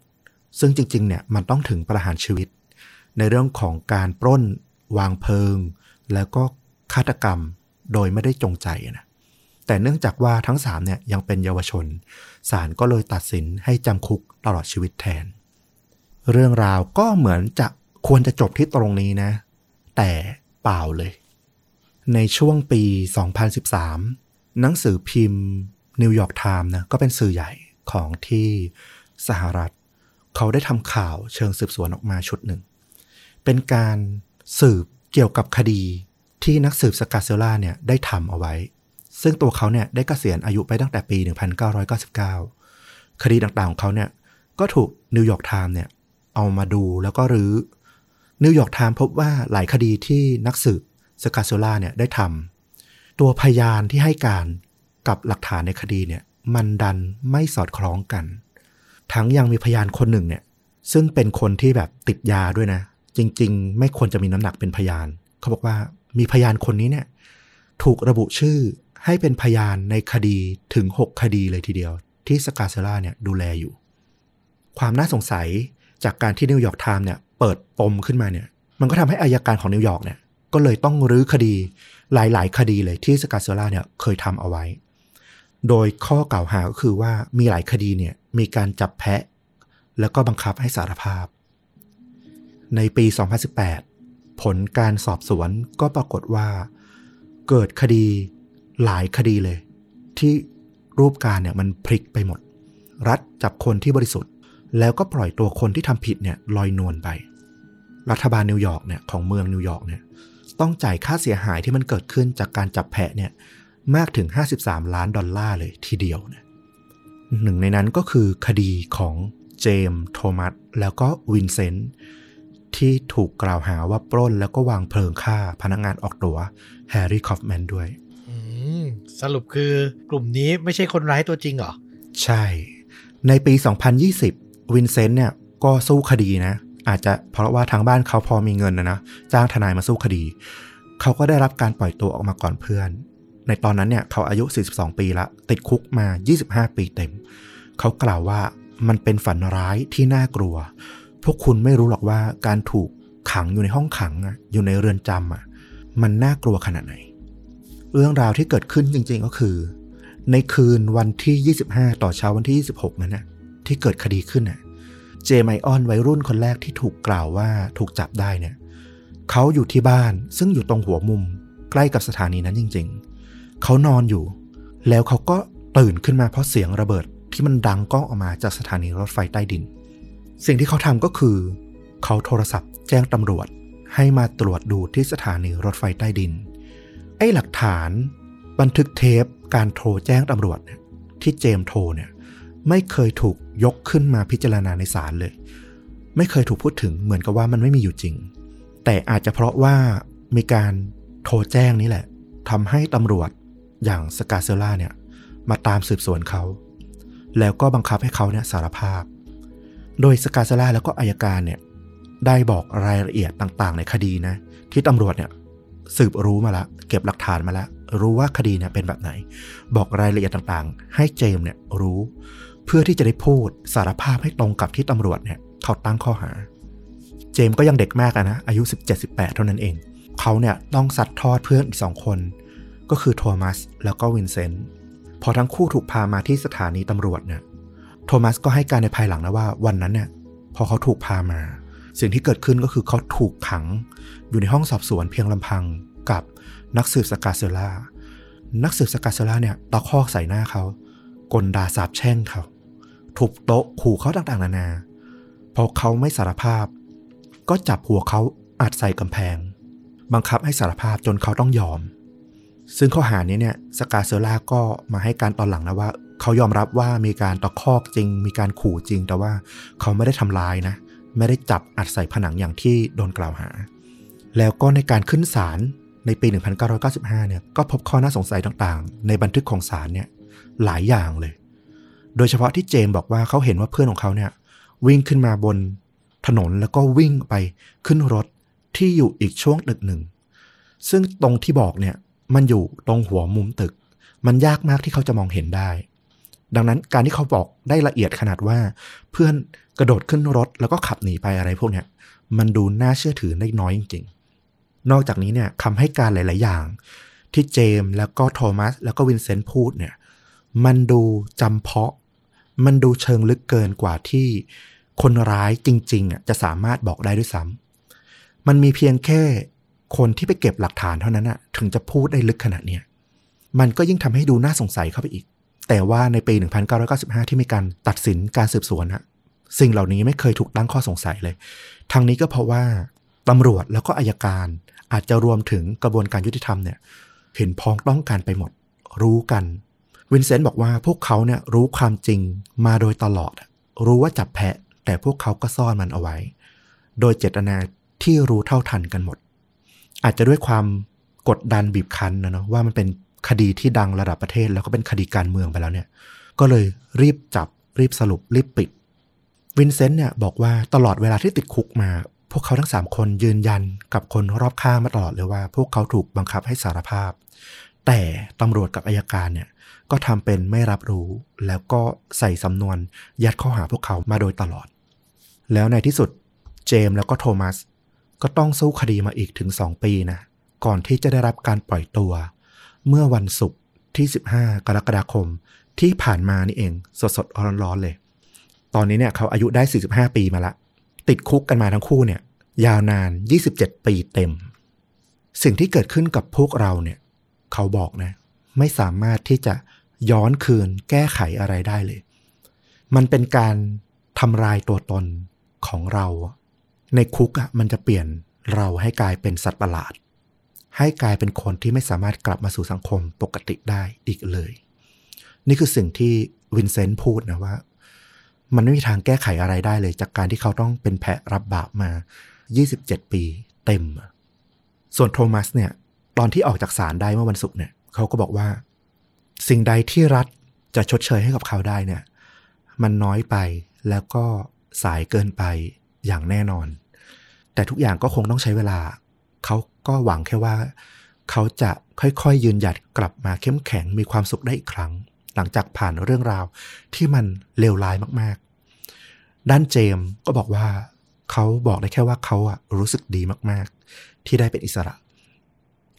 ซึ่งจริงๆเนี่ยมันต้องถึงประหารชีวิต ในเรื่องของการปล้น วางเพลิง แล้วก็ฆาตกรรมโดยไม่ได้จงใจนะแต่เนื่องจากว่าทั้งสามเนี่ยยังเป็นเยาวชนศาลก็เลยตัดสินให้จำคุกตลอดชีวิตแทน เรื่องราวก็เหมือนจะควรจะจบที่ตรงนี้นะ แต่ เปล่าเลย ในช่วงปี 2013 หนังสือพิมพ์นิวยอร์กไทม์นะก็เป็นสื่อใหญ่ของที่สหรัฐ เขาได้ทำข่าวเชิงสืบสวนออกมาชุดหนึ่ง เป็นการสืบเกี่ยวกับคดีที่นักสืบสกาเซล่าเนี่ยได้ทำเอาไว้ ซึ่งตัวเขาเนี่ยได้เกษียณอายุไปตั้งแต่ปี 1999 คดีต่างๆของเขาเนี่ยก็ถูกนิวยอร์กไทม์เนี่ยเอามาดูแล้วก็รื้อ นิวยอร์กไทม์พบว่าหลายคดีที่นักสืบสกาเซล่าเนี่ยได้ทำตัวพยานที่ให้การกับหลักฐานในคดีเนี่ยมันดันไม่สอดคล้องกัน ทั้งยังมีพยานคนหนึ่งเนี่ยซึ่งเป็นคนที่แบบติดยาด้วยนะ จริง ๆ ไม่ควรจะมีน้ำหนักเป็นพยาน เขาบอกว่ามีพยานคนนี้เนี่ยถูกระบุชื่อให้เป็นพยานในคดีถึง 6 คดีเลยทีเดียว ที่สกาเซล่าเนี่ยดูแลอยู่ ความน่าสงสัยจากการที่นิวยอร์กไทม์เนี่ย เปิดปมขึ้นมาเนี่ย มันก็ทำให้อายการของนิวยอร์กเนี่ย ก็เลยต้องรื้อคดีหลาย ๆ คดีเลยที่สกาเซล่าเนี่ยเคยทำเอาไว้ โดยข้อกล่าวหาก็คือว่ามีหลายคดีเนี่ยมีการจับแพะ แล้วก็บังคับให้สารภาพ ในปี 2018 ผลการสอบสวนก็ปรากฏว่า เกิดคดีหลายคดีเลย ที่รูปการเนี่ยมันพลิกไปหมด รัฐจับคนที่บริสุทธิ์ แล้วก็ปล่อยตัวคนที่ทำผิดเนี่ยลอยนวลไป รัฐบาลนิวยอร์กเนี่ยของเมืองนิวยอร์กเนี่ยต้องจ่ายค่าเสียหายที่มันเกิดขึ้นจากการจับแพะเนี่ยมากถึง 53 ล้านดอลลาร์เลยทีเดียวเนี่ยหนึ่งในนั้นก็คือคดีของเจมส์โทมัสแล้วก็วินเซนต์ที่ถูกกล่าวหาว่าปล้นแล้วก็วางเพลิงฆ่าพนักงานออกตั๋วแฮร์รี่คอฟแมนด้วยสรุปคือกลุ่มนี้ไม่ใช่คนร้ายตัวจริงเหรอ ใช่ ในปี 2020 วินเซนต์เนี่ยก็สู้คดีนะ อาจจะเพราะว่าทางบ้านเขาพอมีเงินนะนะจ้างทนายมาสู้คดี เขาก็ได้รับการปล่อยตัวออกมาก่อนเพื่อน ในตอนนั้นเนี่ยเขาอายุ 42 ปีละ ติดคุกมา 25 ปีเต็ม เขากล่าวว่ามันเป็นฝันร้ายที่น่ากลัว พวกคุณไม่รู้หรอกว่าการถูกขังอยู่ในห้องขังอยู่ในเรือนจำมันน่ากลัวขนาดไหน เรื่องราวที่เกิดขึ้นจริงๆก็คือ ในคืนวันที่ 25 ต่อเช้าวันที่ 26 นั้นนะที่เกิดคดีขึ้นน่ะ เจไมออนวัยรุ่นคนแรกที่ถูกกล่าวว่าถูกจับได้เนี่ยเขาอยู่ที่บ้านซึ่งอยู่ตรงหัวมุม ใกล้กับสถานีนั้นจริง ๆ เขานอนอยู่ แล้วเขาก็ตื่นขึ้นมาเพราะเสียงระเบิดที่มันดังก้องออกมาจากสถานีรถไฟใต้ดิน สิ่งที่เขาทำก็คือ เขาโทรศัพท์แจ้งตำรวจให้มาตรวจดูที่สถานีรถไฟใต้ดิน ไอ้หลักฐาน บันทึกเทปการโทรแจ้งตำรวจที่เจมโทรเนี่ย ไม่เคยถูกยกขึ้นมาพิจารณาในศาลเลย ไม่เคยถูกพูดถึงเหมือนกับว่ามันไม่มีอยู่จริง แต่อาจจะเพราะว่ามีการโทรแจ้งนี่แหละทำให้ตำรวจอย่างสกาเซล่าเนี่ยมาตามสืบสวนเขา แล้วก็บังคับให้เขาเนี่ยสารภาพ โดยสกาเซล่าแล้วก็อายการเนี่ยได้บอกรายละเอียดต่างๆ ในคดีนะที่ตำรวจเนี่ยสืบรู้มาแล้วเก็บหลักฐานมาแล้วรู้ว่าคดีเนี่ยเป็นแบบไหน บอกรายละเอียดต่างๆ ให้เจมส์เนี่ยรู้ เพื่อที่จะได้พูดสารภาพให้ตรงกับที่ตำรวจเนี่ยเขาตั้งข้อหา เจมส์ก็ยังเด็กมากนะ อายุ 17-18 เท่านั้นเอง เขาเนี่ยต้องซัดทอดเพื่อนอีกสองคน ก็คือโทมัสแล้วก็วินเซนต์พอทั้งคู่ถูกพามาที่สถานีตำรวจเนี่ยโทมัสก็ให้การในภายหลังนะว่าวันนั้นเนี่ยพอเขาถูกพามา สิ่งที่เกิดขึ้นก็คือเขาถูกขัง อยู่ในห้องสอบสวนเพียงลำพังกับนักสืบสกาเซล่านักสืบสกาเซล่าเนี่ยตะคอกใส่หน้าเขากลดาสาบแช่งเขา ทุบโต๊ะขู่เขาต่างๆ นานา พอเขาไม่สารภาพ ก็จับหัวเขาอัดใส่กำแพง บังคับให้สารภาพจนเขาต้องยอม ซึ่งข้อหานี้เนี่ยสกาเซล่าก็มาให้การตอนหลังนะว่า เขายอมรับว่ามีการตะคอกจริง มีการขู่จริง แต่ว่าเขาไม่ได้ทำร้ายนะ ไม่ได้จับอัดใส่ผนังอย่างที่โดนกล่าวหา แล้วก็ในการขึ้นศาลในปี 1995 เนี่ย ก็พบข้อน่าสงสัยต่างๆ ในบันทึกของศาลเนี่ยหลายอย่างเลย โดยเฉพาะที่เจมบอกว่าเขาเห็นว่าเพื่อนของเขาเนี่ย วิ่งขึ้นมาบนถนนแล้วก็วิ่งไปขึ้นรถที่อยู่อีกช่วงตึกหนึ่ง ซึ่งตรงที่บอกเนี่ยมันอยู่ตรงหัวมุมตึก มันยากมากที่เขาจะมองเห็นได้ ดังนั้นการที่เขาบอกได้ละเอียดขนาดว่า เพื่อนกระโดดขึ้นรถแล้วก็ขับหนีไปอะไรพวกเนี้ยมันดูน่าเชื่อถือได้น้อยจริงๆ นอกจากนี้เนี่ยคำให้การหลาย ๆ อย่าง ที่เจมส์แล้วก็โทมัสแล้วก็วินเซนต์พูดเนี่ย มันดูจำเพาะ มันดูเชิงลึกเกินกว่าที่คนร้ายจริงๆอะจะสามารถบอกได้ด้วยซ้ำมันมีเพียงแค่คนที่ไปเก็บหลักฐานเท่านั้นอะถึงจะพูดได้ลึกขนาดเนี้ยมันก็ยิ่งทำให้ดูน่าสงสัยเข้าไปอีก แต่ว่าในปี 1995 ที่มีการตัดสินการสืบสวนอะสิ่งเหล่านี้ไม่เคยถูกตั้งข้อสงสัยเลยทางนี้ก็เพราะว่าตำรวจแล้วก็อายการอาจจะรวมถึงกระบวนการยุติธรรมเนี่ย เห็นพ้องต้องการไปหมด รู้กัน วินเซนต์บอกว่าพวกเขาเนี่ยรู้ความจริงมาโดยตลอด รู้ว่าจับแพะ แต่พวกเขาก็ซ่อนมันเอาไว้ โดยเจตนาที่รู้เท่าทันกันหมด อาจจะด้วยความกดดันบีบคั้นนะเนาะว่ามันเป็นคดีที่ดังระดับประเทศ แล้วก็เป็นคดีการเมืองไปแล้วเนี่ย ก็เลยรีบจับรีบสรุปรีบปิด วินเซนต์เนี่ยบอกว่าตลอดเวลาที่ติดคุกมา พวกเขาทั้งสามคนยืนยันกับคนรอบข้างมาตลอดเลยว่า พวกเขาถูกบังคับให้สารภาพ แต่ตำรวจกับอายการเนี่ย ก็ทำเป็นไม่รับรู้ แล้วก็ใส่สำนวนยัดข้อหาพวกเขามาโดยตลอด แล้วในที่สุดเจมส์แล้วก็โทมัส ก็ต้องสู้คดีมาอีกถึง2ปีนะ ก่อนที่จะได้รับการปล่อยตัว เมื่อวันศุกร์ที่ 15 กรกฎาคมที่ผ่านมานี่เองสดสดร้อนๆเลย ตอนนี้เนี่ยเขาอายุได้ 45 ปีมาละ ติดคุกกันมาทั้งคู่เนี่ย ยาวนาน 27 ปีเต็ม สิ่งที่เกิดขึ้นกับพวกเราเนี่ย เขาบอกนะ ไม่สามารถที่จะย้อนคืนแก้ไขอะไรได้เลย มันเป็นการทำลายตัวตนของเรา ในคุกอะมันจะเปลี่ยนเราให้กลายเป็นสัตว์ประหลาด ให้กลายเป็นคนที่ไม่สามารถกลับมาสู่สังคมปกติได้อีกเลย นี่คือสิ่งที่วินเซนต์พูดนะว่า มันไม่มีทางแก้ไขอะไรได้เลย จากการที่เขาต้องเป็นแพะรับบาปมา 27 ปีเต็ม ส่วนโทมัสเนี่ย ตอนที่ออกจากศาลได้เมื่อวันศุกร์เนี่ย เขาก็บอกว่า สิ่งใดที่รัฐจะชดเชยให้กับเขาได้เนี่ย มันน้อยไปแล้วก็สายเกินไปอย่างแน่นอน แต่ทุกอย่างก็คงต้องใช้เวลา เขาก็หวังแค่ว่า เขาจะค่อยๆยืนหยัดกลับมาเข้มแข็งมีความสุขได้อีกครั้ง หลังจากผ่านเรื่องราวที่มันเลวร้ายมากๆ ด้านเจมส์ก็บอกว่า เขาบอกได้แค่ว่าเขาอะรู้สึกดีมากๆ ที่ได้เป็นอิสระ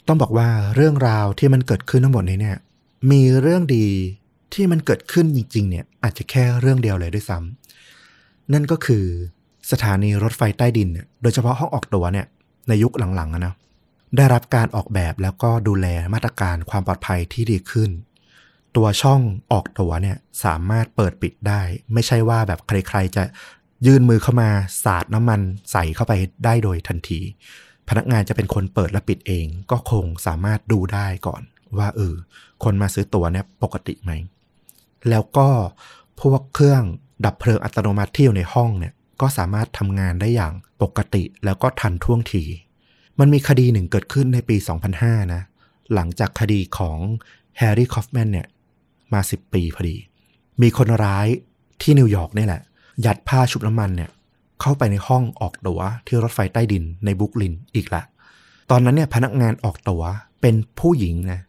ต้องบอกว่าเรื่องราวที่มันเกิดขึ้นทั้งหมดนี้เนี่ย มีเรื่องดีที่มันเกิดขึ้นจริง ๆ เนี่ย อาจจะแค่เรื่องเดียวเลยด้วยซ้ำนั่นก็คือสถานีรถไฟใต้ดินเนี่ยโดยเฉพาะห้องออกตัวเนี่ย ในยุคหลังๆนะได้รับการออกแบบแล้วก็ดูแลมาตรการความปลอดภัยที่ดีขึ้น ตัวช่องออกตัวเนี่ยสามารถเปิดปิดได้ ไม่ใช่ว่าแบบใครๆจะยื่นมือเข้ามาสาดน้ำมันใส่เข้าไปได้โดยทันที พนักงานจะเป็นคนเปิดและปิดเอง ก็คงสามารถดูได้ก่อน ว่าเออคนมาซื้อตั๋วเนี่ยปกติไหม แล้วก็พวกเครื่องดับเพลิงอัตโนมัติที่อยู่ในห้องเนี่ยก็สามารถทำงานได้อย่างปกติแล้วก็ทันท่วงที มันมีคดีหนึ่งเกิดขึ้นในปี 2005 นะ หลังจากคดีของแฮร์รี่คอฟแมนเนี่ยมา 10 ปีพอดี มีคนร้ายที่นิวยอร์กนี่แหละ ยัดผ้าชุบน้ำมันเนี่ย เข้าไปในห้องออกตั๋วที่รถไฟใต้ดินในบรูคลินอีกละ ตอนนั้นเนี่ยพนักงานออกตั๋วเป็นผู้หญิงนะ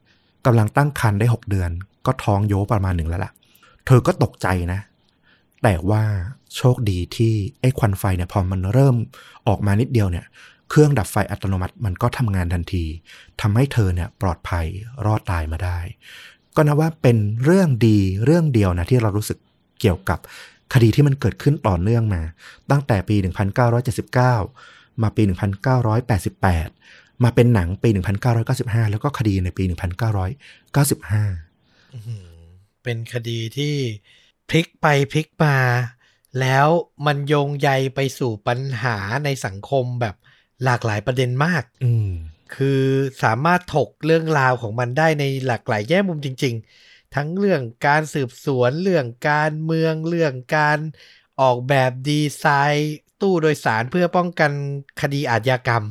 กำลังตั้งครรภ์ได้ 6 เดือน ก็ท้องโยประมาณหนึ่งแล้วล่ะ เธอก็ตกใจนะ แต่ว่าโชคดีที่ไอ้ควันไฟเนี่ยพอมันเริ่มออกมานิดเดียวเนี่ย เครื่องดับไฟอัตโนมัติมันก็ทำงานทันทีทำให้เธอเนี่ยปลอดภัยรอดตายมาได้ ก็นับว่าเป็นเรื่องดีเรื่องเดียวนะที่เรารู้สึกเกี่ยวกับ คดีที่มันเกิดขึ้นต่อเนื่องมา ตั้งแต่ปี 1979 มาปี 1988 มาเป็นหนังปี 1995 แล้วก็คดีในปี 1995อื้อหือเป็นคดีที่พลิกไปพลิกมา แล้วมันโยงใยไปสู่ปัญหาในสังคมแบบหลากหลายประเด็นมาก อืมคือสามารถถกเรื่องราวของมันได้ในหลากหลายแง่มุมจริง ๆ ทั้งเรื่องการสืบสวน เรื่องการเมือง เรื่องการออกแบบดีไซน์ตู้โดยสารเพื่อป้องกันคดีอาชญากรรม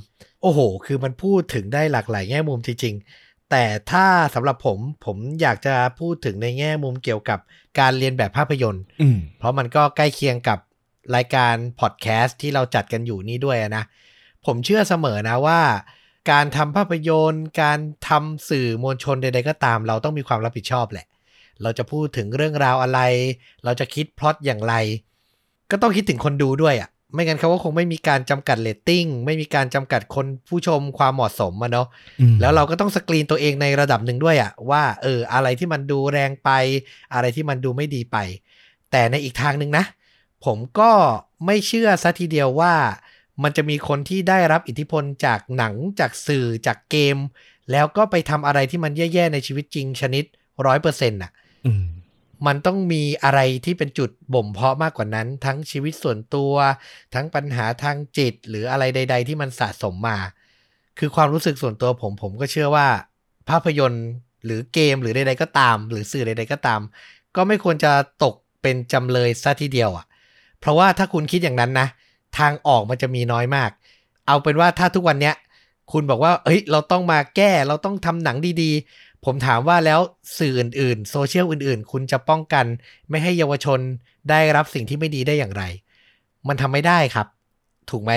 โอ้โห คือมันพูดถึงได้หลากหลายแง่มุมจริง ๆ แต่ถ้าสำหรับผมผมอยากจะพูดถึงในแง่มุมเกี่ยวกับการเลียนแบบภาพยนตร์อืมเพราะมันก็ใกล้เคียงกับรายการพอดแคสต์ที่เราจัดกันอยู่นี่ด้วยนะ ผมเชื่อเสมอนะว่า การทำภาพยนตร์ การทำสื่อมวลชนใดๆก็ตาม เราต้องมีความรับผิดชอบแหละ เราจะพูดถึงเรื่องราวอะไร เราจะคิดพล็อตอย่างไร ก็ต้องคิดถึงคนดูด้วยอะ่ะ ไม่งั้นเขาก็คงไม่มีการจำกัดเรตติ้ง ไม่มีการจำกัดคนผู้ชมความเหมาะสมอะเนาะอืมแล้วเราก็ต้องสกรีนตัวเองในระดับหนึ่งด้วยอะว่าเอออะไรที่มันดูแรงไป อะไรที่มันดูไม่ดีไป แต่ในอีกทางหนึ่งนะ ผมก็ไม่เชื่อซะทีเดียวว่ามันจะมีคนที่ได้รับอิทธิพลจากหนังจากสื่อจากเกม แล้วก็ไปทำอะไรที่มันแย่ ๆ ในชีวิตจริงชนิดร้อยเปอร์เซ็นต์่ะอื มันต้องมีอะไรที่เป็นจุดบ่มเพาะมากกว่านั้น ทั้งชีวิตส่วนตัว ทั้งปัญหาทางจิต หรืออะไรใด ๆ ที่มันสะสมมา คือความรู้สึกส่วนตัวผม ผมก็เชื่อว่า ภาพยนตร์หรือเกมหรือใดๆก็ตาม หรือสื่อใด ๆก็ตาม ก็ไม่ควรจะตกเป็นจำเลยซะทีเดียวอะ่ะ เพราะว่าถ้าคุณคิดอย่างนั้นนะ ทางออกมันจะมีน้อยมาก เอาเป็นว่าถ้าทุกวันเนี้ยคุณบอกว่า เฮ้ย เราต้องมาแก้ เราต้องทำหนังดีๆ ผมถามว่าแล้วสื่ออื่นๆ โซเชียลอื่นๆ คุณจะป้องกันไม่ให้เยาวชนได้รับสิ่งที่ไม่ดีได้อย่างไร มันทำไม่ได้ครับ ถูกไหม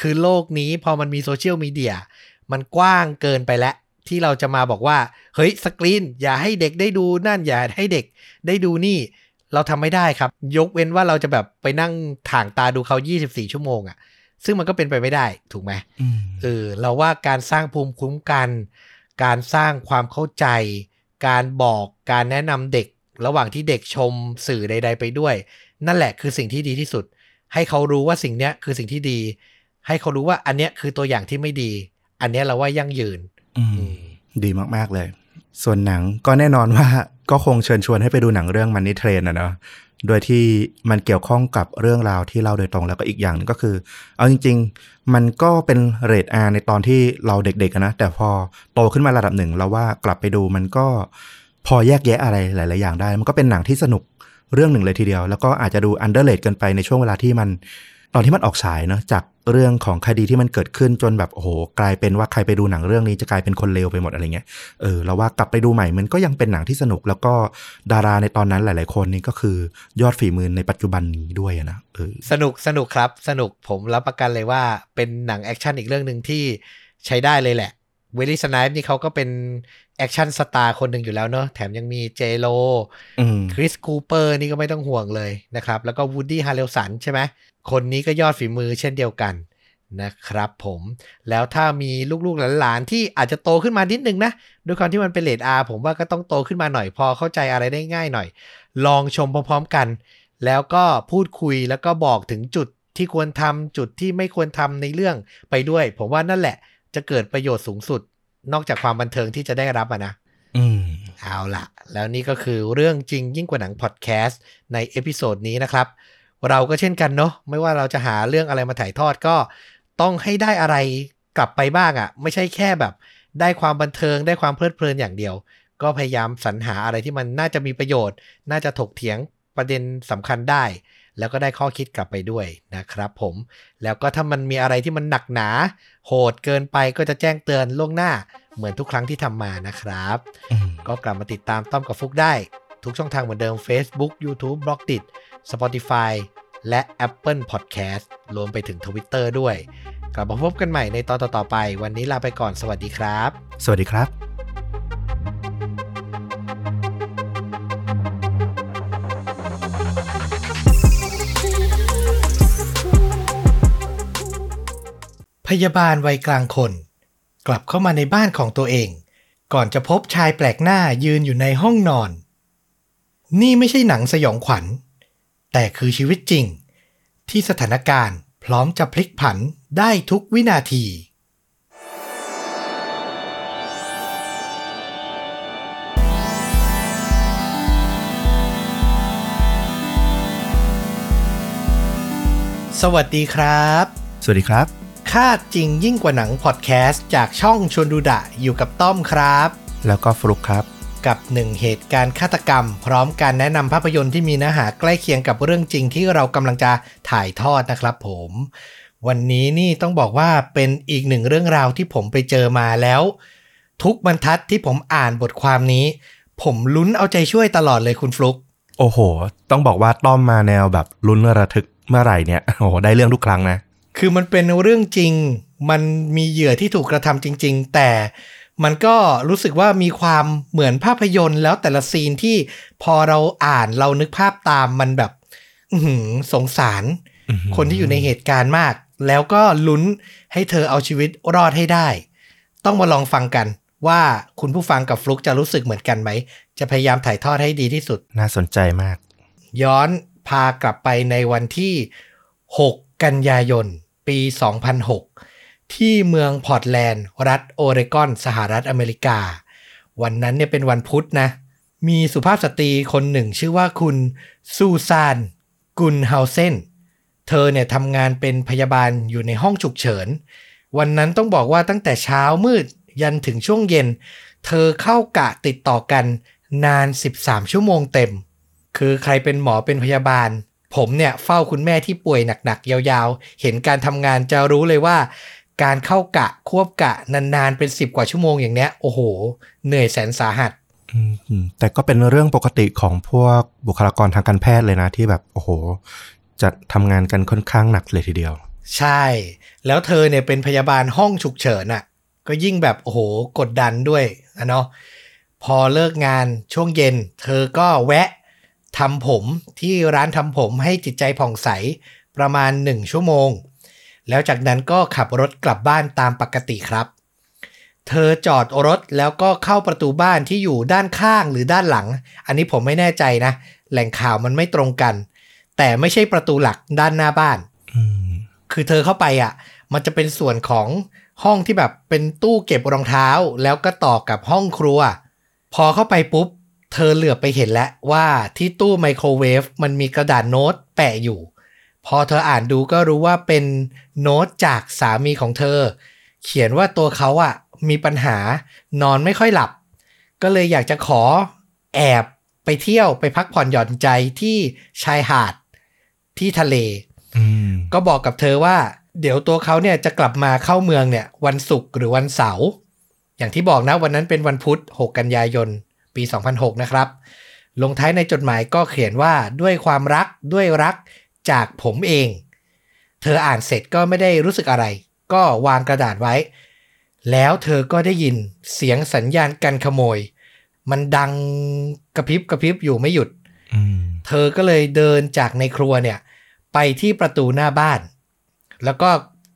คือโลกนี้พอมันมีโซเชียลมีเดียมันกว้างเกินไปแล้ว ที่เราจะมาบอกว่า เฮ้ยสกรีน อย่าให้เด็กได้ดูนั่นอย่าให้เด็กได้ดูนี่ เราทำไม่ได้ครับ ยกเว้นว่าเราจะแบบไปนั่งถ่างตาดูเขา 24 ชั่วโมงอะซึ่งมันก็เป็นไปไม่ได้ถูกไหมอืมเออเราว่าการสร้างภูมิคุ้มกัน การสร้างความเข้าใจ การบอกการแนะนำเด็ก ระหว่างที่เด็กชมสื่อใด ๆ ไปด้วย นั่นแหละคือสิ่งที่ดีที่สุด ให้เขารู้ว่าสิ่งเนี้ยคือสิ่งที่ดี ให้เขารู้ว่าอันเนี้ยคือตัวอย่างที่ไม่ดี อันเนี้ยเราว่ายั่งยืน อืมดีมากๆเลย ส่วนหนังก็แน่นอนว่า ก็คงเชิญชวนให้ไปดูหนังเรื่องมันนี่เทรนนะเนาะโดยที่มันเกี่ยวข้องกับเรื่องราวที่เล่าโดยตรงแล้วก็อีกอย่างหนึงก็คือ เอาจริง ๆ มันก็เป็นเรทอาในตอนที่เราเด็กๆนะ แต่พอโตขึ้นมาระดับหนึ่งเราว่ากลับไปดูมันก็พอแยกแยะอะไรหลาย ๆ อย่างได้ มันก็เป็นหนังที่สนุกเรื่องหนึ่งเลยทีเดียว แล้วก็อาจจะดู underrated เกินไปในช่วงเวลาที่มัน ตอนที่มันออกฉายเนาะจากเรื่องของคดีที่มันเกิดขึ้นจนแบบโอ้โหกลายเป็นว่าใครไปดูหนังเรื่องนี้จะกลายเป็นคนเลวไปหมดอะไรเงี้ยเออเราว่ากลับไปดูใหม่มันก็ยังเป็นหนังที่สนุก แล้วก็ดาราในตอนนั้นหลาย ๆ คนนี่ก็คือยอดฝีมือในปัจจุบันนี้ด้วยอะนะเออสนุกสนุกครับ สนุกผมรับประกันเลยว่าเป็นหนังแอคชั่นอีกเรื่องหนึ่งที่ใช้ได้เลยแหละเวสลีย์สไนปส์นี่เขาก็เป็น action star คนหนึ่งอยู่แล้วเนอะแถมยังมีเจโลอืมคริสคูเปอร์นี่ก็ไม่ต้องห่วงเลยนะครับ แล้วก็วูดดี้ฮาร์เรลสันใช่ไหม คนนี้ก็ยอดฝีมือเช่นเดียวกันนะครับผมแล้วถ้ามีลูกๆหลานๆที่อาจจะโตขึ้นมานิดนึงนะ ด้วยความที่มันเป็นเรต R ผมว่าก็ต้องโตขึ้นมาหน่อยพอเข้าใจอะไรได้ง่ายหน่อย ลองชมพร้อมๆกัน แล้วก็พูดคุยแล้วก็บอกถึงจุดที่ควรทำจุดที่ไม่ควรทำในเรื่องไปด้วย ผมว่านั่นแหละ จะเกิดประโยชน์สูงสุด นอกจากความบันเทิงที่จะได้รับอะนะอืมเอาล่ะแล้วนี่ก็คือเรื่องจริงยิ่งกว่าหนังพอดแคสต์ใน episode นี้นะครับ เราก็เช่นกันเนาะไม่ว่าเราจะหาเรื่องอะไรมาถ่ายทอดก็ต้องให้ได้อะไรกลับไปบ้างอะ่ะ ไม่ใช่แค่แบบได้ความบันเทิงได้ความเพลิดเพลินอย่างเดียว ก็พยายามสรรหาอะไรที่มันน่าจะมีประโยชน์ น่าจะถกเถียงประเด็นสำคัญได้ แล้วก็ได้ข้อคิดกลับไปด้วยนะครับผมแล้วก็ถ้ามันมีอะไรที่มันหนักหนา โหดเกินไปก็จะแจ้งเตือนล่วงหน้าเหมือนทุกครั้งที่ทำมานะครับอืมก็กลับมาติดตามต้อมกับฟุกได้ ทุกช่องทางเหมือนเดิม Facebook YouTube b l o g d i t Spotify และ Apple Podcast รวมไปถึง Twitter ด้วย กลับมาพบกันใหม่ในตอนต่อๆไป วันนี้ลาไปก่อนสวัสดีครับ สวัสดีครับพยาบาลวัยกลางคน กลับเข้ามาในบ้านของตัวเอง ก่อนจะพบชายแปลกหน้ายืนอยู่ในห้องนอน นี่ไม่ใช่หนังสยองขวัญ แต่คือชีวิตจริง ที่สถานการณ์พร้อมจะพลิกผันได้ทุกวินาที สวัสดีครับ สวัสดีครับคาดจริงยิ่งกว่าหนังพอดแคสต์จากช่องชวนดูดะอยู่กับต้อมครับ แล้วก็ฟลุกครับ กับหนึ่งเหตุการณ์ฆาตกรรม พร้อมการแนะนำภาพยนตร์ที่มีเนื้อหาใกล้เคียงกับเรื่องจริงที่เรากำลังจะถ่ายทอดนะครับผม วันนี้นี่ต้องบอกว่าเป็นอีกหนึ่งเรื่องราวที่ผมไปเจอมาแล้ว ทุกบรรทัดที่ผมอ่านบทความนี้ ผมลุ้นเอาใจช่วยตลอดเลยคุณฟลุกโอ้โห ต้องบอกว่าต้อมมาแนวแบบลุ้นระทึกเมื่อไหร่เนี่ยโอ้โหได้เรื่องทุกครั้งนะ คือมันเป็นเรื่องจริง มันมีเหยื่อที่ถูกกระทำจริง ๆ แต่ มันก็รู้สึกว่ามีความเหมือนภาพยนตร์ แล้วแต่ละซีนที่พอเราอ่านเรานึกภาพตามมันแบบอื้อหือสงสารอื้อหือคนที่อยู่ในเหตุการณ์มาก แล้วก็ลุ้นให้เธอเอาชีวิตรอดให้ได้ ต้องมาลองฟังกันว่าคุณผู้ฟังกับฟลุกจะรู้สึกเหมือนกันไหม จะพยายามถ่ายทอดให้ดีที่สุด น่าสนใจมาก ย้อนพากลับไปในวันที่ 6 กันยายน ปี 2006 ที่เมืองพอร์ตแลนด์ รัฐโอเรกอน สหรัฐอเมริกา วันนั้นเนี่ยเป็นวันพุธนะ มีสุภาพสตรีคนหนึ่งชื่อว่าคุณซูซานกุนเฮาเซนเธอเนี่ยทำงานเป็นพยาบาลอยู่ในห้องฉุกเฉิน วันนั้นต้องบอกว่าตั้งแต่เช้ามืดยันถึงช่วงเย็น เธอเข้ากะติดต่อกันนาน 13 ชั่วโมงเต็ม คือใครเป็นหมอเป็นพยาบาล ผมเนี่ยเฝ้าคุณแม่ที่ป่วยหนักๆ ยาวๆ เห็นการทำงานจะรู้เลยว่า การเข้ากะควบกะนานๆเป็น10กว่าชั่วโมงอย่างเนี้ย โอ้โห เหนื่อยแสนสาหัสอืมอืมแต่ก็เป็นเรื่องปกติของพวกบุคลากรทางการแพทย์เลยนะที่แบบโอ้โห จะทำงานกันค่อนข้างหนักเลยทีเดียว ใช่ แล้วเธอเนี่ยเป็นพยาบาลห้องฉุกเฉินอะ ก็ยิ่งแบบโอ้โหกดดันด้วยอะเนาะพอเลิกงานช่วงเย็น เธอก็แวะทำผมที่ร้านทำผมให้จิตใจผ่องใสประมาณหนึ่งชั่วโมง แล้วจากนั้นก็ขับรถกลับบ้านตามปกติครับ เธอจอดรถแล้วก็เข้าประตูบ้านที่อยู่ด้านข้างหรือด้านหลัง อันนี้ผมไม่แน่ใจนะ แหล่งข่าวมันไม่ตรงกัน แต่ไม่ใช่ประตูหลักด้านหน้าบ้านอืมคือเธอเข้าไปอะ มันจะเป็นส่วนของห้องที่แบบเป็นตู้เก็บรองเท้า แล้วก็ต่อกับห้องครัว พอเข้าไปปุ๊บ เธอเหลือบไปเห็นแล้วว่าที่ตู้ไมโครเวฟมันมีกระดาษโน้ตแปะอยู่ พอเธออ่านดูก็รู้ว่าเป็นโน้ตจากสามีของเธอ เขียนว่าตัวเขาอะมีปัญหานอนไม่ค่อยหลับ ก็เลยอยากจะขอแอบไปเที่ยวไปพักผ่อนหย่อนใจที่ชายหาดที่ทะเลอืมก็บอกกับเธอว่า เดี๋ยวตัวเขาเนี่ยจะกลับมาเข้าเมืองเนี่ย วันศุกร์หรือวันเสาร์อย่างที่บอกนะวันนั้นเป็นวันพุธ 6 กันยายน ปี 2006 นะครับ ลงท้ายในจดหมายก็เขียนว่าด้วยความรักด้วยรัก จากผมเอง เธออ่านเสร็จก็ไม่ได้รู้สึกอะไร ก็วางกระดาษไว้ แล้วเธอก็ได้ยินเสียงสัญญาณการขโมย มันดังกระพริบกระพริบอยู่ไม่หยุดอืมเธอก็เลยเดินจากในครัวเนี่ย ไปที่ประตูหน้าบ้าน แล้วก็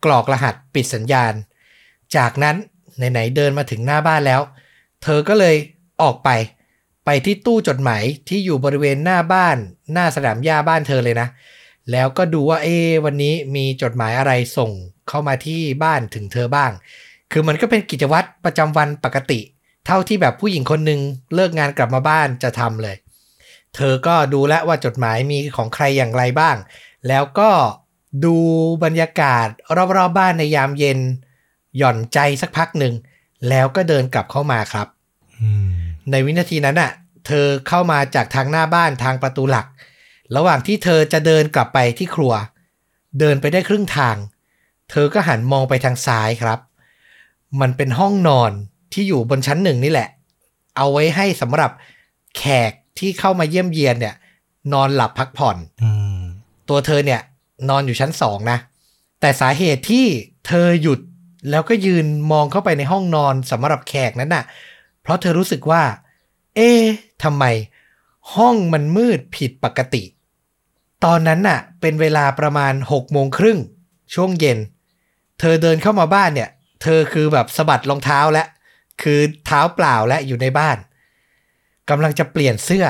กรอกรหัสปิดสัญญาณ จากนั้นไหนๆเดินมาถึงหน้าบ้านแล้ว เธอก็เลยออกไปไปที่ตู้จดหมายที่อยู่บริเวณหน้าบ้าน หน้าสนามหญ้าบ้านเธอเลยนะ แล้วก็ดูว่าเอ๊ะวันนี้มีจดหมายอะไรส่งเข้ามาที่บ้านถึงเธอบ้าง คือมันก็เป็นกิจวัตรประจำวันปกติ เท่าที่แบบผู้หญิงคนหนึ่งเลิกงานกลับมาบ้านจะทำเลย เธอก็ดูแลวว่าจดหมายมีของใครอย่างไรบ้าง แล้วก็ดูบรรยากาศรอบๆบ้านในยามเย็น หย่อนใจสักพักหนึ่ง แล้วก็เดินกลับเข้ามาครับอืมในวินาทีนั้นน่ะ เธอเข้ามาจากทางหน้าบ้านทางประตูหลัก ระหว่างที่เธอจะเดินกลับไปที่ครัว เดินไปได้ครึ่งทาง เธอก็หันมองไปทางซ้ายครับ มันเป็นห้องนอนที่อยู่บนชั้นหนึ่งนี่แหละ เอาไว้ให้สำหรับแขกที่เข้ามาเยี่ยมเยียนเนี่ย นอนหลับพักผ่อนอืมตัวเธอเนี่ยนอนอยู่ชั้นสองนะ แต่สาเหตุที่เธอหยุดแล้วก็ยืนมองเข้าไปในห้องนอนสำหรับแขกนั้นน่ะ เพราะเธอรู้สึกว่า เอ๊ะทำไม ห้องมันมืดผิดปกติ ตอนนั้นน่ะ เป็นเวลาประมาณหกโมงครึ่งช่วงเย็น เธอเดินเข้ามาบ้านเนี่ย เธอคือแบบสะบัดรองเท้าและ คือเท้าเปล่าและอยู่ในบ้านกำลังจะเปลี่ยนเสื้อ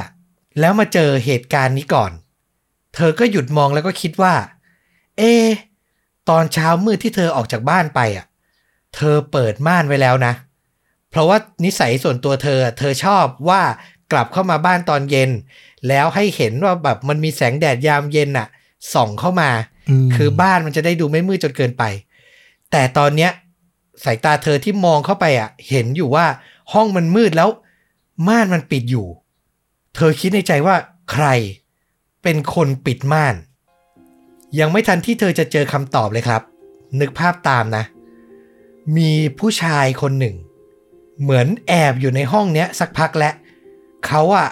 แล้วมาเจอเหตุการณ์นี้ก่อน เธอก็หยุดมองแล้วก็คิดว่า เอ ตอนเช้ามืดที่เธอออกจากบ้านไปอะ เธอเปิดม่านไว้แล้วนะ เพราะว่านิสัยส่วนตัวเธอ เธอชอบว่ากลับเข้ามาบ้านตอนเย็น แล้วให้เห็นว่าแบบมันมีแสงแดดยามเย็นน่ะส่องเข้ามามคือบ้านมันจะได้ดูไม่มืดจนเกินไป แต่ตอนเนี้ยสายตาเธอที่มองเข้าไปอะ เห็นอยู่ว่าห้องมันมืดแล้ว ม่านมันปิดอยู่ เธอคิดในใจว่าใครเป็นคนปิดม่าน ยังไม่ทันที่เธอจะเจอคำตอบเลยครับ นึกภาพตามนะ มีผู้ชายคนหนึ่ง เหมือนแอบอยู่ในห้องเนี้ยสักพักแล้วเขาอะ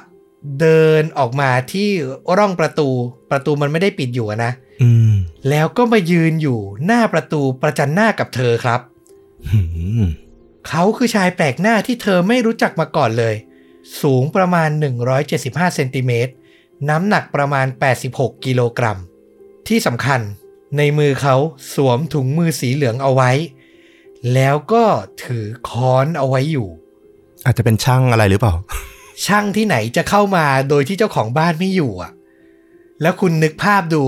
เดินออกมาที่ร่องประตูประตูมันไม่ได้ปิดอยู่อะนะอืมแล้วก็มายืนอยู่หน้าประตูประจันหน้ากับเธอครับหืมเขาคือชายแปลกหน้าที่เธอไม่รู้จักมาก่อนเลย สูงประมาณ 175เซนติเมตรน้ำหนักประมาณ 86 กิโลกรัม ที่สำคัญในมือเขาสวมถุงมือสีเหลืองเอาไว้ แล้วก็ถือค้อนเอาไว้อยู่ อาจจะเป็นช่างอะไรหรือเปล่า ช่างที่ไหนจะเข้ามาโดยที่เจ้าของบ้านไม่อยู่อะ แล้วคุณนึกภาพดู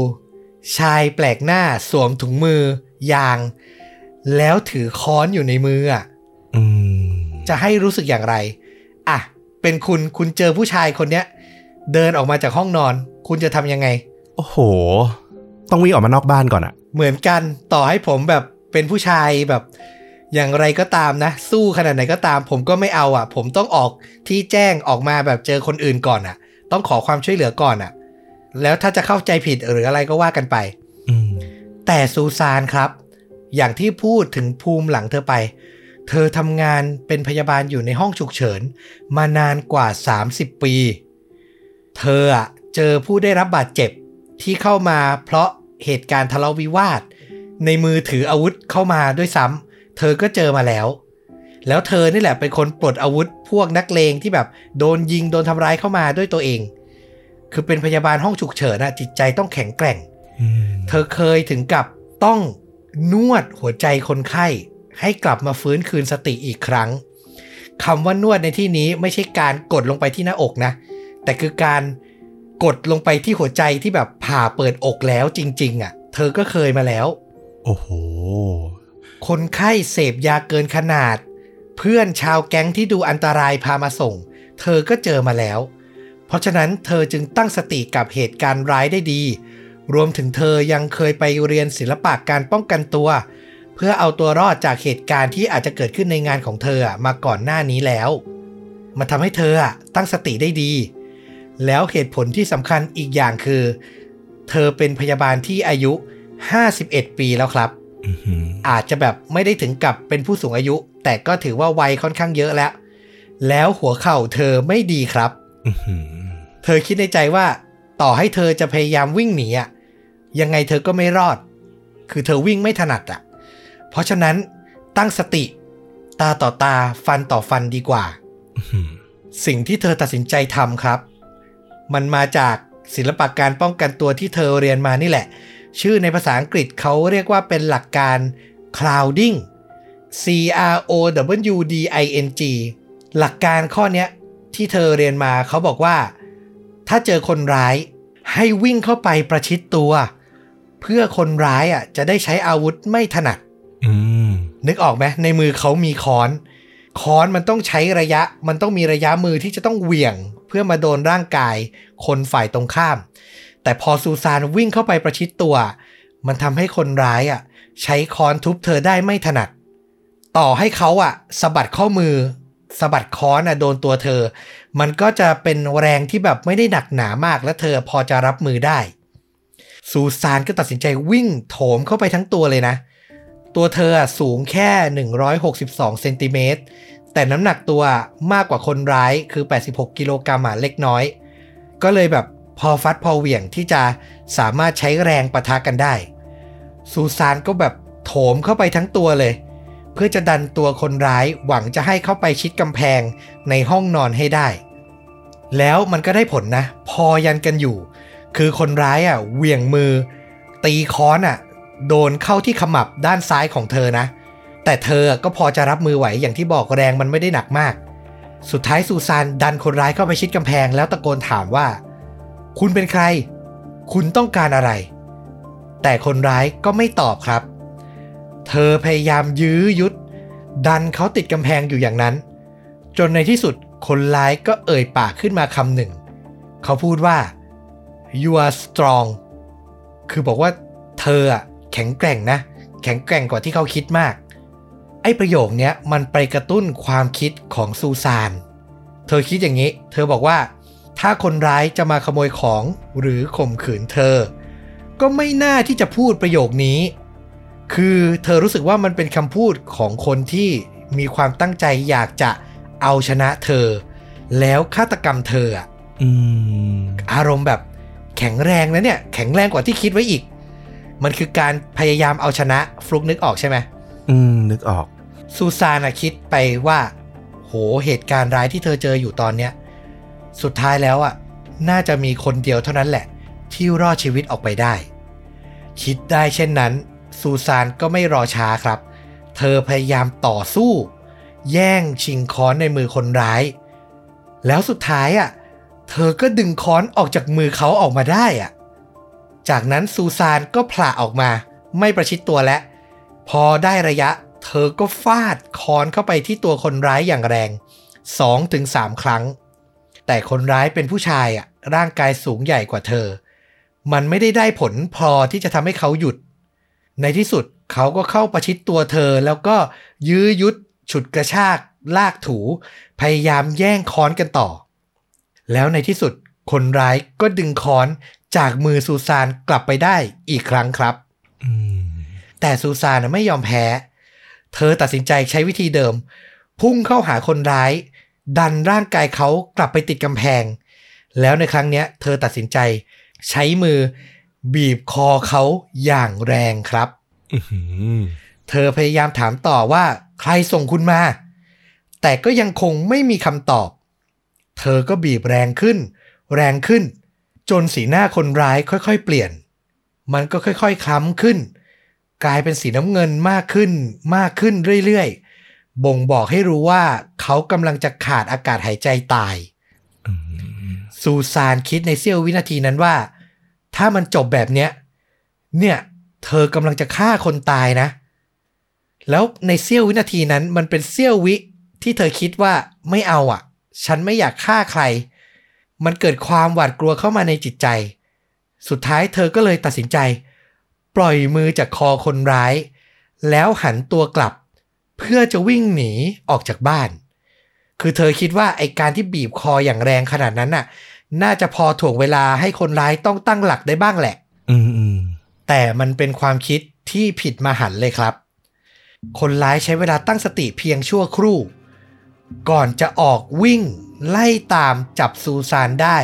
ชายแปลกหน้าสวมถุงมือ ยาง แล้วถือค้อนอยู่ในมืออะอืมจะให้รู้สึกอย่างไร อะ เป็นคุณคุณเจอผู้ชายคนเนี้ย เดินออกมาจากห้องนอน คุณจะทำยังไง โอ้โห ต้องวิ่งออกมานอกบ้านก่อนอะเหมือนกันต่อให้ผมแบบเป็นผู้ชายแบบ อย่างไรก็ตามนะ สู้ขนาดไหนก็ตาม ผมก็ไม่เอาอะ ผมต้องออกที่แจ้งออกมาแบบเจอคนอื่นก่อนอะ ต้องขอความช่วยเหลือก่อนอะ แล้วถ้าจะเข้าใจผิดหรืออะไรก็ว่ากันไปอืมแต่ซูซานครับ อย่างที่พูดถึงภูมิหลังเธอไป เธอทำงานเป็นพยาบาลอยู่ในห้องฉุกเฉิน มานานกว่า 30 ปี เธออะเจอผู้ได้รับบาดเจ็บที่เข้ามาเพราะเหตุการณ์ทะเลาะวิวาท ในมือถืออาวุธเข้ามาด้วยซ้ำ เธอก็เจอมาแล้ว แล้วเธอนี่แหละเป็นคนปลดอาวุธพวกนักเลงที่แบบโดนยิงโดนทำร้ายเข้ามาด้วยตัวเอง คือเป็นพยาบาลห้องฉุกเฉินอะจิตใจต้องแข็งแกร่งอืมเธอเคยถึงกับต้องนวดหัวใจคนไข้ ให้กลับมาฟื้นคืนสติอีกครั้งคำว่านวดในที่นี้ไม่ใช่การกดลงไปที่หน้าอกนะ แต่คือการกดลงไปที่หัวใจที่แบบผ่าเปิดอกแล้วจริง ๆอะ เธอก็เคยมาแล้ว โอ้โห คนไข้เสพยาเกินขนาด เพื่อนชาวแก๊งที่ดูอันตรายพามาส่ง เธอก็เจอมาแล้ว เพราะฉะนั้นเธอจึงตั้งสติกับเหตุการณ์ร้ายได้ดี รวมถึงเธอยังเคยไปเรียนศิลปะการป้องกันตัว เพื่อเอาตัวรอดจากเหตุการณ์ที่อาจจะเกิดขึ้นในงานของเธอมาก่อนหน้านี้แล้ว มันทำให้เธอตั้งสติได้ดี แล้วเหตุผลที่สำคัญอีกอย่างคือ เธอเป็นพยาบาลที่อายุ 51 ปีแล้วครับ อือหืออาจจะแบบไม่ได้ถึงกับเป็นผู้สูงอายุ แต่ก็ถือว่าวัยค่อนข้างเยอะแล้ว แล้วหัวเข่าเธอไม่ดีครับอือหือเธอคิดในใจว่า ต่อให้เธอจะพยายามวิ่งหนีอะยังไงเธอก็ไม่รอด คือเธอวิ่งไม่ถนัดอะเพราะฉะนั้นตั้งสติ ตาต่อตาฟันต่อฟันดีกว่าอื้อหือสิ่งที่เธอตัดสินใจทำครับ มันมาจากศิลปะการป้องกันตัวที่เธอเรียนมานี่แหละ ชื่อในภาษาอังกฤษเขาเรียกว่าเป็นหลักการ clouding C R O W D I N G หลักการข้อเนี้ยที่เธอเรียนมาเขาบอกว่า ถ้าเจอคนร้ายให้วิ่งเข้าไปประชิดตัว เพื่อคนร้ายอะจะได้ใช้อาวุธไม่ถนัดอืมนึกออกไหมในมือเขามีค้อน ค้อนมันต้องใช้ระยะ มันต้องมีระยะมือที่จะต้องเหวี่ยง เพื่อมาโดนร่างกาย คนฝ่ายตรงข้าม แต่พอซูซานวิ่งเข้าไปประชิดตัว มันทำให้คนร้ายอะ ใช้ค้อนทุบเธอได้ไม่ถนัด ต่อให้เขาอะสะบัดข้อมือสะบัดค้อนอะโดนตัวเธอ มันก็จะเป็นแรงที่แบบไม่ได้หนักหนามากและเธอพอจะรับมือได้ ซูซานก็ตัดสินใจวิ่งโถมเข้าไปทั้งตัวเลยนะ ตัวเธอสูงแค่ 162เซนติเมตรแต่น้ำหนักตัวมากกว่าคนร้ายคือ 86 กิโลกรัมอะเล็กน้อย ก็เลยแบบ พอฟัดพอเหวี่ยงที่จะสามารถใช้แรงประทะกันได้ ซูซานก็แบบโถมเข้าไปทั้งตัวเลย เพื่อจะดันตัวคนร้ายหวังจะให้เข้าไปชิดกำแพงในห้องนอนให้ได้ แล้วมันก็ได้ผลนะ พอยันกันอยู่ คือคนร้ายอะเหวี่ยงมือ ตีค้อนอะ โดนเข้าที่ขมับด้านซ้ายของเธอนะ แต่เธอก็พอจะรับมือไหวอย่างที่บอกแรงมันไม่ได้หนักมาก สุดท้ายซูซานดันคนร้ายเข้าไปชิดกำแพงแล้วตะโกนถามว่า คุณเป็นใคร คุณต้องการอะไร แต่คนร้ายก็ไม่ตอบครับ เธอพยายามยื้อยุด ดันเขาติดกำแพงอยู่อย่างนั้น จนในที่สุดคนร้ายก็เอ่ยปากขึ้นมาคำหนึ่ง เขาพูดว่า you are strong คือบอกว่าเธออะแข็งแกร่งนะ แข็งแกร่งกว่าที่เขาคิดมาก ไอ้ประโยคนี้มันไปกระตุ้นความคิดของซูซาน เธอคิดอย่างนี้ เธอบอกว่า ถ้าคนร้ายจะมาขโมยของหรือข่มขืนเธอ ก็ไม่น่าที่จะพูดประโยคนี้ คือเธอรู้สึกว่ามันเป็นคำพูดของคนที่มีความตั้งใจอยากจะเอาชนะเธอ แล้วฆาตกรรมเธออะอืมอารมณ์แบบแข็งแรงนะเนี่ย แข็งแรงกว่าที่คิดไว้อีก มันคือการพยายามเอาชนะฟลุกนึกออกใช่ไหมอืม นึกออก ซูซานะคิดไปว่า โหเหตุการณ์ร้ายที่เธอเจออยู่ตอนเนี้ย สุดท้ายแล้วอะน่าจะมีคนเดียวเท่านั้นแหละ ที่รอดชีวิตออกไปได้ คิดได้เช่นนั้น ซูซานก็ไม่รอช้าครับ เธอพยายามต่อสู้ แย่งชิงค้อนในมือคนร้าย แล้วสุดท้ายอะเธอก็ดึงค้อนออกจากมือเขาออกมาได้อะจากนั้นซูซานก็ผละออกมา ไม่ประชิดตัวแล้วพอได้ระยะ เธอก็ฟาดค้อนเข้าไปที่ตัวคนร้ายอย่างแรง2-3ครั้ง แต่คนร้ายเป็นผู้ชายอะร่างกายสูงใหญ่กว่าเธอ มันไม่ได้ได้ผลพอที่จะทำให้เขาหยุด ในที่สุดเขาก็เข้าประชิดตัวเธอ แล้วก็ยื้อยุด ฉุดกระชาก ลากถู พยายามแย่งค้อนกันต่อ แล้วในที่สุดคนร้ายก็ดึงค้อนจากมือซูซานกลับไปได้อีกครั้งครับอืมแต่ซูซานนะไม่ยอมแพ้ เธอตัดสินใจใช้วิธีเดิม พุ่งเข้าหาคนร้าย ดันร่างกายเขากลับไปติดกำแพง แล้วในครั้งเนี้ยเธอตัดสินใจ ใช้มือบีบคอเขาอย่างแรงครับอื้อหือเธอพยายามถามต่อว่าใครส่งคุณมา แต่ก็ยังคงไม่มีคำตอบ เธอก็บีบแรงขึ้น แรงขึ้น จนสีหน้าคนร้ายค่อยๆ เปลี่ยน มันก็ค่อยๆ คล้ำขึ้น กลายเป็นสีน้ำเงินมากขึ้น มากขึ้นเรื่อยๆ บ่งบอกให้รู้ว่าเขากำลังจะขาดอากาศหายใจตายอืมซูซานคิดในเสี้ยววินาทีนั้นว่า ถ้ามันจบแบบเนี้ย เนี่ย เธอกำลังจะฆ่าคนตายนะ แล้วในเสี้ยววินาทีนั้น มันเป็นเสี้ยววิที่เธอคิดว่าไม่เอาอะ ฉันไม่อยากฆ่าใคร มันเกิดความหวาดกลัวเข้ามาในจิตใจ สุดท้ายเธอก็เลยตัดสินใจ ปล่อยมือจากคอคนร้าย แล้วหันตัวกลับ เพื่อจะวิ่งหนีออกจากบ้าน คือเธอคิดว่าไอการที่บีบคออย่างแรงขนาดนั้นน่ะ น่าจะพอถ่วงเวลาให้คนร้ายต้องตั้งหลักได้บ้างแหละ อืมอืมแต่มันเป็นความคิดที่ผิดมาหันเลยครับ คนร้ายใช้เวลาตั้งสติเพียงชั่วครู่ ก่อนจะออกวิ่งไล่ตามจับซูซานได้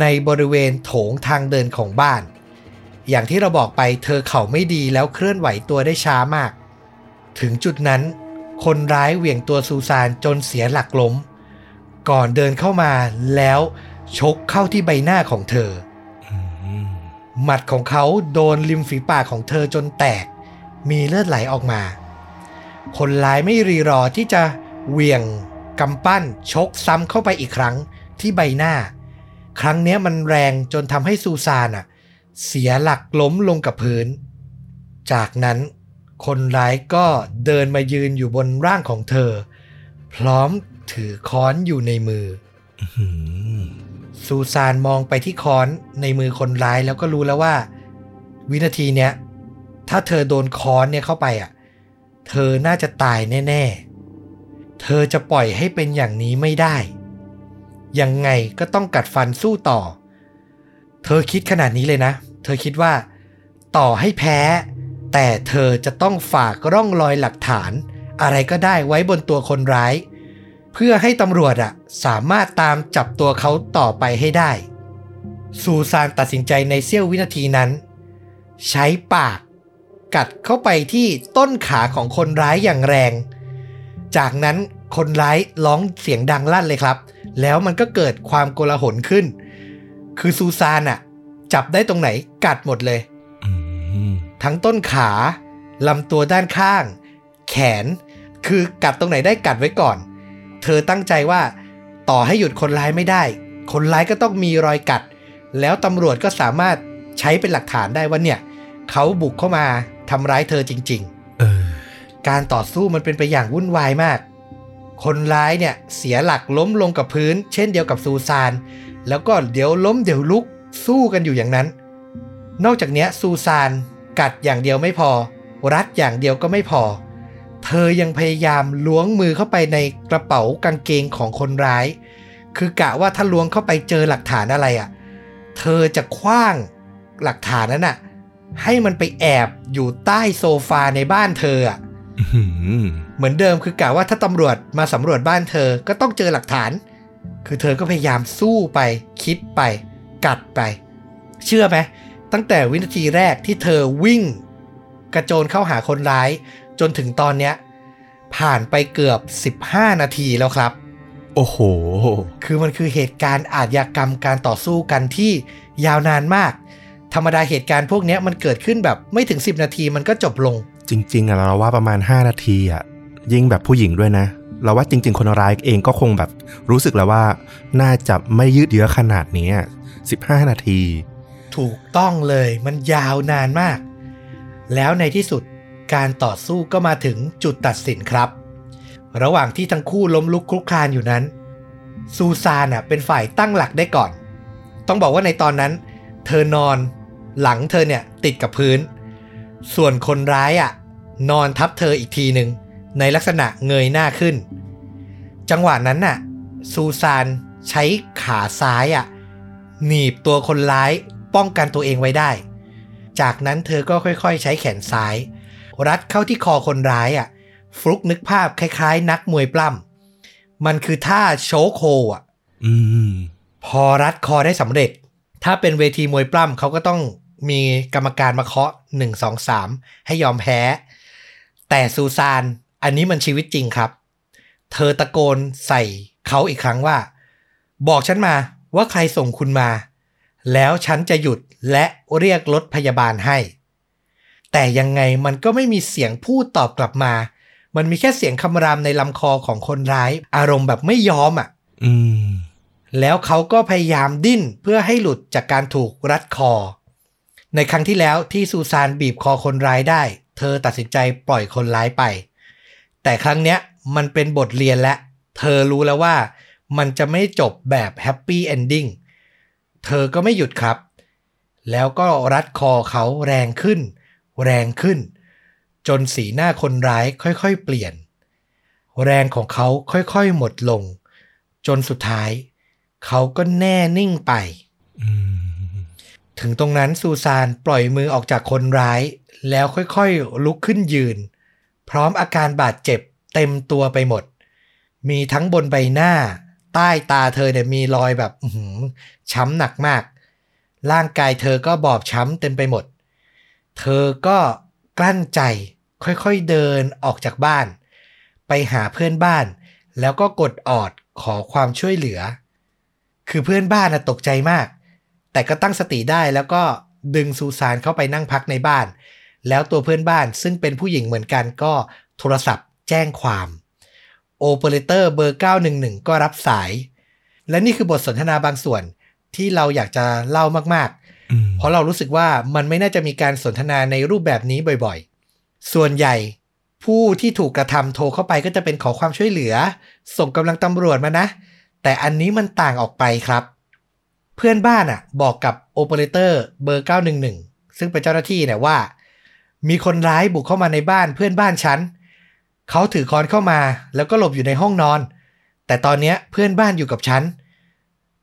ในบริเวณโถงทางเดินของบ้าน อย่างที่เราบอกไปเธอเข่าไม่ดีแล้วเคลื่อนไหวตัวได้ช้ามาก ถึงจุดนั้น คนร้ายเหวี่ยงตัวซูซานจนเสียหลักล้ม ก่อนเดินเข้ามาแล้วชกเข้าที่ใบหน้าของเธอ หมัดของเขาโดนริมฝีปากของเธอจนแตก มีเลือดไหลออกมา คนร้ายไม่รีรอที่จะเหวี่ยงกำปั้นชกซ้ำเข้าไปอีกครั้งที่ใบหน้า ครั้งนี้มันแรงจนทำให้ซูซานอะเสียหลักล้มลงกับพื้น จากนั้น คนร้ายก็เดินมายืนอยู่บนร่างของเธอ พร้อมถือค้อนอยู่ในมือซูซานมองไปที่ค้อนในมือคนร้ายแล้วก็รู้แล้วว่า วินาทีเนี้ยถ้าเธอโดนค้อนเนี่ยเข้าไปอะ เธอน่าจะตายแน่ ๆ เธอจะปล่อยให้เป็นอย่างนี้ไม่ได้ ยังไงก็ต้องกัดฟันสู้ต่อ เธอคิดขนาดนี้เลยนะ เธอคิดว่า ต่อให้แพ้ แต่เธอจะต้องฝากร่องรอยหลักฐาน อะไรก็ได้ไว้บนตัวคนร้าย เพื่อให้ตำรวจอะสามารถตามจับตัวเขาต่อไปให้ได้ ซูซานตัดสินใจในเสี้ยววินาทีนั้น ใช้ปากกัดเข้าไปที่ต้นขาของคนร้ายอย่างแรง จากนั้นคนร้ายร้องเสียงดังลั่นเลยครับ แล้วมันก็เกิดความโกลาหลขึ้น คือซูซานอะจับได้ตรงไหนกัดหมดเลย ทั้งต้นขาลำตัวด้านข้าง แขน คือกัดตรงไหนได้กัดไว้ก่อน เธอตั้งใจว่าต่อให้หยุดคนร้ายไม่ได้ คนร้ายก็ต้องมีรอยกัด แล้วตำรวจก็สามารถใช้เป็นหลักฐานได้ว่าเนี่ย เขาบุกเข้ามาทำร้ายเธอจริงเออๆการต่อสู้มันเป็นไปอย่างวุ่นวายมาก คนร้ายเนี่ยเสียหลักล้มลงกับพื้น เช่นเดียวกับซูซาน แล้วก็เดี๋ยวล้มเดี๋ยวลุกสู้กันอยู่อย่างนั้น นอกจากเนี้ยซูซาน กัดอย่างเดียวไม่พอ รัดอย่างเดียวก็ไม่พอ เธอยังพยายามล้วงมือเข้าไปในกระเป๋ากางเกงของคนร้าย คือกะว่าถ้าล้วงเข้าไปเจอหลักฐานอะไรอะ่ะ เธอจะคว้างหลักฐานนั้นอะ ให้มันไปแอบอยู่ใต้โซฟาในบ้านเธออะอื้อหือเหมือนเดิมคือกะว่าถ้าตำรวจมาสำรวจบ้านเธอก็ต้องเจอหลักฐาน คือเธอก็พยายามสู้ไป คิดไป กัดไป เชื่อไหม ตั้งแต่วินาทีแรกที่เธอวิ่ง กระโจนเข้าหาคนร้าย จนถึงตอนเนี้ย ผ่านไปเกือบ 15 นาทีแล้วครับ โอ้โห คือมันคือเหตุการณ์อาชญากรรมการต่อสู้กันที่ยาวนานมาก ธรรมดาเหตุการณ์พวกเนี้ยมันเกิดขึ้นแบบไม่ถึง 10 นาทีมันก็จบลง จริง ๆอะเราว่าประมาณ 5 นาทีอะยิ่งแบบผู้หญิงด้วยนะ เราว่าจริง ๆ คนร้ายเองก็คงแบบรู้สึกแล้วว่า น่าจะไม่ยืดเยื้อขนาดเนี้สิบห้านาที ถูกต้องเลยมันยาวนานมาก แล้วในที่สุดการต่อสู้ก็มาถึงจุดตัดสินครับ ระหว่างที่ทั้งคู่ล้มลุกคลุกคลานอยู่นั้น ซูซานเป็นฝ่ายตั้งหลักได้ก่อน ต้องบอกว่าในตอนนั้น เธอนอนหลังเธอเนี่ยติดกับพื้น ส่วนคนร้ายอะนอนทับเธออีกทีหนึ่งในลักษณะเงยหน้าขึ้น จังหวะนั้นน่ะซูซานใช้ขาซ้ายอะหนีบตัวคนร้าย ป้องกันตัวเองไว้ได้ จากนั้นเธอก็ค่อยๆ ใช้แขนซ้าย รัดเข้าที่คอคนร้ายอะ ฟลุกนึกภาพคล้ายๆ นักมวยปล้ำมันคือท่าโชคโฮอะอืมพอรัดคอได้สำเร็จ ถ้าเป็นเวทีมวยปล้ำเขาก็ต้องมีกรรมการมาเคาะ1 2 3ให้ยอมแพ้ แต่ซูซานอันนี้มันชีวิตจริงครับ เธอตะโกนใส่เขาอีกครั้งว่า บอกฉันมาว่าใครส่งคุณมา แล้วฉันจะหยุดและเรียกรถพยาบาลให้ แต่ยังไงมันก็ไม่มีเสียงพูดตอบกลับมา มันมีแค่เสียงคำรามในลำคอของคนร้าย อารมณ์แบบไม่ยอมอะ อืม แล้วเขาก็พยายามดิ้นเพื่อให้หลุดจากการถูกรัดคอ ในครั้งที่แล้วที่ซูซานบีบคอคนร้ายได้ เธอตัดสินใจปล่อยคนร้ายไป แต่ครั้งเนี้ยมันเป็นบทเรียนและ เธอรู้แล้วว่า มันจะไม่จบแบบแฮปปี้เอนดิ้ง เธอก็ไม่หยุดครับ แล้วก็รัดคอเขาแรงขึ้น แรงขึ้น จนสีหน้าคนร้ายค่อยๆ เปลี่ยน แรงของเขาค่อยๆ หมดลง จนสุดท้าย เขาก็แน่นิ่งไปถึงตรงนั้นซูซานปล่อยมือออกจากคนร้าย แล้วค่อยๆ ลุกขึ้นยืน พร้อมอาการบาดเจ็บเต็มตัวไปหมด มีทั้งบนใบหน้า ใต้ตาเธอเนี่ยมีรอยแบบหือช้ำหนักมาก ร่างกายเธอก็บอบช้ำเต็มไปหมด เธอก็กลั้นใจค่อยๆเดินออกจากบ้าน ไปหาเพื่อนบ้าน แล้วก็กดออดขอความช่วยเหลือ คือเพื่อนบ้านนะตกใจมาก แต่ก็ตั้งสติได้แล้วก็ดึงซูซานเข้าไปนั่งพักในบ้าน แล้วตัวเพื่อนบ้านซึ่งเป็นผู้หญิงเหมือนกันก็โทรศัพท์แจ้งความ โอเปอเรเตอร์เบอร์ 911 ก็รับสาย และนี่คือบทสนทนาบางส่วนที่เราอยากจะเล่ามากอืมๆเพราะเรารู้สึกว่ามันไม่น่าจะมีการสนทนาในรูปแบบนี้บ่อยๆ ส่วนใหญ่ผู้ที่ถูกกระทำโทรเข้าไปก็จะเป็นขอความช่วยเหลือ ส่งกำลังตำรวจมานะ แต่อันนี้มันต่างออกไปครับ เพื่อนบ้านอะ บอกกับโอเปอเรเตอร์เบอร์ 911 ซึ่งเป็นเจ้าหน้าที่เนี่ยว่า มีคนร้ายบุกเข้ามาในบ้านเพื่อนบ้านฉัน เขาถือค้อนเข้ามา แล้วก็หลบอยู่ในห้องนอน แต่ตอนเนี้ยเพื่อนบ้านอยู่กับฉัน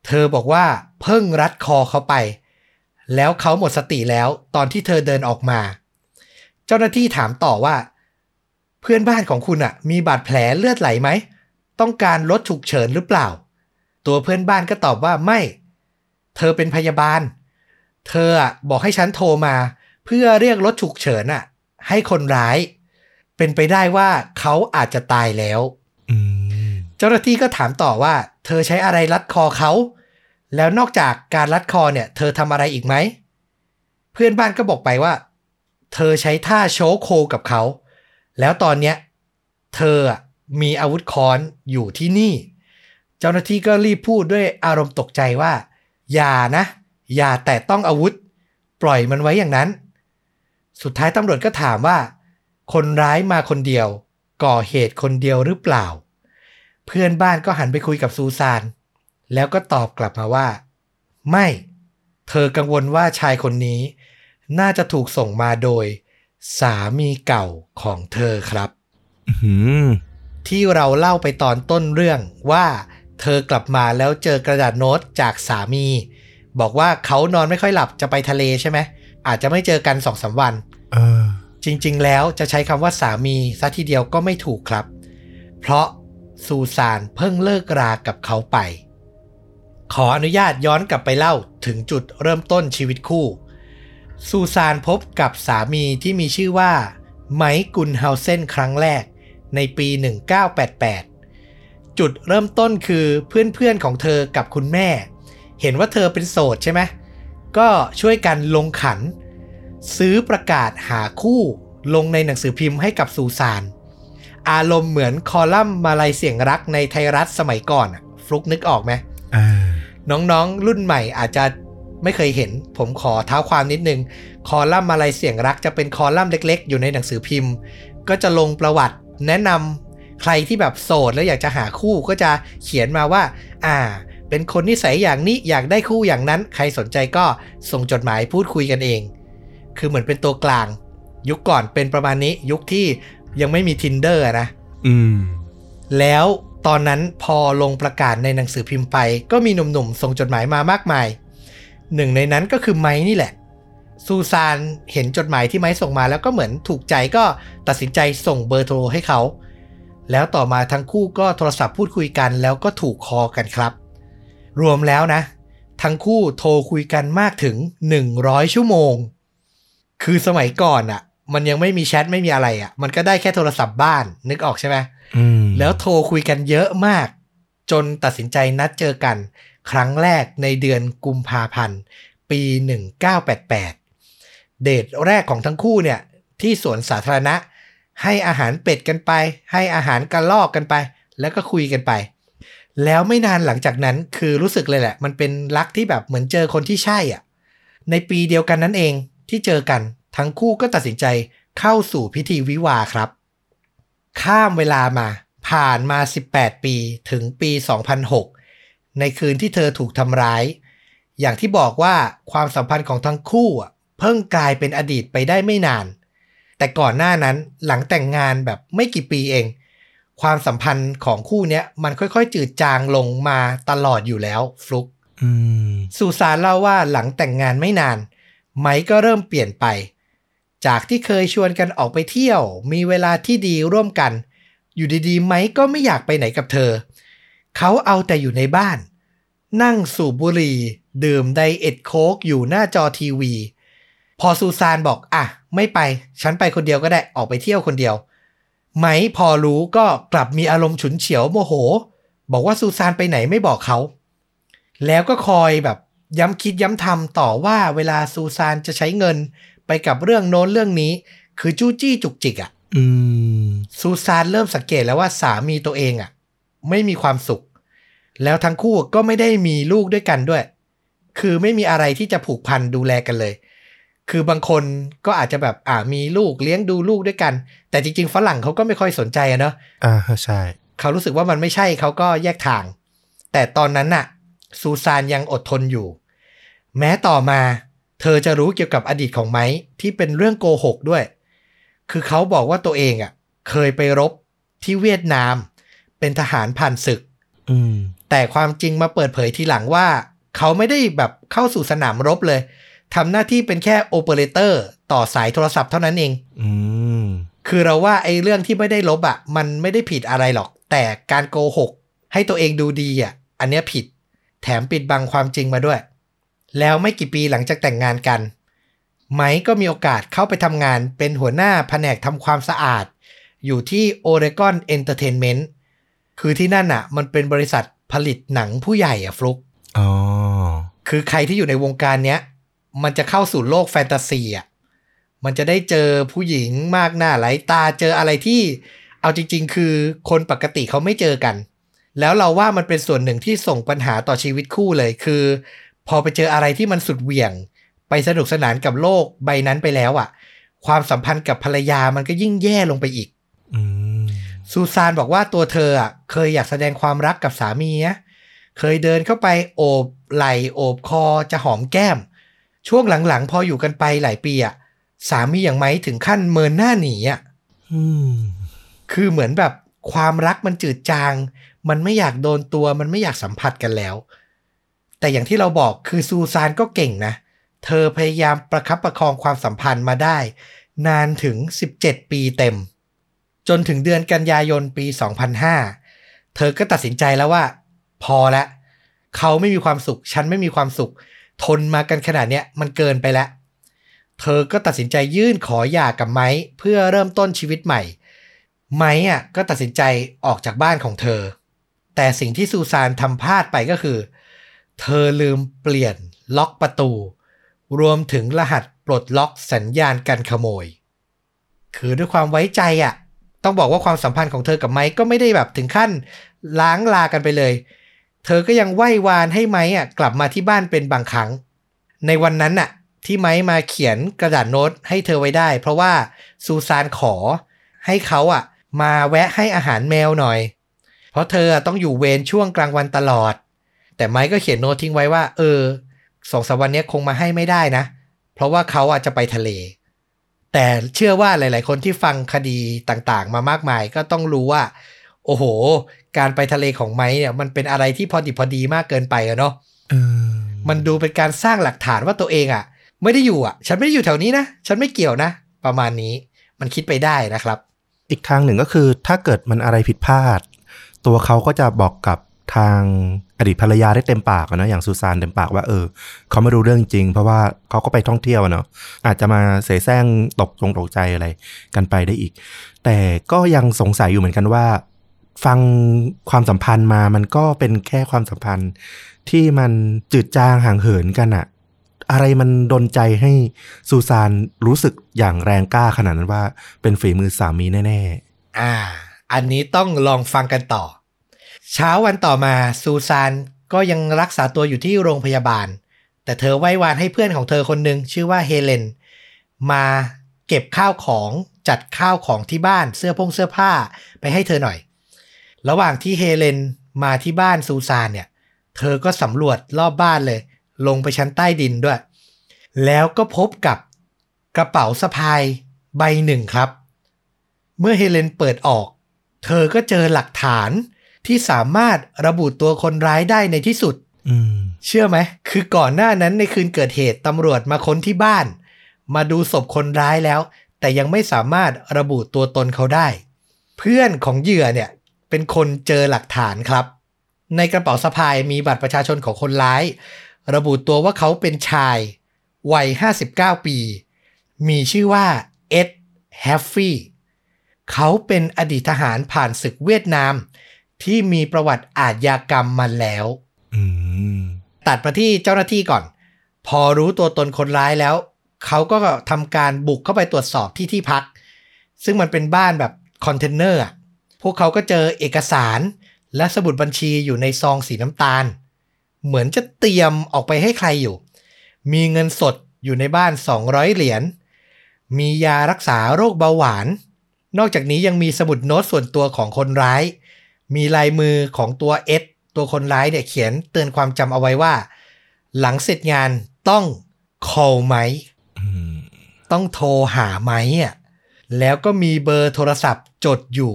เธอบอกว่าเพิ่งรัดคอเขาไป แล้วเขาหมดสติแล้วตอนที่เธอเดินออกมา เจ้าหน้าที่ถามต่อว่า เพื่อนบ้านของคุณอะมีบาดแผลเลือดไหลไหม ต้องการรถฉุกเฉินหรือเปล่า ตัวเพื่อนบ้านก็ตอบว่าไม่ เธอเป็นพยาบาล เธอบอกให้ฉันโทรมา เพื่อเรียกรถฉุกเฉินอะให้คนร้าย เป็นไปได้ว่าเขาอาจจะตายแล้วอืมเจ้าหน้าที่ก็ถามต่อว่า เธอใช้อะไรรัดคอเขา แล้วนอกจากการรัดคอเนี่ย เธอทำอะไรอีกไหม เพื่อนบ้านก็บอกไปว่า เธอใช้ท่าโชว์โคกับเขา แล้วตอนเนี้ย เธออะมีอาวุธค้อนอยู่ที่นี่ เจ้าหน้าที่ก็รีบพูดด้วยอารมณ์ตกใจว่า อย่านะ อย่าแตะต้องอาวุธ ปล่อยมันไว้อย่างนั้น สุดท้ายตำรวจก็ถามว่า คนร้ายมาคนเดียว ก่อเหตุคนเดียวหรือเปล่า เพื่อนบ้านก็หันไปคุยกับซูซาน แล้วก็ตอบกลับมาว่า ไม่ เธอกังวลว่าชายคนนี้ น่าจะถูกส่งมาโดย สามีเก่าของเธอครับอื้อหือที่เราเล่าไปตอนต้นเรื่องว่า เธอกลับมาแล้วเจอกระดาษโน้ตจากสามี บอกว่าเขานอนไม่ค่อยหลับจะไปทะเลใช่ไหมอาจจะไม่เจอกันสองสามวันเออ จริงๆ แล้วจะใช้คำว่าสามีซะทีเดียวก็ไม่ถูกครับ เพราะซูซานเพิ่งเลิกรากับเขาไป ขออนุญาตย้อนกลับไปเล่าถึงจุดเริ่มต้นชีวิตคู่ ซูซานพบกับสามีที่มีชื่อว่า ไมค์กุนเฮาเซนครั้งแรกในปี 1988 จุดเริ่มต้นคือเพื่อนๆของเธอกับคุณแม่ เห็นว่าเธอเป็นโสดใช่ไหมก็ช่วยกันลงขัน ซื้อประกาศหาคู่ลงในหนังสือพิมพ์ให้กับซูซาน อารมณ์เหมือนคอลัมน์มาลัยเสียงรักในไทยรัฐสมัยก่อนอะฟลุกนึกออกไหมอ่าน้องๆรุ่นใหม่อาจจะไม่เคยเห็น ผมขอเท้าความนิดนึง คอลัมน์มาลัยเสียงรักจะเป็นคอลัมน์เล็ก ๆ อยู่ในหนังสือพิมพ์ ก็จะลงประวัติแนะนำใครที่แบบโสดแล้วอยากจะหาคู่ก็จะเขียนมาว่า อ่า เป็นคนนิสัยอย่างนี้อยากได้คู่อย่างนั้น ใครสนใจก็ส่งจดหมายพูดคุยกันเอง คือเหมือนเป็นตัวกลาง ยุคก่อนเป็นประมาณนี้ ยุคที่ยังไม่มี tinder อะนะอืม แล้วตอนนั้นพอลงประกาศในหนังสือพิมพ์ไป ก็มีหนุ่มๆ ส่งจดหมายมามากมาย หนึ่งในนั้นก็คือไม้นี่แหละ ซูซานเห็นจดหมายที่ไม้ส่งมาแล้วก็เหมือนถูกใจก็ตัดสินใจส่งเบอร์โทรให้เขา แล้วต่อมาทั้งคู่ก็โทรศัพท์พูดคุยกันแล้วก็ถูกคอกันครับ รวมแล้วนะ ทั้งคู่โทรคุยกันมากถึง 100 ชั่วโมง คือสมัยก่อนอะ่ะมันยังไม่มีแชทไม่มีอะไรอะ่ะมันก็ได้แค่โทรศัพท์บ้านนึกออกใช่ไหมอืมแล้วโทรคุยกันเยอะมาก จนตัดสินใจนัดเจอกัน ครั้งแรกในเดือนกุมภาพันธ์ ปี 1988 เดทแรกของทั้งคู่เนี่ยที่สวนสาธารณะ ให้อาหารเป็ดกันไป ให้อาหารกระลอกกันไป แล้วก็คุยกันไป แล้วไม่นานหลังจากนั้นคือรู้สึกเลยแหละ มันเป็นรักที่แบบเหมือนเจอคนที่ใช่อะในปีเดียวกันนั่นเอง ที่เจอกันทั้งคู่ก็ตัดสินใจเข้าสู่พิธีวิวาห์ครับ ข้ามเวลามาผ่านมา 18 ปีถึงปี 2006 ในคืนที่เธอถูกทำร้าย อย่างที่บอกว่าความสัมพันธ์ของทั้งคู่อะเพิ่งกลายเป็นอดีตไปได้ไม่นาน แต่ก่อนหน้านั้นหลังแต่งงานแบบไม่กี่ปีเอง ความสัมพันธ์ของคู่เนี้ยมันค่อยๆ จืดจางลงมาตลอดอยู่แล้วฟลุกอืมสุสานเล่าว่าหลังแต่งงานไม่นาน ไมค์ก็เริ่มเปลี่ยนไป จากที่เคยชวนกันออกไปเที่ยว มีเวลาที่ดีร่วมกัน อยู่ดีๆ ไมค์ก็ไม่อยากไปไหนกับเธอ เขาเอาแต่อยู่ในบ้าน นั่งสูบบุหรี่ดื่มไดเอทโค้กอยู่หน้าจอทีวี พอซูซานบอกอะไม่ไป ฉันไปคนเดียวก็ได้ออกไปเที่ยวคนเดียว ไมค์พอรู้ก็กลับมีอารมณ์ฉุนเฉียวโมโห บอกว่าซูซานไปไหนไม่บอกเขาแล้วก็คอยแบบ ย้ำคิดย้ำทำต่อว่าเวลาซูซานจะใช้เงินไปกับเรื่องโน้นเรื่องนี้ คือจู้จี้จุกจิกอะ่ะอืมซูซานเริ่มสังเกตแล้วว่าสามีตัวเองอะ่ะ ไม่มีความสุข แล้วทั้งคู่ก็ไม่ได้มีลูกด้วยกันด้วย คือไม่มีอะไรที่จะผูกพันดูแลกันเลย คือบางคนก็อาจจะแบบอ่ามีลูกเลี้ยงดูลูกด้วยกัน แต่จริง ๆ ฝรั่งเขาก็ไม่ค่อยสนใจอะเนาะอ่าใช่ เขารู้สึกว่ามันไม่ใช่เขาก็แยกทาง แต่ตอนนั้นน่ะ ซูซานยังอดทนอยู่ แม้ต่อมา เธอจะรู้เกี่ยวกับอดีตของไม้ที่เป็นเรื่องโกหกด้วย คือเขาบอกว่าตัวเองอะ เคยไปรบที่เวียดนาม เป็นทหารผ่านศึกอืมแต่ความจริงมาเปิดเผยทีหลังว่า เขาไม่ได้แบบเข้าสู่สนามรบเลยทำหน้าที่เป็นแค่โอเปอเรเตอร์ต่อสายโทรศัพท์เท่านั้นเองอืมคือเราว่าไอ้เรื่องที่ไม่ได้ลบอะ่ะ มันไม่ได้ผิดอะไรหรอก แต่การโกหก ให้ตัวเองดูดีอะ่ะ อันเนี้ยผิด แถมปิดบังความจริงมาด้วย แล้วไม่กี่ปีหลังจากแต่งงานกัน ไมค์ก็มีโอกาสเข้าไปทำงานเป็นหัวหน้าแผนกทำความสะอาด อยู่ที่ Oregon Entertainment คือที่นั่นอะ มันเป็นบริษัทผลิตหนังผู้ใหญ่อะฟลุกอ๋อ คือใครที่อยู่ในวงการเนี้ย มันจะเข้าสู่โลกแฟนตาซีอะ มันจะได้เจอผู้หญิงมากหน้าหลายตาเจออะไรที่ เอาจริง ๆ คือคนปกติเขาไม่เจอกัน แล้วเราว่ามันเป็นส่วนหนึ่งที่ส่งปัญหาต่อชีวิตคู่เลย คือ พอไปเจออะไรที่มันสุดเหวี่ยง ไปสนุกสนานกับโลกใบนั้นไปแล้วอะ ความสัมพันธ์กับภรรยามันก็ยิ่งแย่ลงไปอีกอืมซูซานบอกว่าตัวเธออะเคยอยากแสดงความรักกับสามีนะเคยเดินเข้าไปโอบไหล่โอบคอจะหอมแก้ม ช่วงหลังๆ พออยู่กันไปหลายปีอะสามีอย่างไม้ถึงขั้นเมินหน้าหนีอะอืมคือเหมือนแบบความรักมันจืดจาง มันไม่อยากโดนตัวมันไม่อยากสัมผัสกันแล้ว แต่อย่างที่เราบอกคือซูซานก็เก่งนะ เธอพยายามประคับประคองความสัมพันธ์มาได้ นานถึง 17 ปีเต็ม จนถึงเดือนกันยายนปี 2005 เธอก็ตัดสินใจแล้วว่า พอละ เขาไม่มีความสุข ฉันไม่มีความสุข ทนมากันขนาดเนี้ยมันเกินไปแล้วเธอก็ตัดสินใจยื่นขอหย่ากับไม้เพื่อเริ่มต้นชีวิตใหม่ ไม้อะก็ตัดสินใจออกจากบ้านของเธอ แต่สิ่งที่ซูซานทำพลาดไปก็คือ เธอลืมเปลี่ยนล็อกประตู รวมถึงรหัสปลดล็อกสัญญาณการขโมย คือด้วยความไว้ใจอะ ต้องบอกว่าความสัมพันธ์ของเธอกับไม้ก็ไม่ได้แบบถึงขั้นล้างลากันไปเลย เธอก็ยังไหว้วานให้ไม้อะกลับมาที่บ้านเป็นบางครั้ง ในวันนั้นน่ะ ที่ไม้มาเขียนกระดาษโน้ตให้เธอไว้ได้ เพราะว่าซูซานขอให้เขาอะ มาแวะให้อาหารแมวหน่อย เพราะเธอต้องอยู่เวรช่วงกลางวันตลอด แต่ไม้ก็เขียนโน้ตทิ้งไว้ว่า เออสองสามวันเนี้ยคงมาให้ไม่ได้นะ เพราะว่าเขาอะจะไปทะเล แต่เชื่อว่าหลาย ๆ คนที่ฟังคดีต่าง ๆ มามากมายก็ต้องรู้ว่า โอ้โห การไปทะเลของไม้เนี่ย มันเป็นอะไรที่พอดิบพอดีมากเกินไปอะเนาะเออมันดูเป็นการสร้างหลักฐานว่าตัวเองอะไม่ได้อยู่อะฉันไม่ได้อยู่แถวนี้นะ ฉันไม่เกี่ยวนะ ประมาณนี้ มันคิดไปได้นะครับ อีกทางหนึ่งก็คือถ้าเกิดมันอะไรผิดพลาด ตัวเขาก็จะบอกกับทางอดีตภรรยาได้เต็มปากนะอย่างซูซานเต็มปากว่าเออเขาไม่รู้เรื่องจริง เพราะว่าเขาก็ไปท่องเที่ยวเนาะอาจจะมาเสแสร้งตกตรงตกใจอะไรกันไปได้อีก แต่ก็ยังสงสัยอยู่เหมือนกันว่า ฟังความสัมพันธ์มามันก็เป็นแค่ความสัมพันธ์ที่มันจืดจางห่างเหินกันอะอะไรมันดนใจให้ซูซานรู้สึกอย่างแรงกล้าขนาดนั้นว่าเป็นฝีมือสามีแน่อ่า อันนี้ต้องลองฟังกันต่อ เช้าวันต่อมาซูซานก็ยังรักษาตัวอยู่ที่โรงพยาบาล แต่เธอไว้วานให้เพื่อนของเธอคนหนึ่งชื่อว่าเฮเลน มาเก็บข้าวของจัดข้าวของที่บ้านเสื้อพงเสื้อผ้าไปให้เธอหน่อย ระหว่างที่เฮเลนมาที่บ้านซูซานเนี่ย เธอก็สำรวจรอบบ้านเลย ลงไปชั้นใต้ดินด้วย แล้วก็พบกับกระเป๋าสะพายใบหนึ่งครับ เมื่อเฮเลนเปิดออก เธอก็เจอหลักฐานที่สามารถระบุตัวคนร้ายได้ในที่สุดๆอืมเชื่อไหม คือก่อนหน้านั้นในคืนเกิดเหตุตำรวจมาค้นที่บ้าน มาดูศพคนร้ายแล้ว แต่ยังไม่สามารถระบุตัวตนเขาได้ เพื่อนของเหยื่อเนี่ยเป็นคนเจอหลักฐานครับ ในกระเป๋าสะพายมีบัตรประชาชนของคนร้าย ระบุตัวว่าเขาเป็นชาย วัย 59 ปี มีชื่อว่าเอ็ดแฮฟฟี่ เขาเป็นอดีตทหารผ่านศึกเวียดนาม ที่มีประวัติอาชญากรรมมาแล้วอืมตัดมาที่เจ้าหน้าที่ก่อน พอรู้ตัวตนคนร้ายแล้ว เขาก็ทำการบุกเข้าไปตรวจสอบที่ที่พัก ซึ่งมันเป็นบ้านแบบคอนเทนเนอร์อะพวกเขาก็เจอเอกสารและสมุดบัญชีอยู่ในซองสีน้ำตาล เหมือนจะเตรียมออกไปให้ใครอยู่ มีเงินสดอยู่ในบ้าน 200 เหรียญ มียารักษาโรคเบาหวาน นอกจากนี้ยังมีสมุดโน้ตส่วนตัวของคนร้าย มีลายมือของตัวเอ็ดตัวคนร้ายเนี่ยเขียนเตือนความจำเอาไว้ว่า หลังเสร็จงานต้อง call ไหมอืมต้องโทรหาไหมอะแล้วก็มีเบอร์โทรศัพท์จดอยู่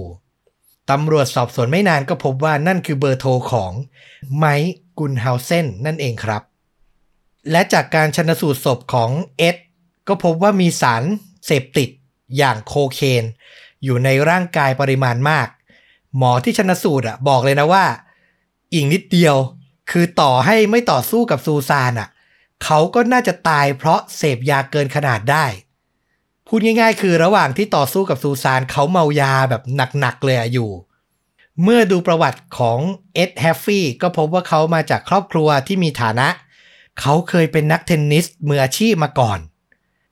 ตำรวจสอบสวนไม่นานก็พบว่านั่นคือเบอร์โทรของไมค์กุนเฮาเซนนั่นเองครับ และจากการชนสูตรศพของเอ็ดก็พบว่ามีสารเสพติดอย่างโคเคน อยู่ในร่างกายปริมาณมาก หมอที่ชนสูตรอะบอกเลยนะว่า อีกนิดเดียว คือต่อให้ไม่ต่อสู้กับซูซานอะ เขาก็น่าจะตายเพราะเสพยาเกินขนาดได้ พูดง่ายๆ คือระหว่างที่ต่อสู้กับซูซานเขาเมายาแบบหนักๆเลยออยู่ เมื่อดูประวัติของเอ็ดแฮฟฟี่ก็พบว่าเขามาจากครอบครัวที่มีฐานะ เขาเคยเป็นนักเทนนิสมืออาชีพมาก่อน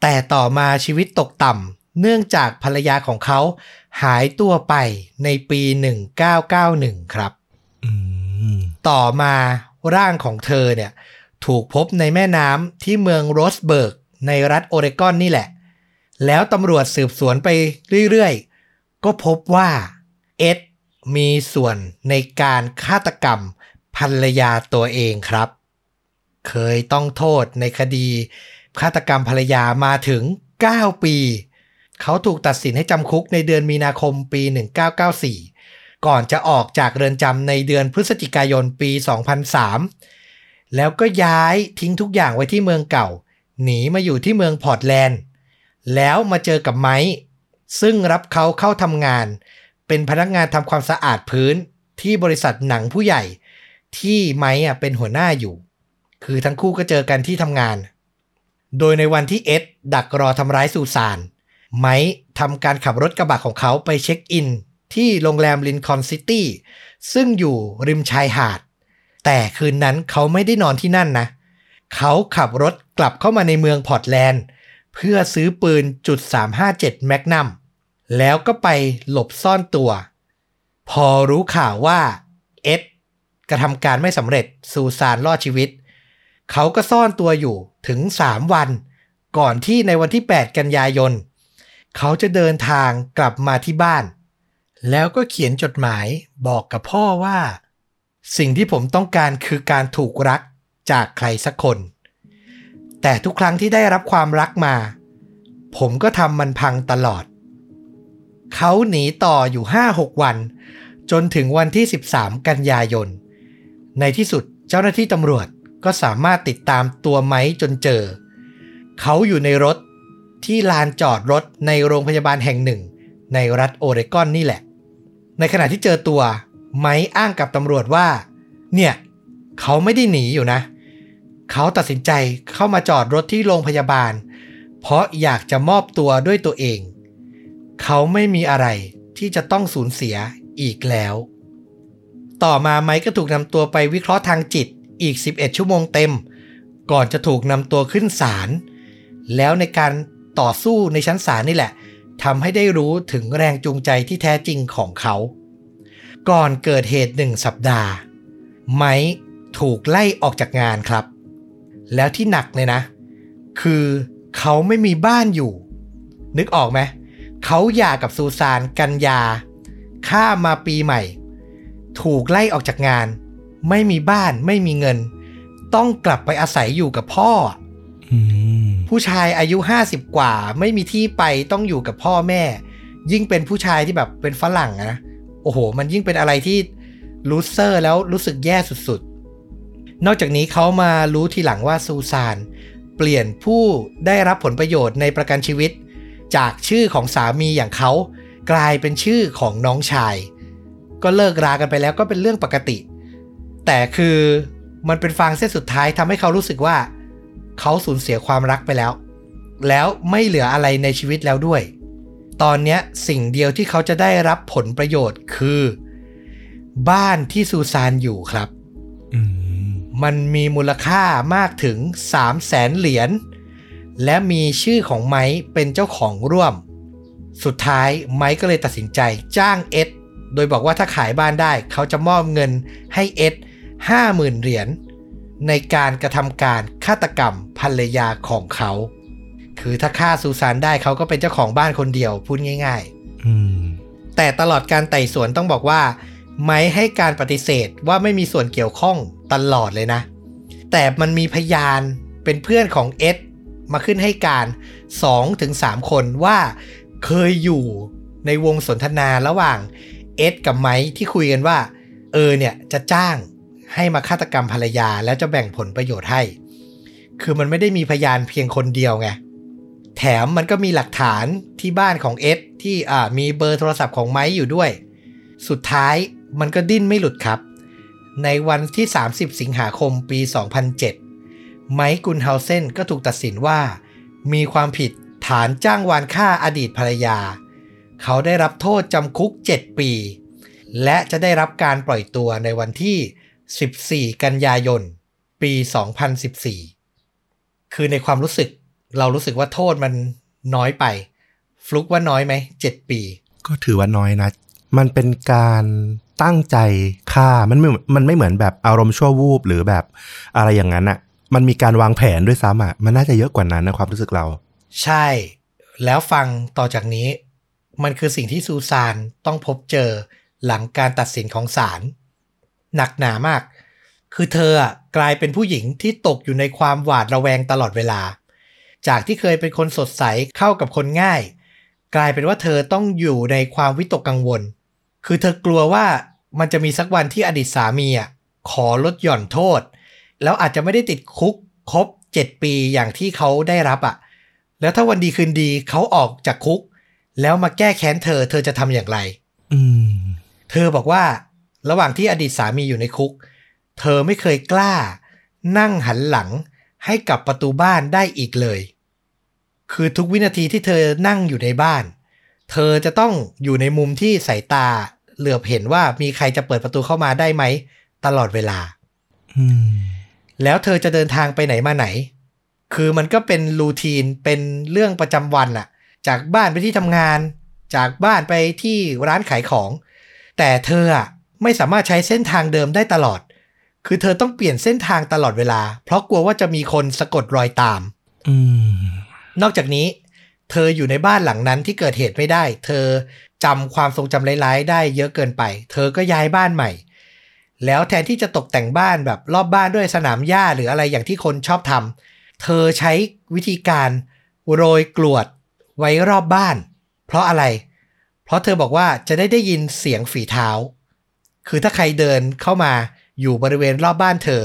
แต่ต่อมาชีวิตตกต่ำ เนื่องจากภรรยาของเขาหายตัวไปในปี 1991 ครับอืมต่อมาร่างของเธอเนี่ยถูกพบในแม่น้ำที่เมืองโรสเบิร์ก ในรัฐโอเรกอนนี่แหละ แล้วตำรวจสืบสวนไปเรื่อยๆ ก็พบว่าเอ็ดมีส่วนในการฆาตกรรมภรรยาตัวเองครับ เคยต้องโทษในคดีฆาตกรรมภรรยามาถึง 9 ปี เขาถูกตัดสินให้จำคุกในเดือนมีนาคมปี 1994 ก่อนจะออกจากเรือนจำในเดือนพฤศจิกายนปี 2003 แล้วก็ย้ายทิ้งทุกอย่างไว้ที่เมืองเก่า หนีมาอยู่ที่เมืองพอร์ตแลนด์ แล้วมาเจอกับไม้ซึ่งรับเขาเข้าทำงาน เป็นพนักงานทำความสะอาดพื้นที่บริษัทหนังผู้ใหญ่ ที่ไม้อะเป็นหัวหน้าอยู่ คือทั้งคู่ก็เจอกันที่ทำงาน โดยในวันที่เอ็ดดักรอทำร้ายซูซาน ไมค์ทำการขับรถกระบะของเขาไปเช็คอิน ที่โรงแรมลินคอนซิตี้ซึ่งอยู่ริมชายหาด แต่คืนนั้นเขาไม่ได้นอนที่นั่นนะ เขาขับรถกลับเข้ามาในเมืองพอร์ตแลนด์ เพื่อซื้อปืนจุด357แมกนัมแล้วก็ไปหลบซ่อนตัว พอรู้ข่าวว่าเอ็ดกระทำการไม่สำเร็จซูซานรอดชีวิต เขาก็ซ่อนตัวอยู่ถึง 3 วัน ก่อนที่ในวันที่ 8 กันยายน เขาจะเดินทางกลับมาที่บ้าน แล้วก็เขียนจดหมายบอกกับพ่อว่า สิ่งที่ผมต้องการคือการถูกรักจากใครสักคน แต่ทุกครั้งที่ได้รับความรักมา ผมก็ทำมันพังตลอด เขาหนีต่ออยู่ 5-6 วัน จนถึงวันที่ 13 กันยายน ในที่สุดเจ้าหน้าที่ตำรวจก็สามารถติดตามตัวไม้จนเจอ เขาอยู่ในรถ ที่ลานจอดรถในโรงพยาบาลแห่งหนึ่ง ในรัฐโอเรกอนนี่แหละ ในขณะที่เจอตัว ไม้อ้างกับตำรวจว่า เนี่ย เขาไม่ได้หนีอยู่นะ เขาตัดสินใจเข้ามาจอดรถที่โรงพยาบาล เพราะอยากจะมอบตัวด้วยตัวเอง เขาไม่มีอะไรที่จะต้องสูญเสียอีกแล้ว ต่อมาไมค์ก็ถูกนำตัวไปวิเคราะห์ทางจิตอีก 11 ชั่วโมงเต็ม ก่อนจะถูกนำตัวขึ้นศาลแล้วในการ ต่อสู้ในชั้นศาลนี่แหละทำให้ได้รู้ถึงแรงจูงใจที่แท้จริงของเขา ก่อนเกิดเหตุหนึ่งสัปดาห์ ไมค์ถูกไล่ออกจากงานครับ แล้วที่หนักเลยนะ คือเขาไม่มีบ้านอยู่ นึกออกไหมเขาหย่ากับซูซานกันยา ข้ามาปีใหม่ ถูกไล่ออกจากงาน ไม่มีบ้านไม่มีเงิน ต้องกลับไปอาศัยอยู่กับพ่ออืม ผู้ชายอายุ 50 กว่า ไม่มีที่ไปต้องอยู่กับพ่อแม่ ยิ่งเป็นผู้ชายที่แบบเป็นฝรั่งนะโอ้โห มันยิ่งเป็นอะไรที่ลูเซอร์แล้วรู้สึกแย่สุดๆ นอกจากนี้เขามารู้ทีหลังว่าซูซานเปลี่ยนผู้ได้รับผลประโยชน์ในประกันชีวิต จากชื่อของสามีอย่างเขากลายเป็นชื่อของน้องชาย ก็เลิกรากันไปแล้วก็เป็นเรื่องปกติ แต่คือมันเป็นฟางเส้นสุดท้ายทำให้เขารู้สึกว่า เขาสูญเสียความรักไปแล้ว แล้วไม่เหลืออะไรในชีวิตแล้วด้วย ตอนเนี้ยสิ่งเดียวที่เขาจะได้รับผลประโยชน์คือ บ้านที่ซูซานอยู่ครับอืมมันมีมูลค่ามากถึง3 0 0แสนเหรียญและมีชื่อของไม้เป็นเจ้าของร่วม สุดท้ายไม้ก็เลยตัดสินใจจ้างเอ็ดโดยบอกว่าถ้าขายบ้านได้ เขาจะมอบเงินให้เอ็ดห้าหมื่นเหรียญ ในการกระทำการฆาตกรรมภรรยาของเขา คือถ้าฆ่าซูซานได้เขาก็เป็นเจ้าของบ้านคนเดียวพูดง่ายๆอืมแต่ตลอดการไต่สวนต้องบอกว่าไม้ให้การปฏิเสธว่าไม่มีส่วนเกี่ยวข้องตลอดเลยนะ แต่มันมีพยานเป็นเพื่อนของเอ็ดมาขึ้นให้การ 2-3 คนว่าเคยอยู่ในวงสนทนาระหว่างเอ็ดกับไมค์ที่คุยกันว่า เออเนี่ยจะจ้าง ให้มาฆาตกรรมภรรยาแล้วจะแบ่งผลประโยชน์ให้ คือมันไม่ได้มีพยานเพียงคนเดียวไง แถมมันก็มีหลักฐานที่บ้านของเอ็ดที่อ่ามีเบอร์โทรศัพท์ของไมค์อยู่ด้วย สุดท้ายมันก็ดิ้นไม่หลุดครับ ในวันที่ 30 สิงหาคมปี 2007 ไมค์กุนเฮาเซนก็ถูกตัดสินว่า มีความผิดฐานจ้างวานฆ่าอดีตภรรยา เขาได้รับโทษจำคุก 7 ปี และจะได้รับการปล่อยตัวในวันที่ 14 กันยายน ปี 2014 คือในความรู้สึกเรารู้สึกว่าโทษมันน้อยไป ฟลุกว่าน้อยไหม7ปี ก็ถือว่าน้อยนะ มันเป็นการตั้งใจฆ่ามันไม่มันไม่เหมือนแบบอารมณ์ชั่ววูบหรือแบบอะไรอย่างนั้นอะมันมีการวางแผนด้วยซ้ำอะมันน่าจะเยอะกว่านั้นนะความรู้สึกเรา ใช่ แล้วฟังต่อจากนี้ มันคือสิ่งที่ซูซานต้องพบเจอหลังการตัดสินของศาล หนักหนามาก คือเธออะกลายเป็นผู้หญิงที่ตกอยู่ในความหวาดระแวงตลอดเวลา จากที่เคยเป็นคนสดใสเข้ากับคนง่าย กลายเป็นว่าเธอต้องอยู่ในความวิตกกังวล คือเธอกลัวว่ามันจะมีสักวันที่อดีตสามีอะขอลดหย่อนโทษ แล้วอาจจะไม่ได้ติดคุกครบ 7 ปีอย่างที่เขาได้รับอะ แล้วถ้าวันดีคืนดีเขาออกจากคุก แล้วมาแก้แค้นเธอเธอจะทำอย่างไร อืม เธอบอกว่า ระหว่างที่อดีตสามีอยู่ในคุก เธอไม่เคยกล้า นั่งหันหลังให้กับประตูบ้านได้อีกเลย คือทุกวินาทีที่เธอนั่งอยู่ในบ้าน เธอจะต้องอยู่ในมุมที่สายตาเหลือบเห็นว่ามีใครจะเปิดประตูเข้ามาได้ไหม ตลอดเวลาอืมแล้วเธอจะเดินทางไปไหนมาไหน คือมันก็เป็นรูทีนเป็นเรื่องประจำวันอะจากบ้านไปที่ทำงาน จากบ้านไปที่ร้านขายของ แต่เธออะ ไม่สามารถใช้เส้นทางเดิมได้ตลอด คือเธอต้องเปลี่ยนเส้นทางตลอดเวลา เพราะกลัวว่าจะมีคนสะกดรอยตามอืมนอกจากนี้ เธออยู่ในบ้านหลังนั้นที่เกิดเหตุไม่ได้ เธอจำความทรงจำร้ายๆ ได้เยอะเกินไป เธอก็ย้ายบ้านใหม่ แล้วแทนที่จะตกแต่งบ้านแบบรอบบ้านด้วยสนามหญ้าหรืออะไรอย่างที่คนชอบทำเธอใช้วิธีการโรยกรวดไว้รอบบ้าน เพราะอะไร เพราะเธอบอกว่าจะได้ได้ยินเสียงฝีเท้า คือถ้าใครเดินเข้ามาอยู่บริเวณรอบบ้านเธอ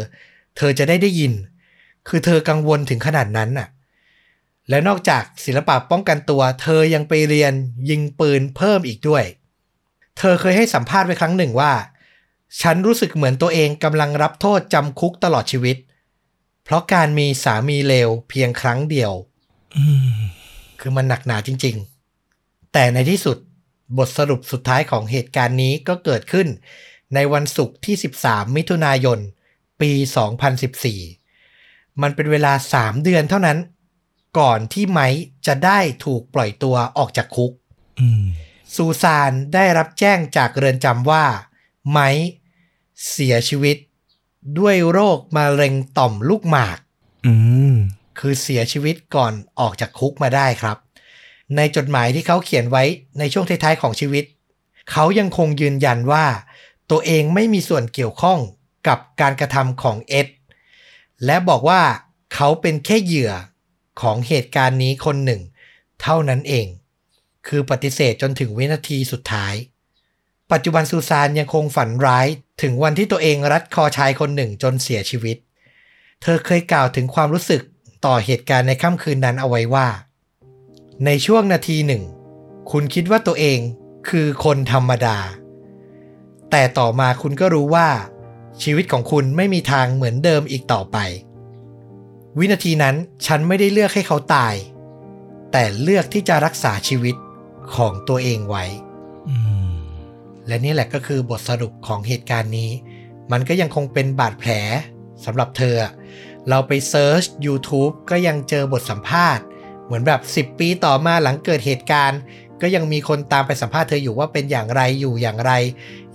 เธอจะได้ได้ยิน คือเธอกังวลถึงขนาดนั้นน่ะ และนอกจากศิลปะป้องกันตัว เธอยังไปเรียนยิงปืนเพิ่มอีกด้วย เธอเคยให้สัมภาษณ์ไว้ครั้งหนึ่งว่า ฉันรู้สึกเหมือนตัวเองกำลังรับโทษจำคุกตลอดชีวิต เพราะการมีสามีเลวเพียงครั้งเดียวคือมันหนักหนาจริง ๆ แต่ในที่สุดบทสรุปสุดท้ายของเหตุการณ์นี้ก็เกิดขึ้น ในวันศุกร์ที่ 13 มิถุนายน ปี 2014 มันเป็นเวลา 3 เดือนเท่านั้น ก่อนที่ไมค์จะได้ถูกปล่อยตัวออกจากคุกอืมซูซานได้รับแจ้งจากเรือนจำว่า ไมค์เสียชีวิตด้วยโรคมะเร็งต่อมลูกหมาก อืม คือเสียชีวิตก่อนออกจากคุกมาได้ครับ ในจดหมายที่เขาเขียนไว้ในช่วงท้ายๆของชีวิต เขายังคงยืนยันว่า ตัวเองไม่มีส่วนเกี่ยวข้องกับการกระทำของเอ็ด และบอกว่าเขาเป็นแค่เหยื่อของเหตุการณ์นี้คนหนึ่ง เท่านั้นเอง คือปฏิเสธจนถึงวินาทีสุดท้าย ปัจจุบันซูซานยังคงฝันร้ายถึงวันที่ตัวเองรัดคอชายคนหนึ่งจนเสียชีวิต เธอเคยกล่าวถึงความรู้สึกต่อเหตุการณ์ในค่ำคืนนั้นเอาไว้ว่า ในช่วงนาทีหนึ่ง คุณคิดว่าตัวเองคือคนธรรมดา แต่ต่อมาคุณก็รู้ว่า ชีวิตของคุณไม่มีทางเหมือนเดิมอีกต่อไป วินาทีนั้นฉันไม่ได้เลือกให้เขาตาย แต่เลือกที่จะรักษาชีวิตของตัวเองไว้อืมและนี่แหละก็คือบทสรุปของเหตุการณ์นี้ มันก็ยังคงเป็นบาดแผลสำหรับเธอ เราไปเซิร์ช YouTube ก็ยังเจอบทสัมภาษณ์ เหมือนแบบ 10 ปีต่อมาหลังเกิดเหตุการณ์ ก็ยังมีคนตามไปสัมภาษณ์เธออยู่ว่าเป็นอย่างไรอยู่อย่างไร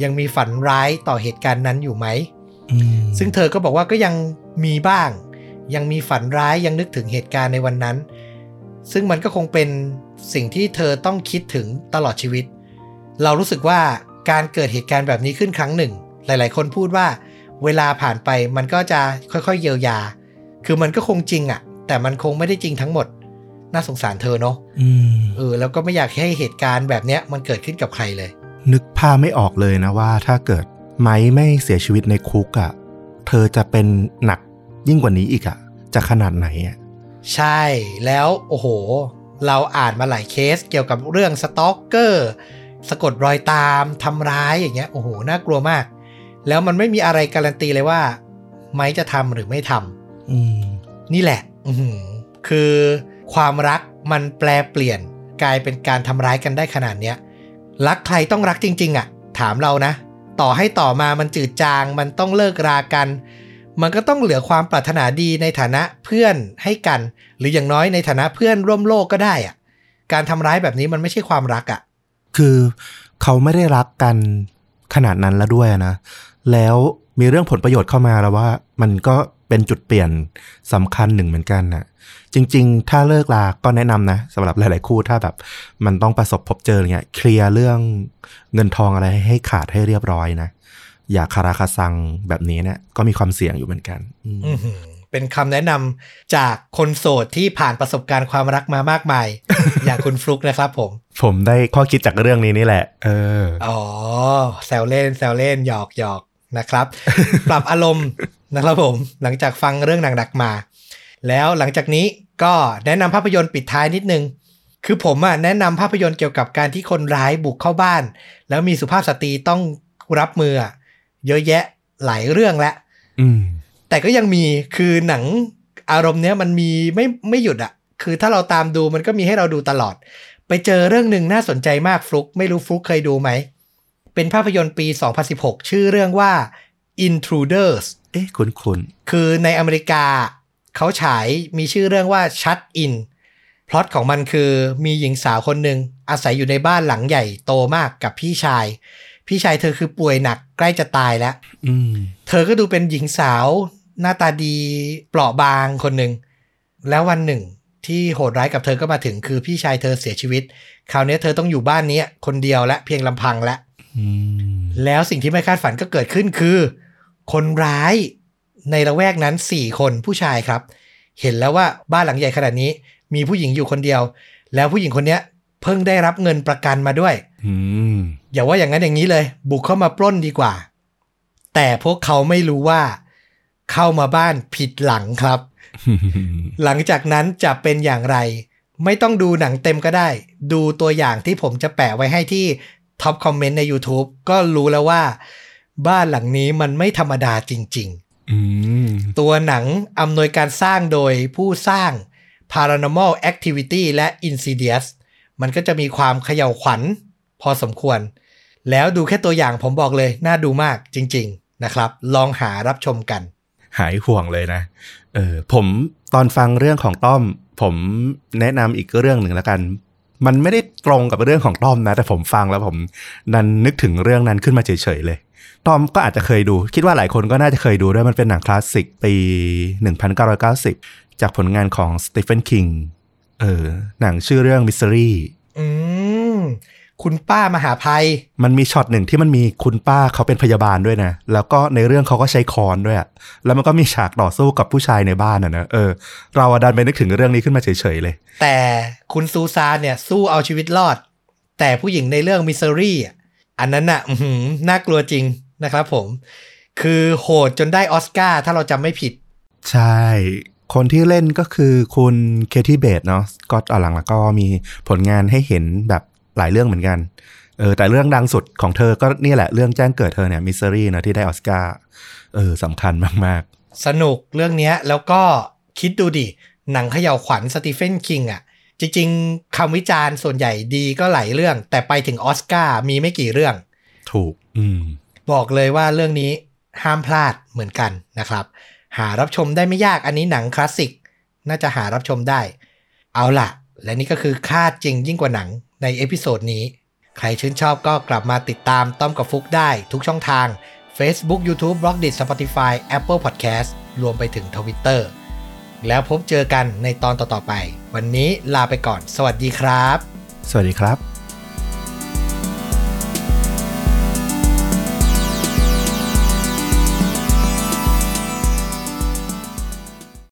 ยังมีฝันร้ายต่อเหตุการณ์นั้นอยู่ไหมอืมซึ่งเธอก็บอกว่าก็ยังมีบ้าง ยังมีฝันร้ายยังนึกถึงเหตุการณ์ในวันนั้น ซึ่งมันก็คงเป็นสิ่งที่เธอต้องคิดถึงตลอดชีวิต เรารู้สึกว่าการเกิดเหตุการณ์แบบนี้ขึ้นครั้งหนึ่ง หลาย ๆ คนพูดว่า เวลาผ่านไปมันก็จะค่อยๆเยียวยา คือมันก็คงจริงอะ่ะ แต่มันคงไม่ได้จริงทั้งหมด น่าสงสารเธอเนาะอืมเออ แล้วก็ไม่อยากให้เหตุการณ์แบบเนี้ยมันเกิดขึ้นกับใครเลย นึกภาพไม่ออกเลยนะว่าถ้าเกิดไม้ไม่เสียชีวิตในคุกอะ่ะ เธอจะเป็นหนักยิ่งกว่านี้อีกอะ่ะ จะขนาดไหนอะ่ะ ใช่แล้วโอ้โห เราอ่านมาหลายเคสเกี่ยวกับเรื่องสตอกเกอร์สะกดรอยตามทำร้ายอย่างเงี้ยโอ้โหน่ากลัวมาก แล้วมันไม่มีอะไรการันตีเลยว่า ไม้จะทำหรือไม่ทำอืมนี่แหละ อือหือคือ ความรักมันแปลเปลี่ยน กลายเป็นการทำร้ายกันได้ขนาดเนี้ยรักใครต้องรักจริง ๆอะ ถามเรานะ ต่อให้ต่อมามันจืดจาง มันต้องเลิกรากัน มันก็ต้องเหลือความปรารถนาดีในฐานะเพื่อนให้กัน หรืออย่างน้อยในฐานะเพื่อนร่วมโลกก็ได้อะการทำร้ายแบบนี้มันไม่ใช่ความรักอะ คือเขาไม่ได้รักกันขนาดนั้นแล้วด้วยนะ แล้วมีเรื่องผลประโยชน์เข้ามาแล้วว่า มันก็เป็นจุดเปลี่ยนสำคัญหนึ่งเหมือนกันน่ะ จริง ๆ ถ้าเลิกลาก็แนะนำนะสำหรับหลาย ๆ คู่ถ้าแบบ มันต้องประสบพบเจออะไรเงี้ยเคลียร์เรื่องเงินทองอะไรให้ขาดให้เรียบร้อยนะอย่าคาราคาซังแบบนี้เนี่ยก็มีความเสี่ยงอยู่เหมือนกันอืมอือหือเป็นคำแนะนำจากคนโสดที่ผ่านประสบการณ์ความรักมามากมาย อย่างคุณฟลุกนะครับผม ผมได้ข้อคิดจากเรื่องนี้นี่แหละ เอออ๋อแซวเล่นแซวเล่นหยอกหยอกนะครับ ปรับอารมณ์นะครับผม หลังจากฟังเรื่องหนักๆมา แล้วหลังจากนี้ก็แนะนำภาพยนตร์ปิดท้ายนิดนึง คือผมอะแนะนำภาพยนตร์เกี่ยวกับการที่คนร้ายบุกเข้าบ้าน แล้วมีสุภาพสตรีต้องรับมืออะเยอะแยะหลายเรื่องแล้วอืมแต่ก็ยังมีคือหนังอารมณ์เนี้ยมันมีไม่ไม่หยุดอะคือถ้าเราตามดูมันก็มีให้เราดูตลอด ไปเจอเรื่องหนึ่งน่าสนใจมากฟลุก ไม่รู้ฟลุกเคยดูไหม เป็นภาพยนตร์ปี 2016 ชื่อเรื่องว่า Intruders เอ๊ะ คุณคุณคือในอเมริกา เขาฉายมีชื่อเรื่องว่า Shut In พล็อตของมันคือมีหญิงสาวคนหนึ่งอาศัยอยู่ในบ้านหลังใหญ่โตมากกับพี่ชาย พี่ชายเธอคือป่วยหนักใกล้จะตายแล้วอืมเธอก็ดูเป็นหญิงสาว หน้าตาดีเปราะบางคนหนึ่ง แล้ววันหนึ่ง ที่โหดร้ายกับเธอก็มาถึงคือพี่ชายเธอเสียชีวิต คราวนี้เธอต้องอยู่บ้านนี้คนเดียวและเพียงลำพังและอืมแล้วสิ่งที่ไม่คาดฝันก็เกิดขึ้นคือ คนร้าย ในละแวกนั้นสี่คนผู้ชายครับ เห็นแล้วว่าบ้านหลังใหญ่ขนาดนี้ มีผู้หญิงอยู่คนเดียว แล้วผู้หญิงคนเนี้ยเพิ่งได้รับเงินประกันมาด้วยอืมอย่าว่าอย่างนั้นอย่างนี้เลย บุกเข้ามาปล้นดีกว่า แต่พวกเขาไม่รู้ว่า เข้ามาบ้านผิดหลังครับ หลังจากนั้นจะเป็นอย่างไร ไม่ต้องดูหนังเต็มก็ได้ ดูตัวอย่างที่ผมจะแปะไว้ให้ที่ท็อปคอมเมนต์ใน YouTube ก็รู้แล้วว่า บ้านหลังนี้มันไม่ธรรมดาจริงอืมๆ ตัวหนังอำนวยการสร้างโดยผู้สร้าง Paranormal Activity และ Insidious มันก็จะมีความเขย่าวขวัญพอสมควร แล้วดูแค่ตัวอย่างผมบอกเลย น่าดูมากจริง ๆนะครับ ลองหารับชมกัน หายห่วงเลยนะ เออผมตอนฟังเรื่องของต้อม ผมแนะนำอีกเรื่องหนึ่งแล้วกัน มันไม่ได้ตรงกับเรื่องของต้อมนะ แต่ผมฟังแล้วผมดันนึกถึงเรื่องนั้นขึ้นมาเฉยๆเลย ต้อมก็อาจจะเคยดู คิดว่าหลายคนก็น่าจะเคยดูด้วยมันเป็นหนังคลาสสิกปี 1990 จากผลงานของสตีเฟนคิงเออหนังชื่อเรื่อง Mystery อืมคุณป้ามหาภัย มันมีช็อตหนึ่งที่มันมีคุณป้าเขาเป็นพยาบาลด้วยนะ แล้วก็ในเรื่องเขาก็ใช้ค้อนด้วยอะแล้วมันก็มีฉากต่อสู้กับผู้ชายในบ้านอะนะเออ เราอะดันไปนึกถึงเรื่องนี้ขึ้นมาเฉยๆเลย แต่คุณซูซานเนี่ย สู้เอาชีวิตรอด แต่ผู้หญิงในเรื่องมิสซ r รี่อันนั้นน่ะอื้อหือน่ากลัวจริง นะครับผม คือโหดจนได้ออสการ์ถ้าเราจำไม่ผิด ใช่ คนที่เล่นก็คือคุณเคที่เบตเนาะก็ตอนหลังแล้วก็มีผลงานให้เห็นแบบหลายเรื่องเหมือนกันเออแต่เรื่องดังสุดของเธอก็นี่แหละเรื่องแจ้งเกิดเธอเนี่ยมิสซิรี่นะที่ได้ออสการ์เออสำคัญมากสนุกเรื่องเนี้ยแล้วก็คิดดูดิ หนังเขย่าวขวัญสตีเฟนคิงอะ จริง ๆคำวิจารณ์ส่วนใหญ่ดีก็หลายเรื่อง แต่ไปถึงออสการ์มีไม่กี่เรื่องๆถูก อืม บอกเลยว่าเรื่องนี้ห้ามพลาดเหมือนกันนะครับ หารับชมได้ไม่ยากอันนี้หนังคลาสสิกน่าจะหารับชมได้ เอาล่ะ และนี่ก็คือคาดจริงยิ่งกว่าหนังใน episode นี้ ใครชื่นชอบก็กลับมาติดตามต้อมกับฟุกได้ทุกช่องทาง Facebook YouTube b l o g d i t Spotify Apple Podcast รวมไปถึง Twitter แล้วพบเจอกันในตอนต่อๆไป วันนี้ลาไปก่อน สวัสดีครับ สวัสดีครับ